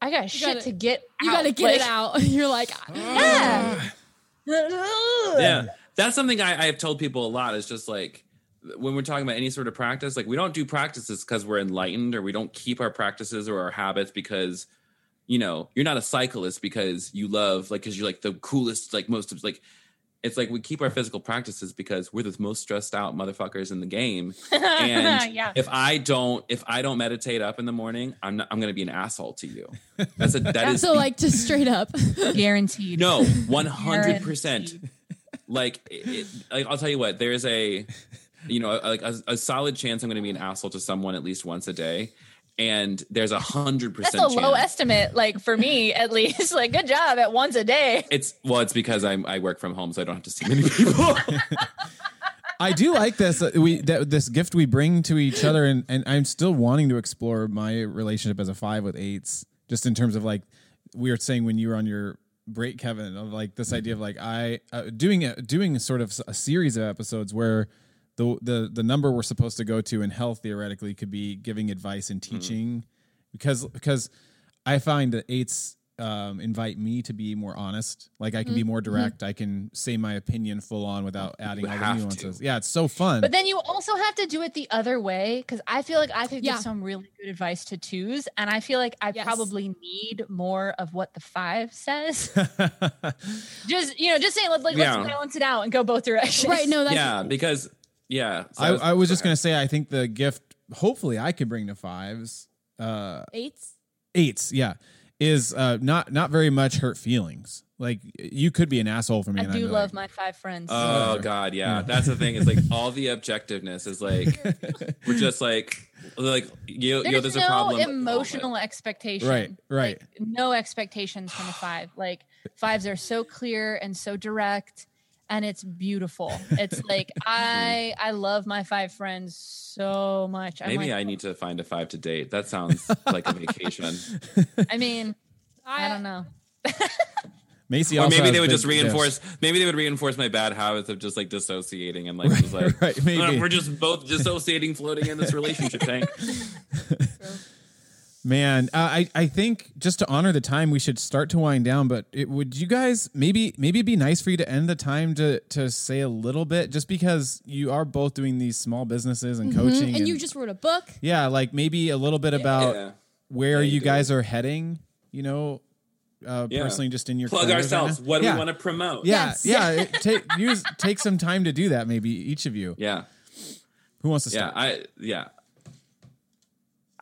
I got shit gotta- to get You out. got to get Like, it out. You're like, ah. Yeah. yeah that's something I, i've told people a lot is just like when we're talking about any sort of practice like we don't do practices because we're enlightened or we don't keep our practices or our habits because you know you're not a cyclist because you love like because you're like the coolest like most of like it's like we keep our physical practices because we're the most stressed out motherfuckers in the game and yeah. if i don't if i don't meditate up in the morning i'm not i'm gonna be an asshole to you that's a that is so like just straight up. Guaranteed. no, one hundred percent. Like, it, it- like, I'll tell you what. There's a, you know, like a, a solid chance I'm going to be an asshole to someone at least once a day, and there's a hundred percent. That's percent a low estimate, like for me at least. Like, good job at once a day. It's well, it's because I'm I work from home, so I don't have to see many people. I do like this. uh, We that, this gift we bring to each other, and and I'm still wanting to explore my relationship as a five with eights, just in terms of like we were saying when you were on your break, Kevin, of like this idea of like I uh, doing a, doing sort of a series of episodes where. The, the the number we're supposed to go to in health theoretically could be giving advice and mm-hmm. teaching because because I find that eights um, invite me to be more honest. Like I can be mm-hmm. more mm-hmm. direct. I can say my opinion full on without adding all the have to. nuances. Yeah, it's so fun. But then you also have to do it the other way because I feel like I could Yeah. give some really good advice to twos, and I feel like I Yes. probably need more of what the five says. just you know, just saying, like, like Yeah. let's balance it out and go both directions. right. No, that's yeah, because yeah. so I, I was just gonna say I think the gift hopefully I could bring to fives, uh eights. eights, yeah, is uh not not very much hurt feelings. Like you could be an asshole for me. I and do love like, my five friends. Oh God, yeah. That's the thing. Is like all the objectiveness is like we're just like like you, you know, There's there's no a problem. emotional expectation. Right, right. Like, no expectations from a five. Like fives are so clear and so direct and it's beautiful. It's like I I love my five friends so much. I'm Maybe like, I need to find a five to date. That sounds like a vacation. I mean, I don't know. Macy. or maybe they would big just reinforce. gifts. Maybe they would reinforce my bad habits of just like dissociating and like just like right, maybe. "Uh, we're just both dissociating, floating in this relationship tank. Man, uh, I I think just to honor the time, we should start to wind down. But it, would you guys maybe maybe it'd be nice for you to end the time to to say a little bit, just because you are both doing these small businesses and coaching, Mhm. And you just wrote a book. yeah, like maybe a little bit about Yeah. where Yeah, you you guys are heading. You know, uh, Yeah. personally, just in your Plug careers right ourselves. What do yeah. we want to promote? Yeah, Yes. yeah. it- take use take some time to do that. Maybe each of you. yeah, Who wants to yeah. start? I yeah.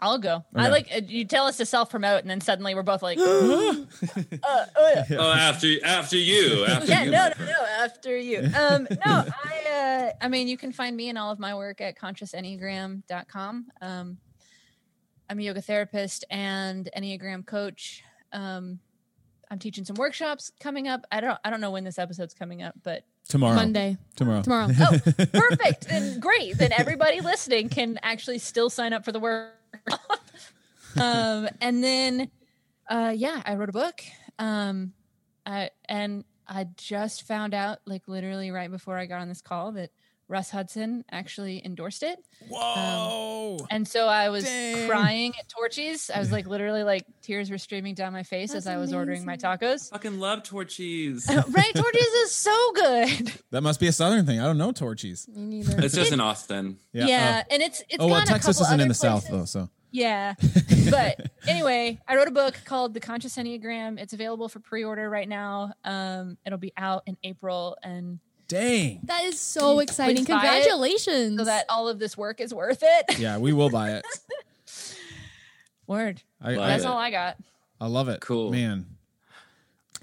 I'll go. I like uh, you tell us to self promote, and then suddenly we're both like, uh, uh. Oh, after after you. After yeah, you. no, no, no, after you. Um, no, I, uh, I mean, you can find me and all of my work at consciousenneagram.com. Um, I'm a yoga therapist and Enneagram coach. Um, I'm teaching some workshops coming up. I don't, I don't know when this episode's coming up, but Tomorrow. Monday. Tomorrow. Tomorrow. oh, perfect. Then great. Then everybody listening can actually still sign up for the work. um, and then, uh, yeah, I wrote a book. Um, I, and I just found out, like literally right before I got on this call, that Russ Hudson actually endorsed it. Whoa. And so I was Dang. crying at Torchy's. I was like, literally, like tears were streaming down my face as I was ordering my amazing. tacos. Fucking love Torchy's. right, Torchy's is so good. that must be a southern thing. I don't know Torchy's. Me neither. It's just in Austin. Yeah. Yeah, uh, and it's it's oh well, gone a Texas couple isn't in other the south though, so Yeah. but anyway, I wrote a book called The Conscious Enneagram. It's available for pre-order right now. Um, it'll be out in April and Dang. That is so exciting. please buy Congratulations. so that all of this work is worth it. Yeah, we will buy it. Word. I, Love I, That's it. all I got. I love it. Cool. Man.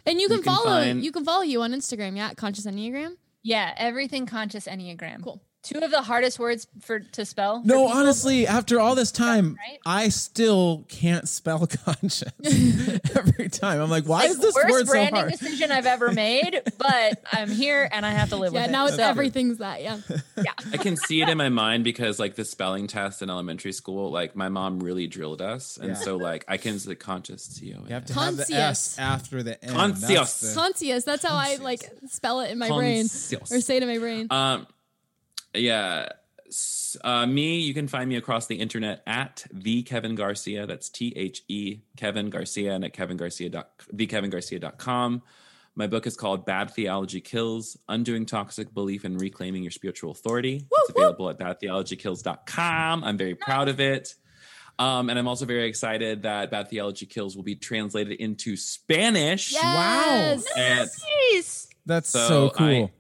and you can, You can follow find- you can follow you on Instagram, yeah, at Conscious Enneagram. Yeah, everything conscious enneagram. Cool. Two of the hardest words for to spell. No, people. honestly, after all this time, right? I still can't spell conscious every time. I'm like, why Like, is this worst word so branding hard? decision I've ever made, but I'm here and I have to live Yeah, with now it's So, everything's that, yeah. Yeah. I can see it in my mind because like the spelling test in elementary school, like my mom really drilled us, and Yeah. so like I can the conscious C O You have N. to have the S after the N. Conscious. That's the- Conscious. That's how I like spell it in my brain. Or say it in my brain. Um, yeah. Uh, me, you can find me across the internet at the Kevin Garcia. That's T H E Kevin Garcia and at Kevin Garcia dot thekevingarcia.com. My book is called Bad Theology Kills Undoing Toxic Belief and Reclaiming Your Spiritual Authority. it's available at badtheologykills.com. I'm very proud of it. Um, and I'm also very excited that Bad Theology Kills will be translated into Spanish. yes. And Nice. That's so, So cool. I-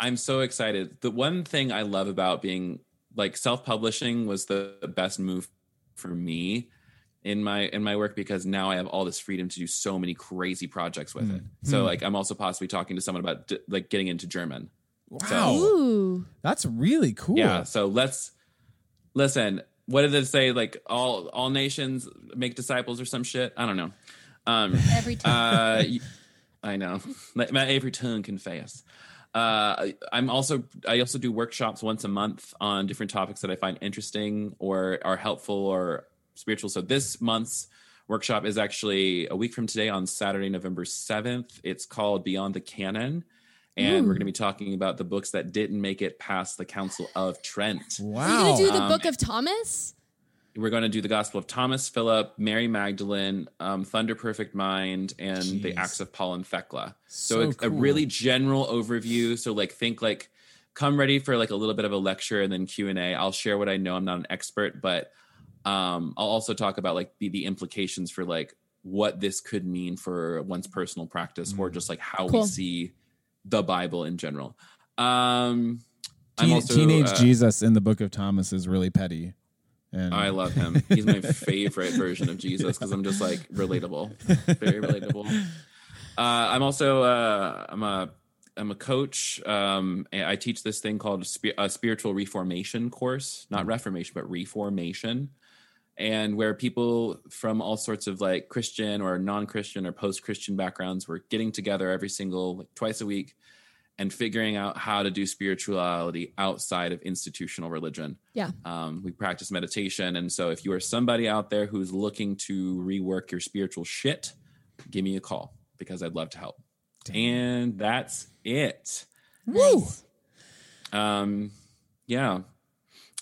I'm so excited. The one thing I love about being like self-publishing was the best move for me in my in my work because now I have all this freedom to do so many crazy projects with it. So like I'm also possibly talking to someone about d- like getting into German. wow. Ooh. That's really cool. Yeah, so let's listen. What did it say? Like all all nations make disciples or some shit? I don't know. Um Every time. uh, y- I know. Let my every tongue confess. Uh, I'm also I also do workshops once a month on different topics that I find interesting or are helpful or spiritual. So this month's workshop is actually a week from today on Saturday, November 7th. It's called Beyond the Canon. And we're going to be talking about the books that didn't make it past the Council of Trent. You Wow. gonna do the Um, book of Thomas? We're going to do the Gospel of Thomas, Philip, Mary Magdalene, um, Thunder Perfect Mind, and the Acts of Paul and Thecla. So, So it's a cool. really general overview. So like think like come ready for like a little bit of a lecture and then Q and A. I'll share what I know. I'm not an expert, but um, I'll also talk about like the, the implications for like what this could mean for one's personal practice Mm. or just like how Cool. we see the Bible in general. Um, Teen- also, Teenage uh, Jesus in the Book of Thomas is really petty. And I love him. He's my favorite version of Jesus because I'm just like relatable, very relatable. Uh, I'm also uh, I'm a I'm a coach. Um, I teach this thing called a spiritual reformation course, not reformation, but reformation, and where people from all sorts of like Christian or non-Christian or post-Christian backgrounds were getting together every single like twice a week and figuring out how to do spirituality outside of institutional religion. Yeah. Um, we practice meditation. And so if you are somebody out there who's looking to rework your spiritual shit, give me a call because I'd love to help. And that's it. Nice. Um, yeah.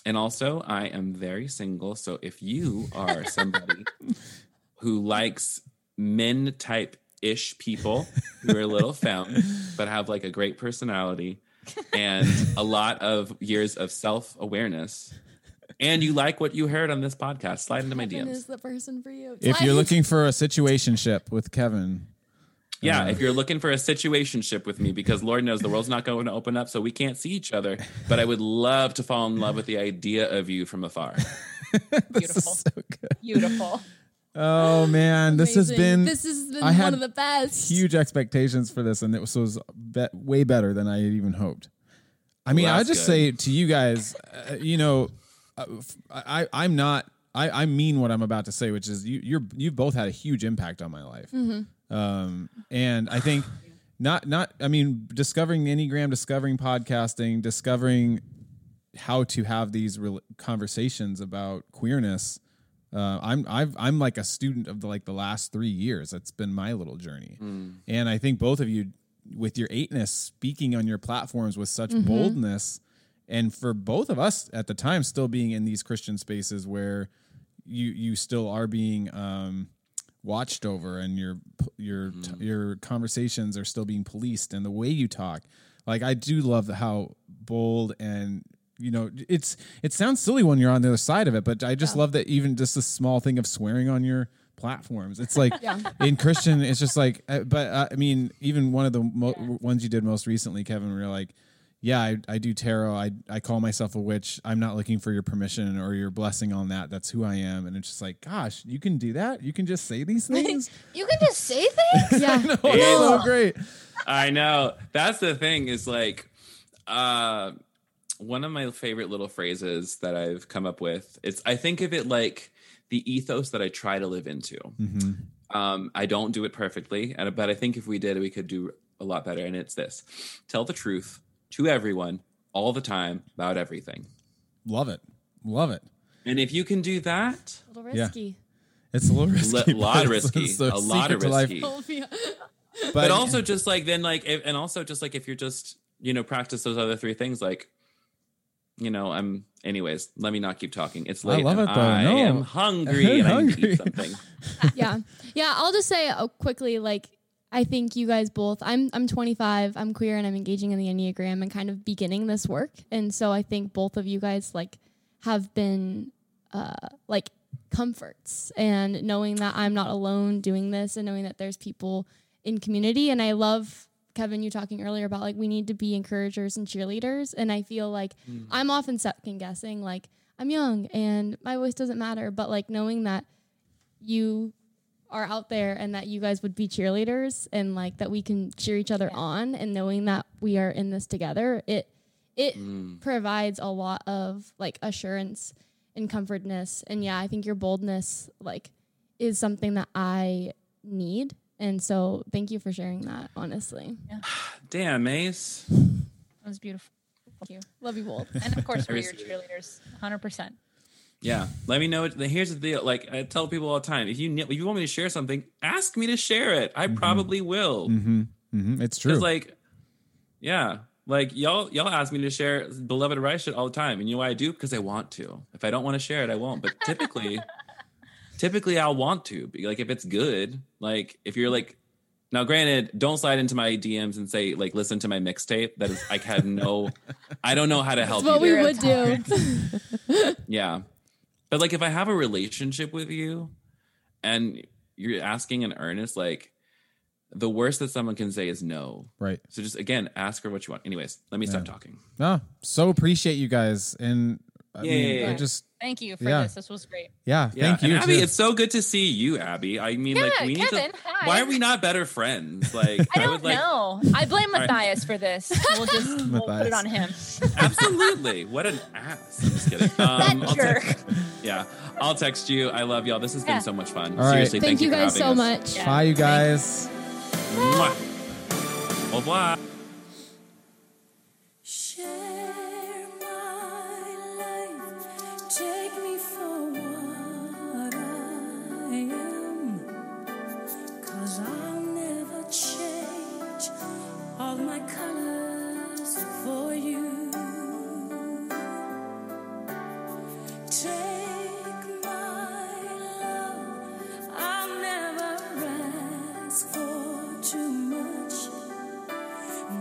And also, I am very single. So if you are somebody who likes men type ish people who are a little femme, but have like a great personality and a lot of years of self awareness, and you like what you heard on this podcast, slide into my Kevin DMs. is the person for you. if Slide you're looking for a situationship with Kevin, Yeah, Uh, if you're looking for a situationship with me, because Lord knows the world's not going to open up, so we can't see each other. But I would love to fall in love with the idea of you from afar. this is Beautiful. so good. Beautiful. Oh man, this has been this has been I had one of the best. huge expectations for this, and it was, was be- way better than I had even hoped. I mean, Well, I just good. say to you guys, uh, you know, uh, f- I I'm not. I, I mean what I'm about to say, which is you you're you've both had a huge impact on my life, um, and I think not not. I mean, discovering Enneagram, discovering podcasting, discovering how to have these real conversations about queerness. Uh, I'm I've I'm like a student of the like the last three years. That's been my little journey, and I think both of you, with your eightness, speaking on your platforms with such boldness, and for both of us at the time, still being in these Christian spaces where you you still are being um, watched over, and your your your conversations are still being policed, and the way you talk. Like I do love the, how bold and you know it's it sounds silly when you're on the other side of it but i just love that even just the small thing of swearing on your platforms it's like in christian it's just like uh, but uh, i mean even one of the mo- ones you did most recently kevin where you're like yeah, I, I do tarot. I I call myself a witch. I'm not looking for your permission or your blessing on that. That's who I am. And it's just like, gosh, you can do that. You can just say these things. You can just say things. Yeah. no, it's so great. I know. That's the thing is like uh one of my favorite little phrases that I've come up with. It's I think of it like the ethos that I try to live into. Um I don't do it perfectly, and but I think if we did we could do a lot better and it's this. Tell the truth to everyone all the time about everything. Love it. Love it. And if you can do that, A little Yeah. It's a little risky. a lot of it's- risky, it's a lot of secret life. risky. But, but also just like then like if, and also just like if you're just you know practice those other three things like you know i'm anyways let me not keep talking it's late. I late love it, though. i No. am hungry and i need to Hungry. eat something yeah yeah i'll just say uh, quickly like i think you guys both i'm i'm 25 i'm queer and i'm engaging in the enneagram and kind of beginning this work and so i think both of you guys like have been uh like comforts and knowing that i'm not alone doing this and knowing that there's people in community and i love kevin you talking earlier about like we need to be encouragers and cheerleaders and i feel like mm. i'm often second guessing like i'm young and my voice doesn't matter but like knowing that you are out there and that you guys would be cheerleaders and like that we can cheer each other on and knowing that we are in this together it it mm. provides a lot of like assurance and comfortness. And yeah i think your boldness like is something that i need and so thank you for sharing that honestly damn mace That was beautiful. Thank you. love you both And of course, we're your Seriously. cheerleaders, 100%. yeah let me know what here's the deal like i tell people all the time if you if you want me to share something ask me to share it i probably will hmm it's true. Because like, yeah, like y'all y'all ask me to share Beloved Arise shit all the time, and you know why I do? Because I want to. If I don't want to share it, I won't. But typically, typically I'll want to. Be Like if it's good, like if you're like. Now, granted, don't slide into my DMs and say like, "Listen to my mixtape." That is, I had no, I don't know how to help what you. we there. would do Yeah. But like if I have a relationship with you and you're asking in earnest, like the worst that someone can say is no. right. So just again, ask her what you want. Anyways, let me stop talking. No, so appreciate you guys. And I Yeah, mean, yeah, I just, Thank you for Yeah. this. This was great. yeah, Yeah, thank and you. Abby, too. it's so good to see you, Abby. I mean, like Yeah, we need Kevin, to. hi. Why are we not better friends? Like I don't would like know. I blame right. Matthias for this. We'll just we'll put it on him. absolutely. What an ass. I'm just kidding. Um, I'll jerk. text- yeah, I'll text you. I love y'all. This has Yeah. been so much fun. All right. Seriously, thank, you guys having so us. much Yeah. Bye, you guys. Mwah. Au revoir.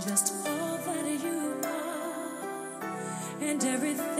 Just all that you are. And everything